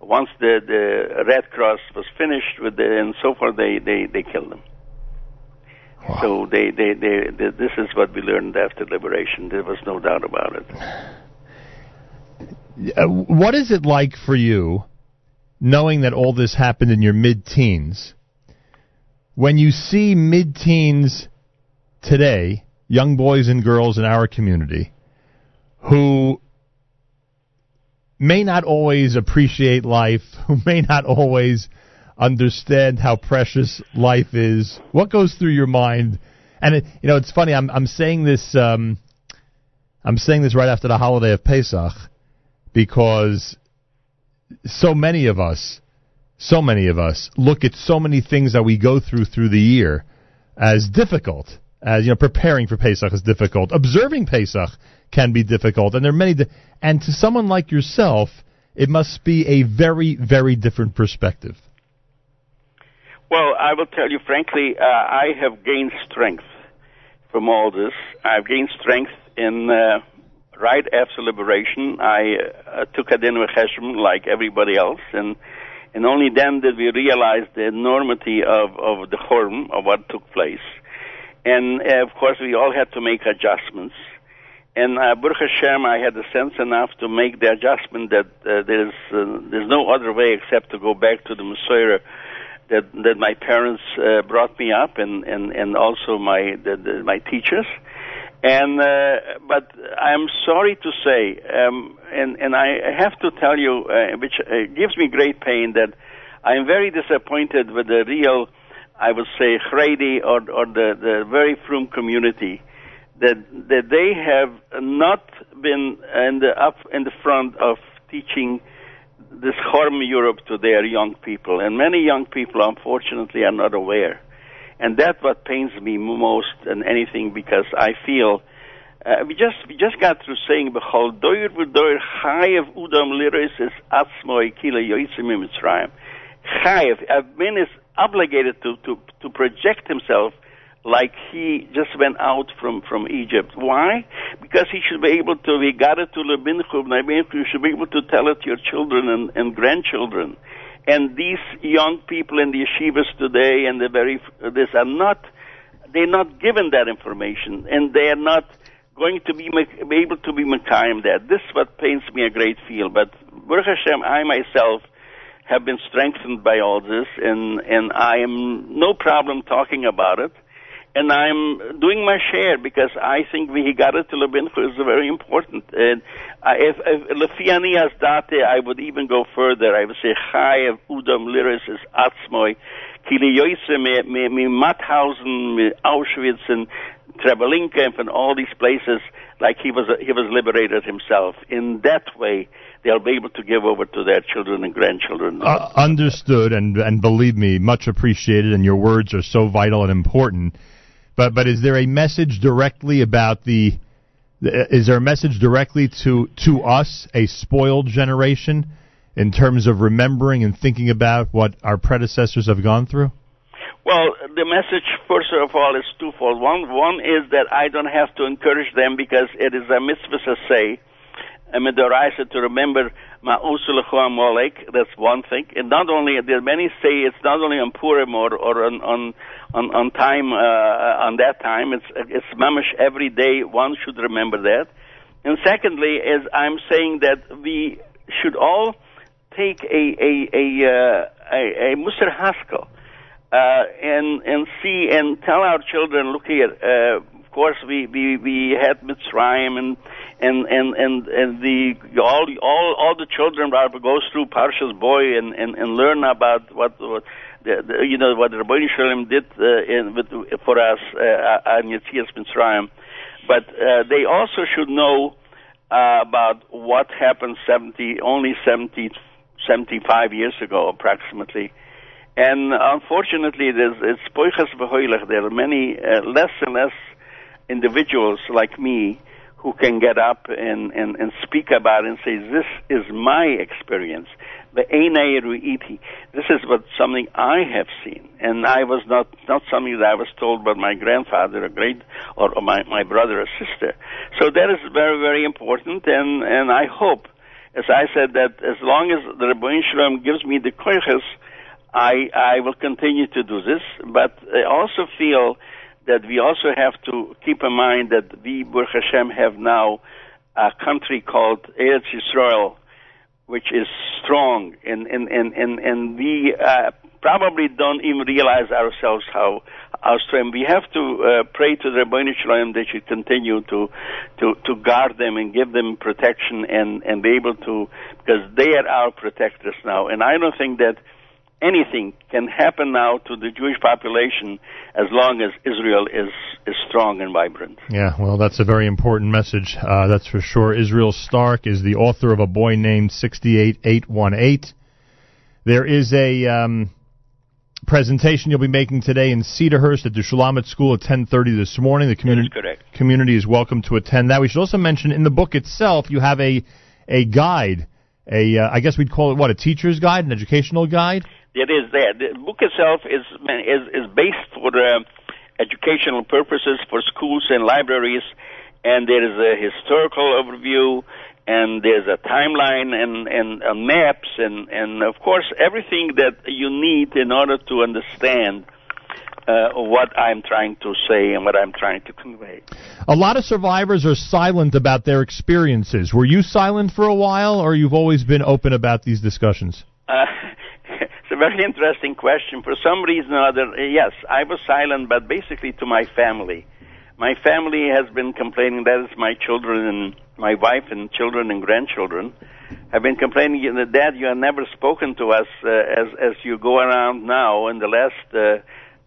Speaker 28: once the the Red Cross was finished with the and so forth, they they they killed them. Wow. So they, they they they this is what we learned after liberation. There was no doubt about it.
Speaker 1: Uh, what is it like for you, knowing that all this happened in your mid-teens? When you see mid teens today, young boys and girls in our community, who may not always appreciate life, who may not always understand how precious life is, what goes through your mind? And it, you know, it's funny. I'm I'm saying this. Um, I'm saying this right after the holiday of Pesach because so many of us so many of us look at so many things that we go through through the year as difficult. As you know, preparing for Pesach is difficult. Observing Pesach can be difficult, and there are many. Di- and to someone like yourself, it must be a very, very different perspective.
Speaker 28: Well, I will tell you frankly, uh, I have gained strength from all this. I've gained strength in uh, right after liberation. I uh, took a din cheshbon like everybody else, and and only then did we realize the enormity of, of the harm of what took place. And uh, of course, we all had to make adjustments. And uh, Baruch Hashem, I had the sense enough to make the adjustment that uh, there's uh, there's no other way except to go back to the Messiah that that my parents uh, brought me up, and and and also my the, the, my teachers. And uh, but I'm sorry to say, um, and and I have to tell you, uh, which uh, gives me great pain, that I'm very disappointed with the real, I would say, Haredi or or the the very frum community, that that they have not been in the up in the front of teaching this harm Europe to their young people, and many young people, unfortunately, are not aware, and that's what pains me most than anything because I feel. Uh, we just we just got through saying "B'chol doir v'doir chayev udam liris es atzmoi kila yoitzim mitzrayim." Chayev, a man is obligated to, to to project himself like he just went out from, from Egypt. Why? Because he should be able to, we got it to Lebinchub, you should be able to tell it to your children and, and grandchildren. And these young people in the yeshivas today and the very, uh, this are not, they're not given that information and they are not going to be, be able to be Mekayim that. This is what pains me a great deal. But Baruch Hashem, I myself, have been strengthened by all this, and and I am no problem talking about it and I'm doing my share because I think Vihigara to Lebinchu is very important. And I, if, if Lefiani as date, I would even go further. I would say Chayev Udam Liris is Atzmoy, Kili Yoise me, me, Mauthausen, me Auschwitz and Treblinka and all these places like he was he was liberated himself. In that way, they'll be able to give over to their children and grandchildren.
Speaker 1: Uh, understood, and and believe me, much appreciated. And your words are so vital and important. But but is there a message directly about the? Is there a message directly to to us, a spoiled generation, in terms of remembering and thinking about what our predecessors have gone through?
Speaker 28: Well, the message, first of all, is twofold. One, one is that I don't have to encourage them because it is a mitzvah to say, a midoraisa to remember Molek. That's one thing. And not only, there many say it's not only on Purim or, or on, on, on, on time, uh, on that time. It's, it's mamish every day. One should remember that. And secondly, is I'm saying that we should all take a, a, a, uh, a, a Musar Haskell, uh, and, and see and tell our children, look here, uh, course we, we, we had Mitzrayim and, and and and and the all all all the children goes through Parshas Boy and and and learn about what. what the, the, you know what Ribono Shel Olam did uh, in, with, for us uh, on Yetzias Mitzrayim, but uh, they also should know uh, about what happened 70, only 70, 75 years ago, approximately. And unfortunately, there's it's There are many uh, less and less individuals like me who can get up and, and, and speak about it and say, this is my experience. The This is what something I have seen, and I was not not something that I was told by my grandfather, or great, or, or my my brother or sister. So that is very very important, and and I hope, as I said, that as long as the Rebbein Shalom gives me the koiches, I I will continue to do this. But I also feel that we also have to keep in mind that we, Baruch Hashem, have now a country called Eretz Yisrael, which is strong, and and and and, and we uh, probably don't even realize ourselves how strong. We have to uh, pray to the Ribono Shel Olam they should continue to to to guard them and give them protection and and be able to because they are our protectors now. And I don't think that anything can happen now to the Jewish population as long as Israel is, is strong and vibrant.
Speaker 1: Yeah, well, that's a very important message. Uh, that's for sure. Israel Starck is the author of a boy named 68818. There is a um, presentation you'll be making today in Cedarhurst at the Shulamith School at 10:30 this morning. The community community is welcome to attend that. We should also mention in the book itself you have a a guide, a uh, I guess we'd call it what a teacher's guide, an educational guide.
Speaker 28: It is there. The book itself is is, is based for uh, educational purposes for schools and libraries, and there is a historical overview, and there's a timeline and and uh, maps, and and of course everything that you need in order to understand. Uh, what I'm trying to say and what I'm trying to convey.
Speaker 1: A lot of survivors are silent about their experiences. Were you silent for a while, or you've always been open about these discussions?
Speaker 28: Uh, a very interesting question. For some reason or other, yes, I was silent, but basically to my family. My family has been complaining, that is my children and my wife and children and grandchildren, have been complaining, that Dad, you have never spoken to us uh, as, as you go around now in the last uh,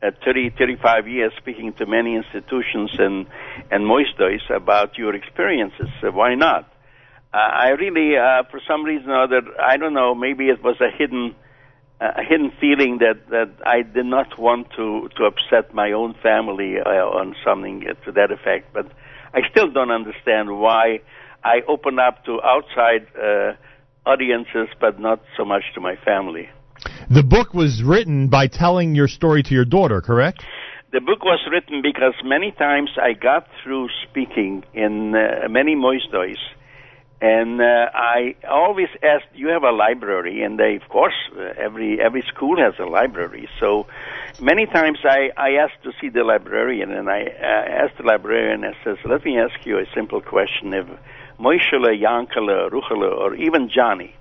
Speaker 28: uh, 30, 35 years speaking to many institutions and, and moistois about your experiences. Uh, why not? uh, I really, uh, for some reason or other, I don't know, maybe it was a hidden, a hidden feeling that that I did not want to to upset my own family uh, on something to that effect. But I still don't understand why I open up to outside uh, audiences, but not so much to my family.
Speaker 1: The book was written by telling your story to your daughter, correct?
Speaker 28: The book was written because many times I got through speaking in uh, many moistois, and uh, I always asked, "You have a library?" And they, of course, uh, every every school has a library. So many times I I asked to see the librarian, and I uh, asked the librarian, I says, "Let me ask you a simple question: If Moishele, Yankele, Ruchele, or even Johnny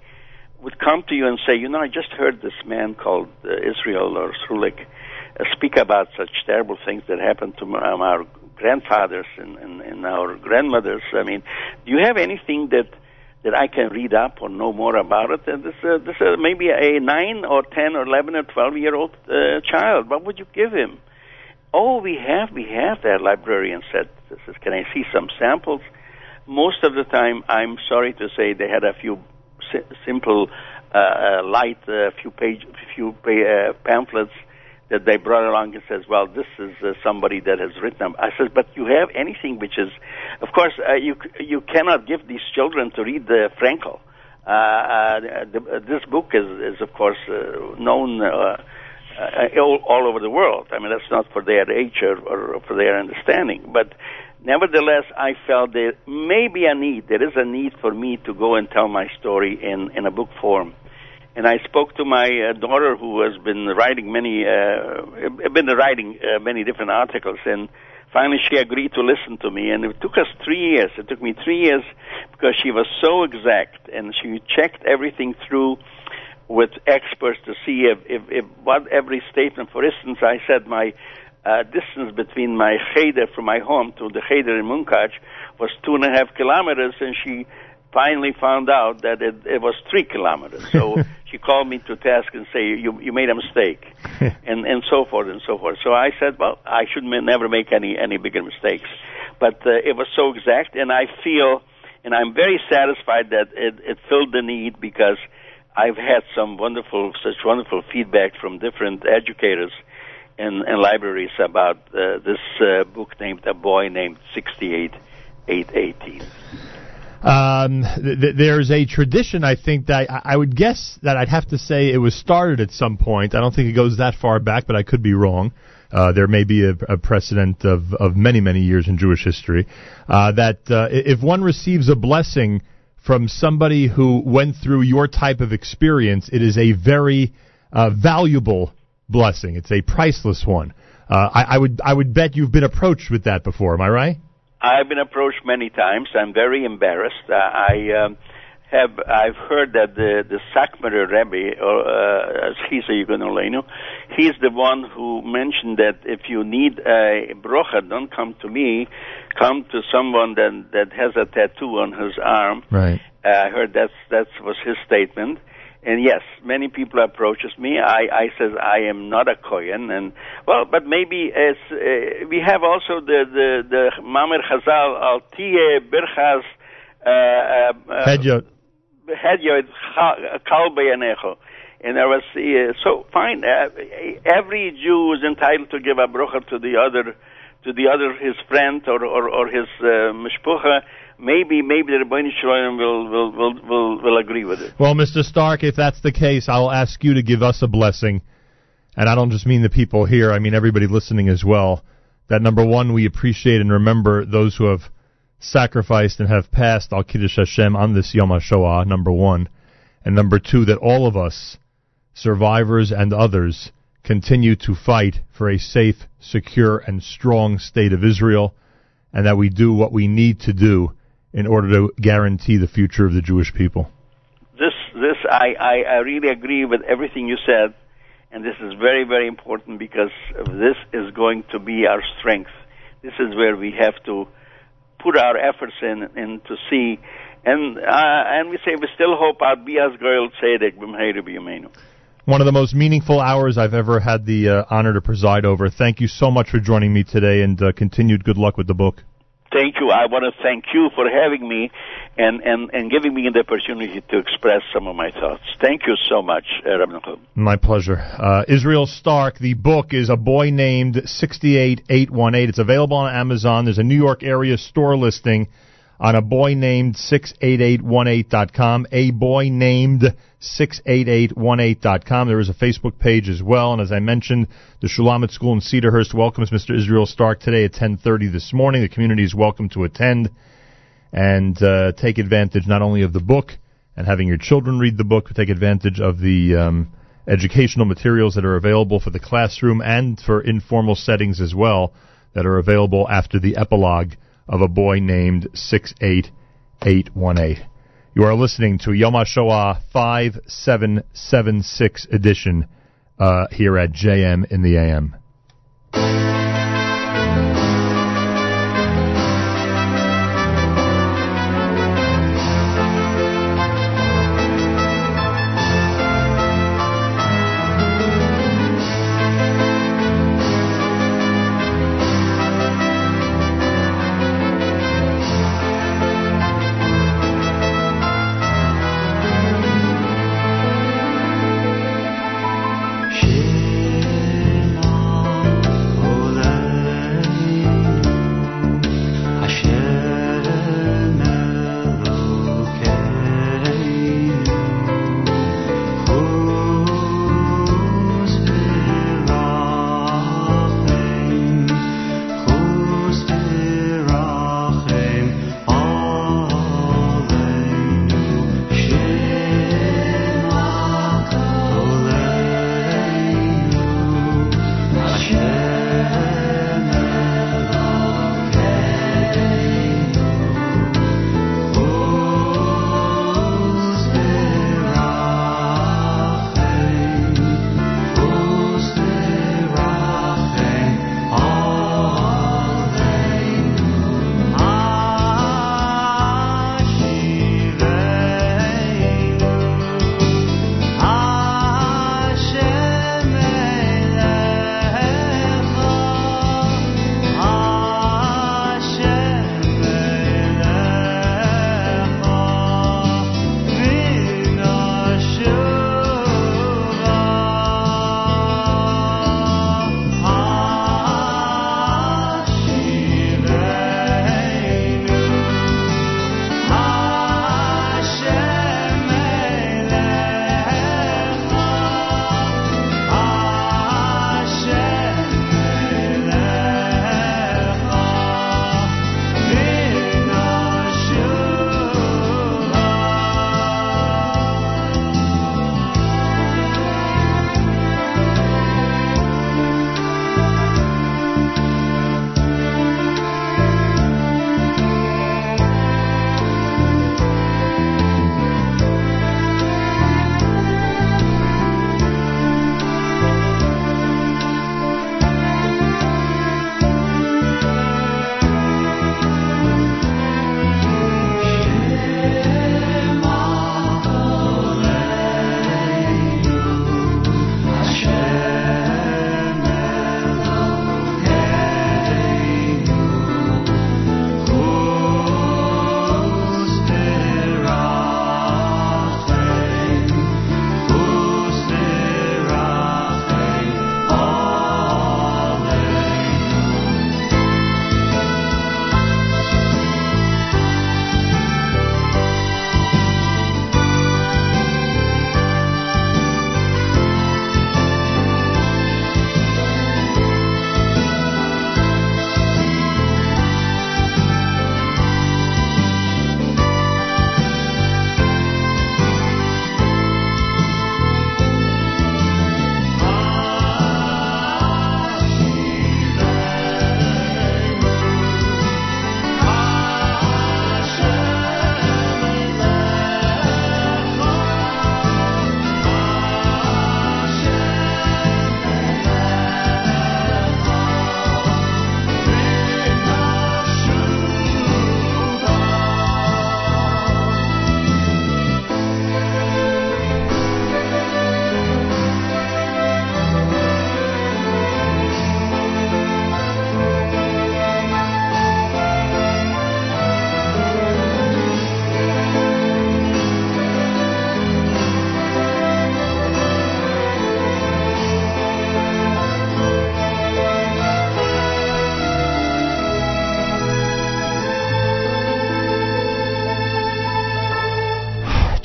Speaker 28: would come to you and say, you know, I just heard this man called uh, Israel or Srulik uh, speak about such terrible things that happened to um, our grandfathers and, and, and our grandmothers. I mean, do you have anything that that I can read up or know more about it? And this, uh, this uh, maybe a nine or ten or eleven or twelve year old uh, child. What would you give him? Oh, we have, we have. That librarian said, "This is. Can I see some samples?" Most of the time, I'm sorry to say, they had a few si- simple, uh, uh, light, uh, few page, few uh, pamphlets that they brought along and says, "Well, this is uh, somebody that has written them." I says, "But you have anything which is, of course, uh, you you cannot give these children to read the Frankel. Uh, uh, the, this book is, is of course, uh, known." Uh, all, all over the world. I mean, that's not for their age or, or for their understanding, but nevertheless, I felt there may be a need. There is a need for me to go and tell my story in in a book form. And I spoke to my uh, daughter, who has been writing many, uh, been writing uh, many different articles, and finally she agreed to listen to me. And it took us three years. It took me three years because she was so exact, and she checked everything through with experts to see if, if, if what every statement. For instance, I said my uh, distance between my cheder from my home to the cheder in Munkach was two and a half kilometers, and she finally found out that it, it was three kilometers. So she called me to task and say, "You you made a mistake," and and so forth and so forth. So I said, "Well, I should ma- never make any any bigger mistakes," but uh, it was so exact, and I feel, and I'm very satisfied that it, it filled the need because I've had some wonderful, such wonderful feedback from different educators and, and libraries about uh, this uh, book named A Boy Named 68818.
Speaker 1: Um, th- th- there's a tradition, I think, that I-, I would guess that I'd have to say it was started at some point. I don't think it goes that far back, but I could be wrong. Uh, there may be a, a precedent of, of many, many years in Jewish history uh, that uh, if one receives a blessing from somebody who went through your type of experience, it is a very uh, valuable blessing. It's a priceless one. Uh, I, I would I would bet you've been approached with that before. Am I right?
Speaker 28: I've been approached many times. I'm very embarrassed. Uh, I um, have I've heard that the the Sakmerer Rebbe, or uh, Schisa Yugonolenu, he's the one who mentioned that if you need a brocha, don't come to me, come to someone that that has a tattoo on his arm.
Speaker 1: Right.
Speaker 28: Uh, I heard that's that was his statement. And yes, many people approaches me. I, I says I am not a kohen, and well, but maybe as uh, we have also the the the Mamer Chazal al tie birchas uh, uh,
Speaker 1: Hedjot.
Speaker 28: Hedjot kal beyanecho. And there was uh, so fine. Uh, every Jew is entitled to give a brocha to the other, to the other his friend or or, or his uh, mishpucha. Maybe maybe the Rebbeinu Shalom will will, will will will agree with it.
Speaker 1: Well, Mr. Starck, if that's the case, I'll ask you to give us a blessing. And I don't just mean the people here, I mean everybody listening as well. That number one, we appreciate and remember those who have sacrificed and have passed Al Kiddush Hashem on this Yom HaShoah, number one. And number two, that all of us, survivors and others, continue to fight for a safe, secure, and strong state of Israel, and that we do what we need to do in order to guarantee the future of the Jewish people.
Speaker 28: This this I, I, I really agree with everything you said, and this is very very important because this is going to be our strength. This is where we have to put our efforts in and to see. And uh, and we say we still hope our Bias Goyal Tzedek b'mheira b'yameinu.
Speaker 1: One of the most meaningful hours I've ever had the uh, honor to preside over. Thank you so much for joining me today, and uh, continued good luck with the book.
Speaker 28: Thank you. I want to thank you for having me and, and, and giving me the opportunity to express some of my thoughts. Thank you so much, uh, Rabbi Nachum.
Speaker 1: My pleasure. Uh, Israel Starck, the book is A Boy Named 68818. It's available on Amazon. There's a New York area store listing on a boy named 68818.com. A boy named 68818.com. There is a Facebook page as well. And as I mentioned, the Shulamith School in Cedarhurst welcomes Mr. Israel Starck today at 1030 this morning. The community is welcome to attend and uh, take advantage not only of the book and having your children read the book, but take advantage of the um, educational materials that are available for the classroom and for informal settings as well that are available after the epilogue of a boy named 68818. You are listening to Yom HaShoah 5776 edition uh, here at JM in the AM.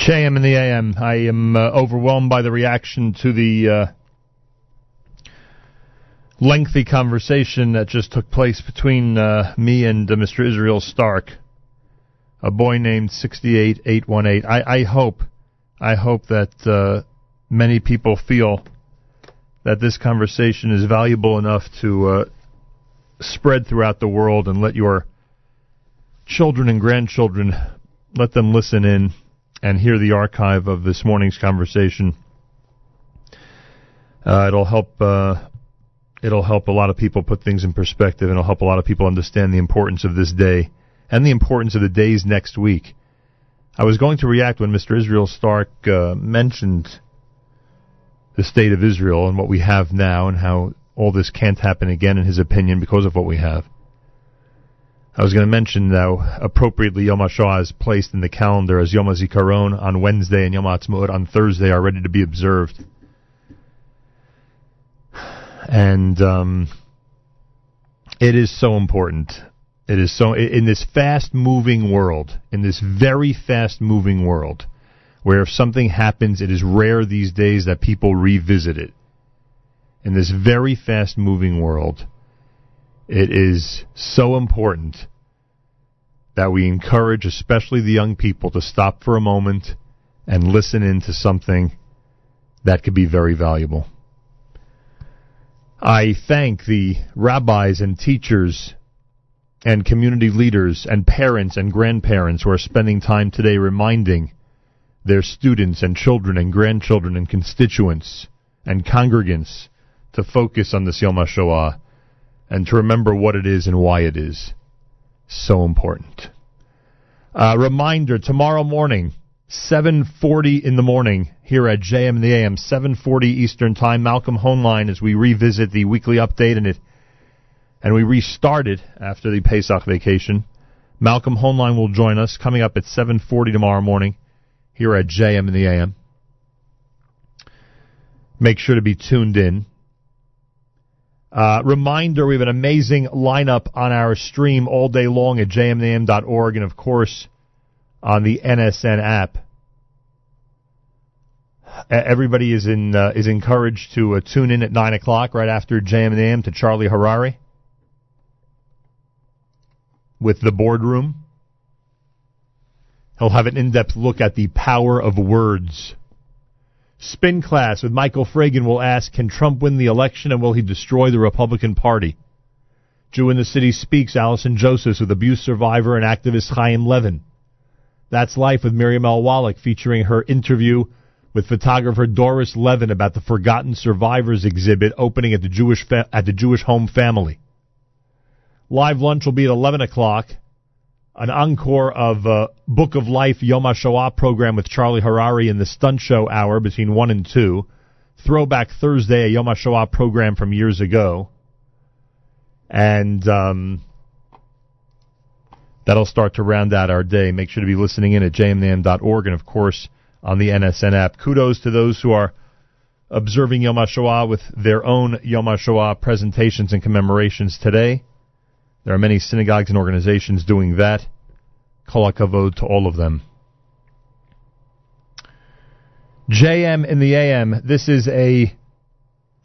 Speaker 1: JM in the AM. I am uh, overwhelmed by the reaction to the uh, lengthy conversation that just took place between uh, me and uh, Mr. Israel Starck, a boy named 68818. I, I hope, I hope that uh, many people feel that this conversation is valuable enough to uh, spread throughout the world and let your children and grandchildren let them listen in and hear the archive of this morning's conversation. Uh, it'll help. Uh, it'll help a lot of people put things in perspective, and it'll help a lot of people understand the importance of this day and the importance of the days next week. I was going to react when Mr. Israel Starck uh, mentioned the state of Israel and what we have now, and how all this can't happen again, in his opinion, because of what we have. I was going to mention now, appropriately, Yom HaShoah is placed in the calendar as Yom HaZikaron on Wednesday and Yom HaAtzmaut on Thursday are ready to be observed. And um, it is so important. It is so in this fast-moving world, in this very fast-moving world, where if something happens, it is rare these days that people revisit it. In this very fast-moving world, it is so important that we encourage, especially the young people, to stop for a moment and listen into something that could be very valuable. I thank the rabbis and teachers and community leaders and parents and grandparents who are spending time today reminding their students and children and grandchildren and constituents and congregants to focus on this Yom HaShoah and to remember what it is and why it is so important. Uh, reminder, tomorrow morning, 7.40 in the morning, here at JM the AM, 7.40 Eastern Time, Malcolm Hoenlein, as we revisit the weekly update and it, and we restarted after the Pesach vacation. Malcolm Hoenlein will join us coming up at 7.40 tomorrow morning here at JM in the AM. Make sure to be tuned in. Uh, reminder, we have an amazing lineup on our stream all day long at jmintheam.org and, of course, on the NSN app. Everybody is in uh, is encouraged to uh, tune in at nine o'clock right after JM to Charlie Harary with the boardroom. He'll have an in-depth look at the power of words. Spin Class with Michael Fragin will ask, can Trump win the election and will he destroy the Republican Party? Jew in the City speaks, Allison Josephs with abuse survivor and activist Chaim Levin. That's Life with Miriam L. Wallach featuring her interview with photographer Doris Levin about the Forgotten Survivors exhibit opening at the Jewish fa- at the Jewish Home Family. Live lunch will be at 11 o'clock an encore of uh, Book of Life Yom HaShoah program with Charlie Harary in the Stunt Show hour between 1 and 2. Throwback Thursday, a Yom HaShoah program from years ago. And um, that'll start to round out our day. Make sure to be listening in at jmintheam.org and, of course, on the NSN app. Kudos to those who are observing Yom HaShoah with their own Yom HaShoah presentations and commemorations today. There are many synagogues and organizations doing that. Kol hakavod to all of them. JM in the AM. This is a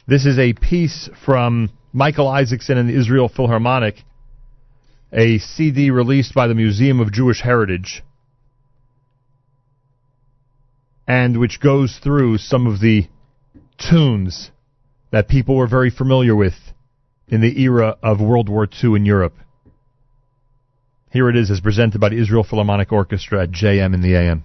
Speaker 1: this is a piece from Michael Isaacson and the Israel Philharmonic, a CD released by the Museum of Jewish Heritage, and which goes through some of the tunes that people were very familiar with in the era of World War II in Europe. Here it is as presented by the Israel Philharmonic Orchestra at JM in the AM.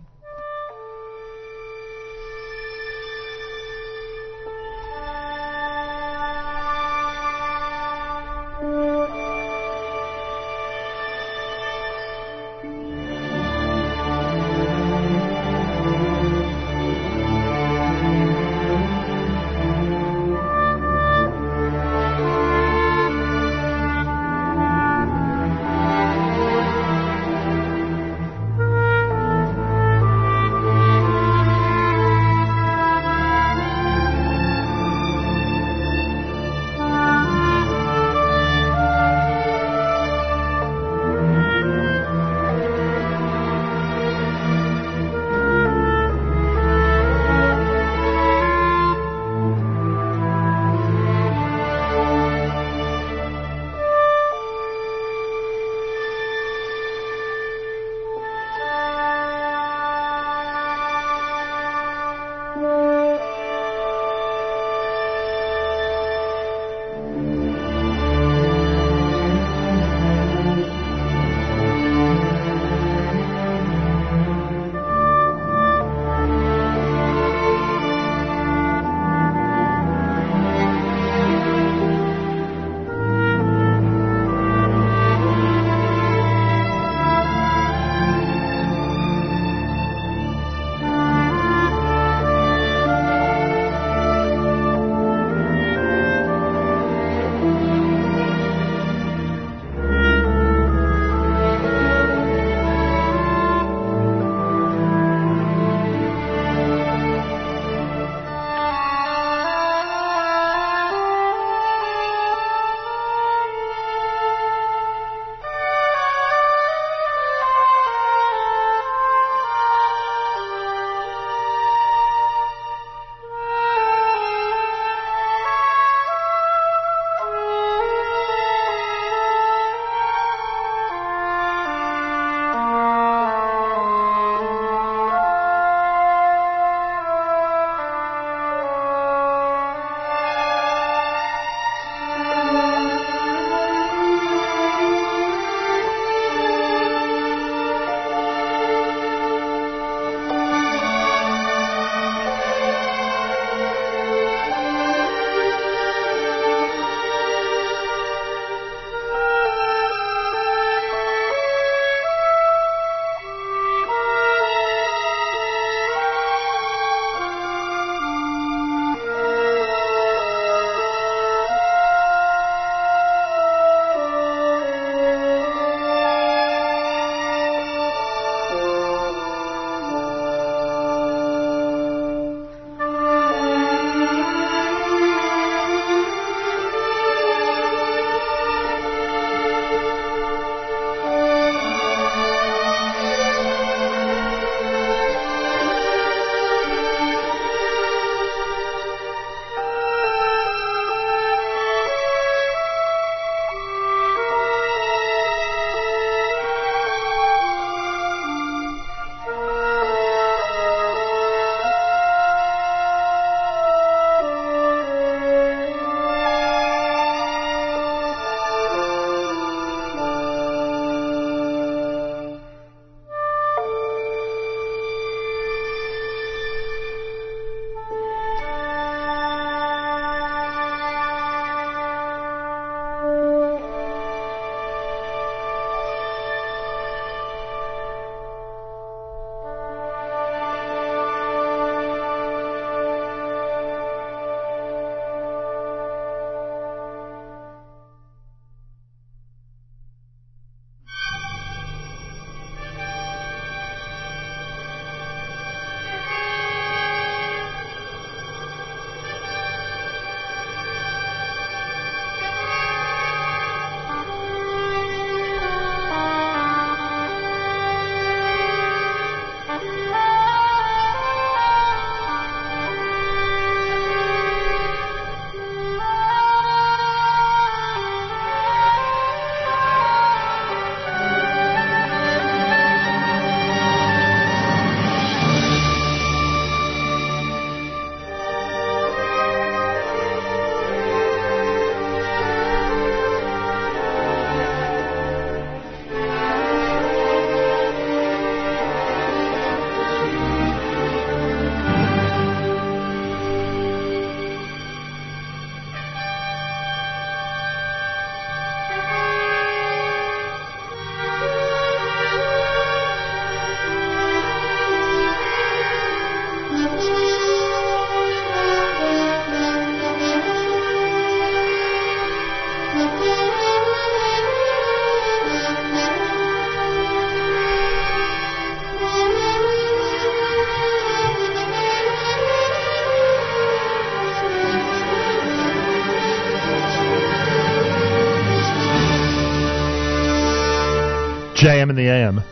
Speaker 1: The AM.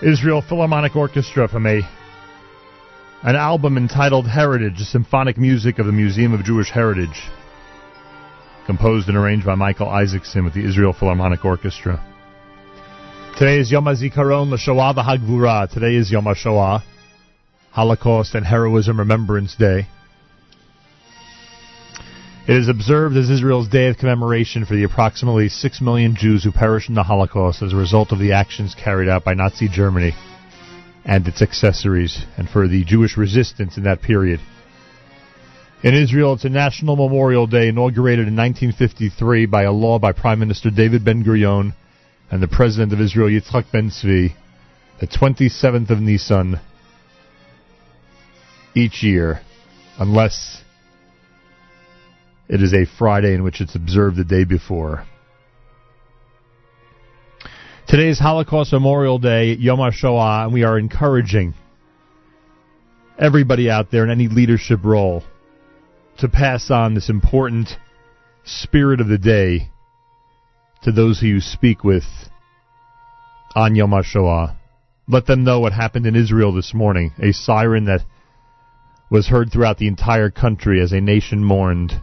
Speaker 1: Israel Philharmonic Orchestra for me. An album entitled Heritage, symphonic music of the Museum of Jewish Heritage. Composed and arranged by Michael Isaacson with the Israel Philharmonic Orchestra. Today is Yom HaZikaron L'Shoah V'Hagvura. Today is Yom HaShoah. Holocaust and Heroism Remembrance Day. It is observed as Israel's day of commemoration for the approximately 6 million Jews who perished in the Holocaust as a result of the actions carried out by Nazi Germany and its accessories, and for the Jewish resistance in that period. In Israel, it's a national memorial day inaugurated in 1953 by a law by Prime Minister David Ben Gurion and the President of Israel Yitzhak Ben Zvi, the 27th of Nisan each year, unless it is a Friday in which it's observed the day before. Today is Holocaust Memorial Day, Yom HaShoah, and we are encouraging everybody out there in any leadership role to pass on this important spirit of the day to those who you speak with on Yom HaShoah. Let them know what happened in Israel this morning, a siren that was heard throughout the entire country as a nation mourned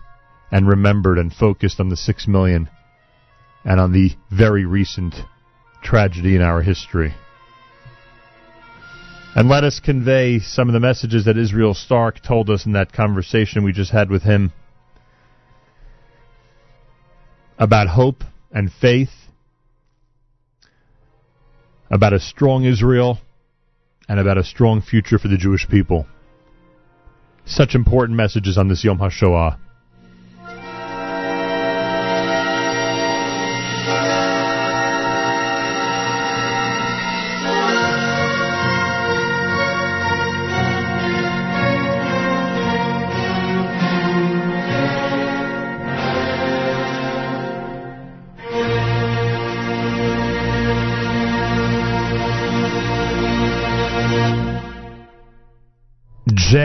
Speaker 1: and remembered and focused on the six million and on the very recent tragedy in our history. And let us convey some of the messages that Israel Starck told us in that conversation we just had with him about hope and faith, about a strong Israel, and about a strong future for the Jewish people. Such important messages on this Yom HaShoah.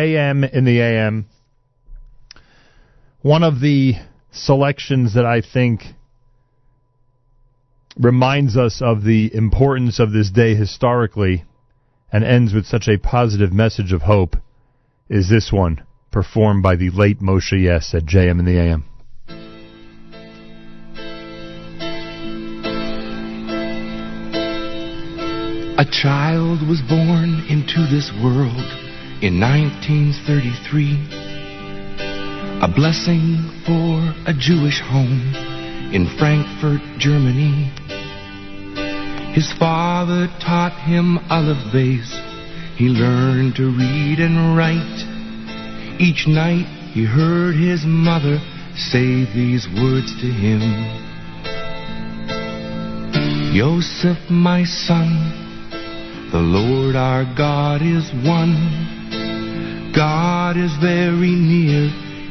Speaker 1: JM in the AM. One of the selections that I think reminds us of the importance of this day historically and ends with such a positive message of hope is this one, performed by the late Moshe Yess at JM in the AM.
Speaker 29: A child was born into this world in 1933. A blessing for a Jewish home in Frankfurt, Germany. His father taught him Aleph Beis. He learned to read and write. Each night he heard his mother say these words to him. Joseph, my son, the Lord our God is one. God is very near,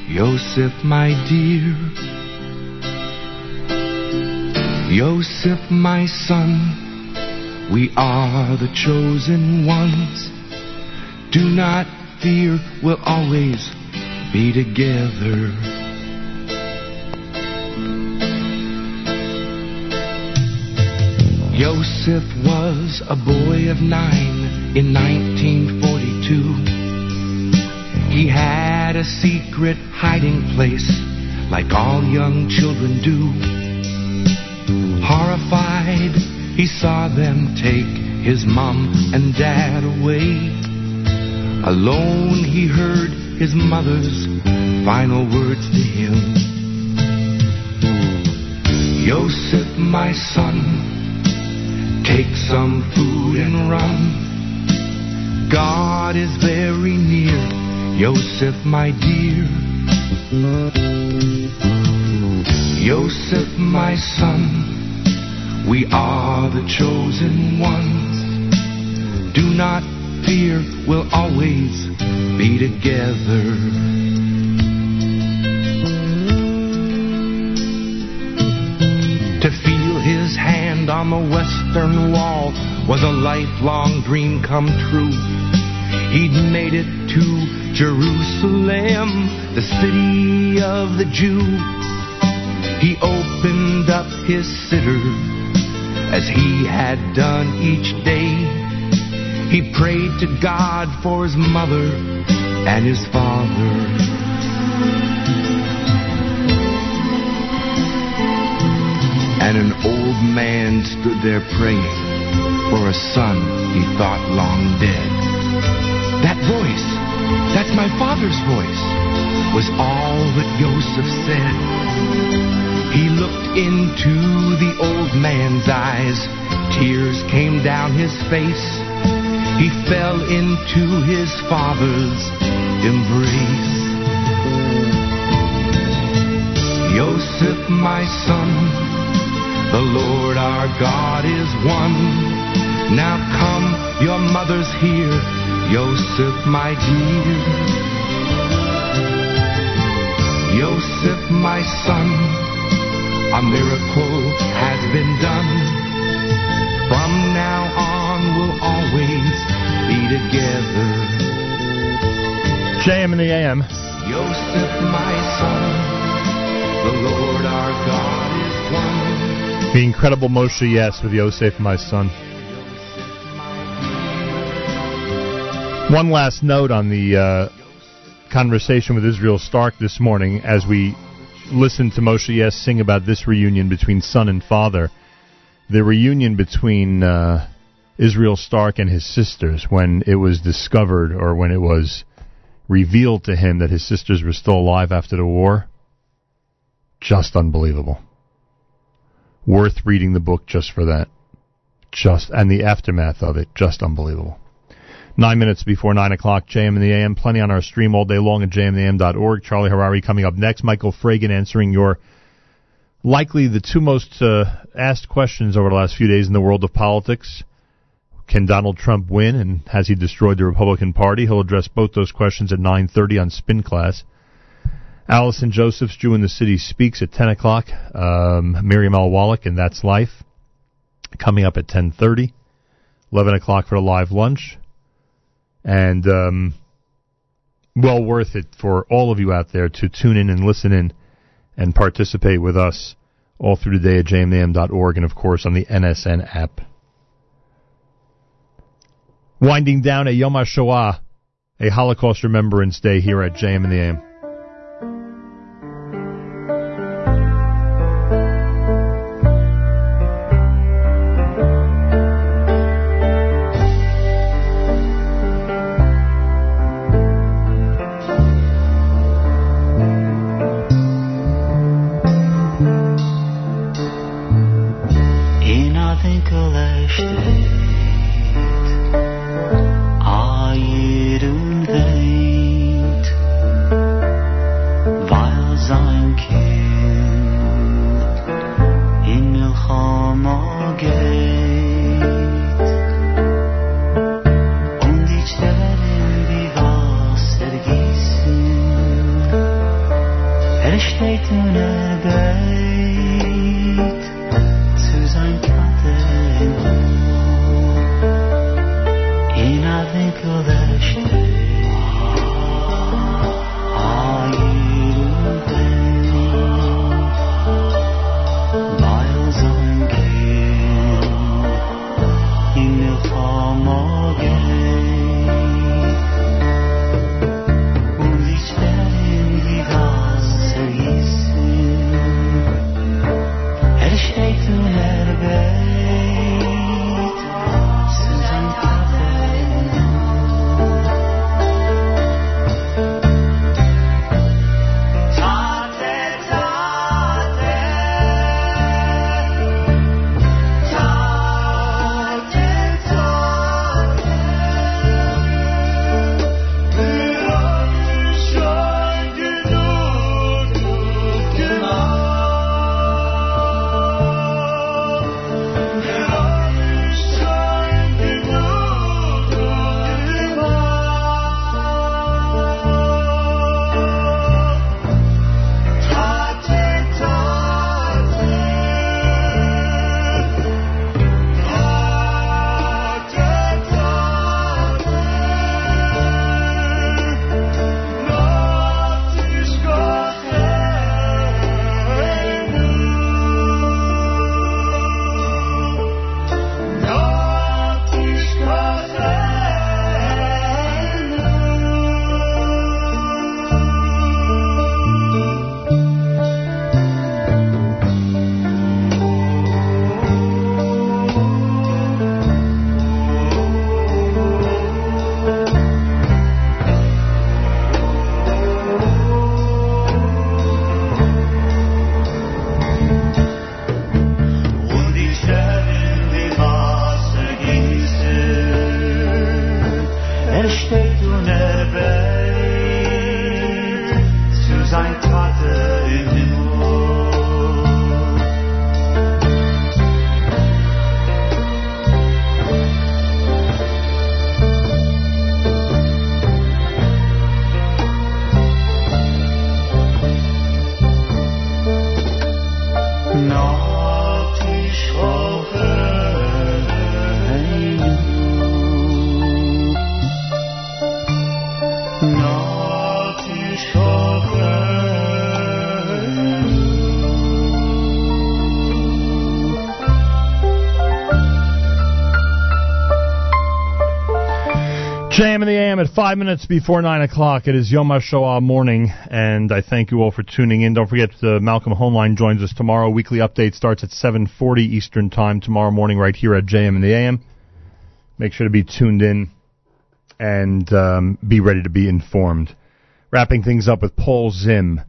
Speaker 29: Yosef, my dear. Yosef, my son, we are the chosen ones. Do not fear, we'll always be together. Joseph was a boy of nine in 1942. He had a secret hiding place like all young children do. Horrified, he saw them take his mom and dad away. Alone, he heard his mother's final words to him. Yosef, my son, Take some food and run. God is very near, Yosef, my dear. Yosef, my son, we are the chosen ones. Do not fear, we'll always be together. To feel his hand on the western wall was a lifelong dream come true. He'd made it to Jerusalem, the city of the Jew. He opened up his siddur as he had done each day. He prayed to God for his mother and his father. And an old man stood there praying for a son he thought long dead. That voice my father's voice, was all that Joseph said. He looked into the old man's eyes, tears came down his face. He fell into his father's embrace. Joseph, my son, the Lord our God is one. Now come, your mother's here, Joseph, my dear. Joseph, my son, a miracle has been done. From now on, we'll always be together.
Speaker 1: JM in the AM.
Speaker 29: Joseph, my son, the Lord our God is one.
Speaker 1: The incredible Moshe Yess with Yosef, my son. One last note on the uh, conversation with Israel Starck this morning as we listened to Moshe Yess sing about this reunion between son and father. The reunion between uh, Israel Starck and his sisters when it was discovered or when it was revealed to him that his sisters were still alive after the war. Just unbelievable. Worth reading the book just for that. Just and the aftermath of it, just unbelievable. Nine minutes before nine o'clock, JM in the AM. Plenty on our stream all day long at jmintheam.org. Charlie Harary coming up next. Michael Fragin answering your likely the two most uh, asked questions over the last few days in the world of politics. Can Donald Trump win, and has he destroyed the Republican Party? He'll address both those questions at 9:30 on Spin Class. Allison Josephs, Jew in the City, speaks at 10 o'clock. Um, Miriam L. Wallach, and That's Life, coming up at 10.30. 11 o'clock for a live lunch. And um, well worth it for all of you out there to tune in and listen in and participate with us all through the day at jmam.org and, of course, on the NSN app. Winding down a Yom HaShoah, a Holocaust Remembrance Day here at JM in the AM. JM in the AM at five minutes before nine o'clock. It is Yom HaShoah morning, and I thank you all for tuning in. Don't forget, uh, Malcolm Hoenlein joins us tomorrow. Weekly update starts at 7:40 Eastern Time tomorrow morning, right here at JM in the AM. Make sure to be tuned in and um, be ready to be informed. Wrapping things up with Paul Zim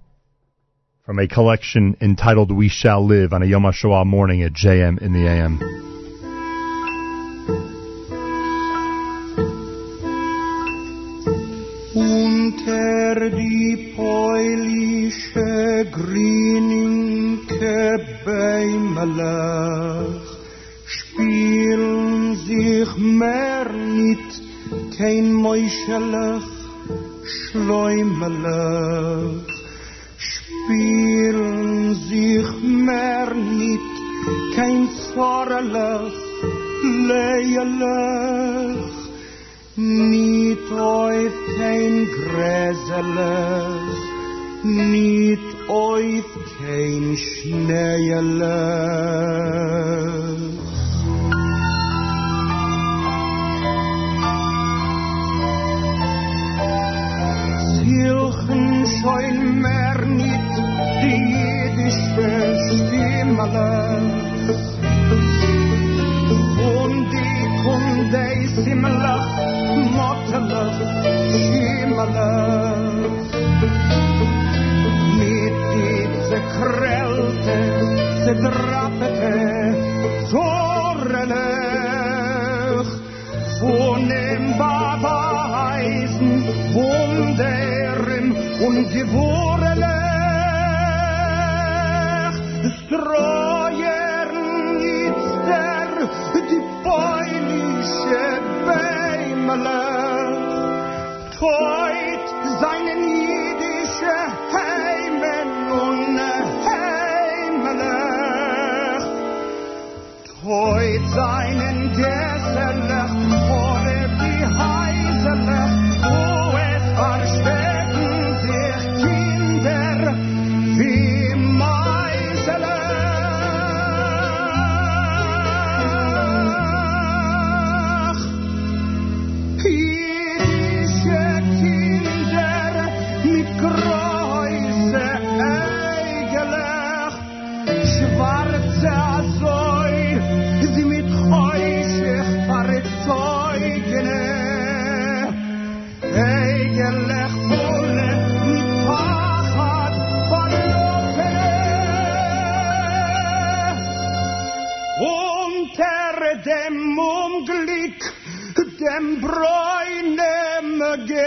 Speaker 1: from a collection entitled "We Shall Live" on a Yom HaShoah morning at JM in the AM.
Speaker 3: Er die peulische Grüninke beim Lass spielen sich mehr nicht kein Meuschelach Schleumelach spielen sich mehr nicht kein Zorelach Leielach Niet ooit geen grezeles, niet ooit geen sneeuwles. Silchen zijn meer niet die die schwimmen. Und die kunde simmelach, mottelach, schimmelach. Mit die zerkrellte, zerdrappete, zorrelach, von dem Baba-Eisen, Wunderen und Gewohrelach, Streuern Himmel treut seinen jüdische Heimen und Heimelig, treut seinen Gesellen vor die Heiselig, wo es versteht.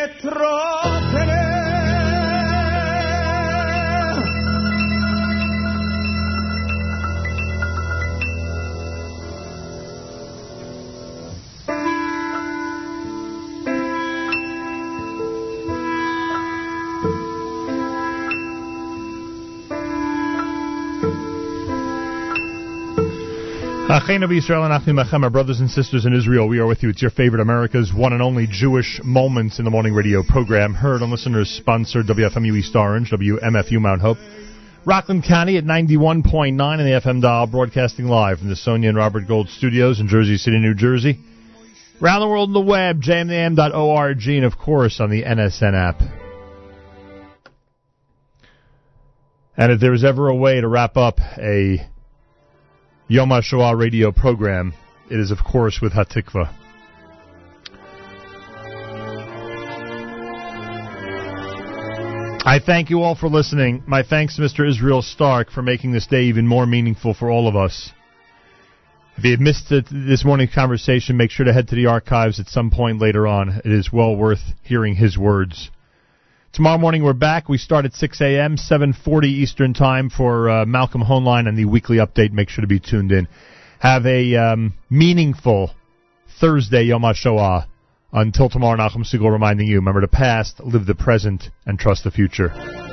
Speaker 3: Getrockene.
Speaker 1: Our brothers and sisters in Israel, we are with you. It's your favorite America's one and only Jewish Moments in the Morning radio program, heard on listeners sponsored WFMU East Orange, WMFU Mount Hope, Rockland County at 91.9 in the FM dial, broadcasting live from the Sonia and Robert Gold studios in Jersey City, New Jersey. Around the world on the web, jmam.org, and of course on the NSN app. And if there was ever a way to wrap up a Yom HaShoah radio program, it is of course with Hatikva. I thank you all for listening. My thanks to Mr. Israel Starck for making this day even more meaningful for all of us. If you missed it, this morning's conversation, make sure to head to the archives at some point later on. It is well worth hearing his words. Tomorrow morning we're back. We start at 6 a.m., 7:40 Eastern Time for uh, Malcolm Hoenlein and the weekly update. Make sure to be tuned in. Have a um, meaningful Thursday Yom HaShoah. Until tomorrow, Nachum Segal reminding you: remember the past, live the present, and trust the future.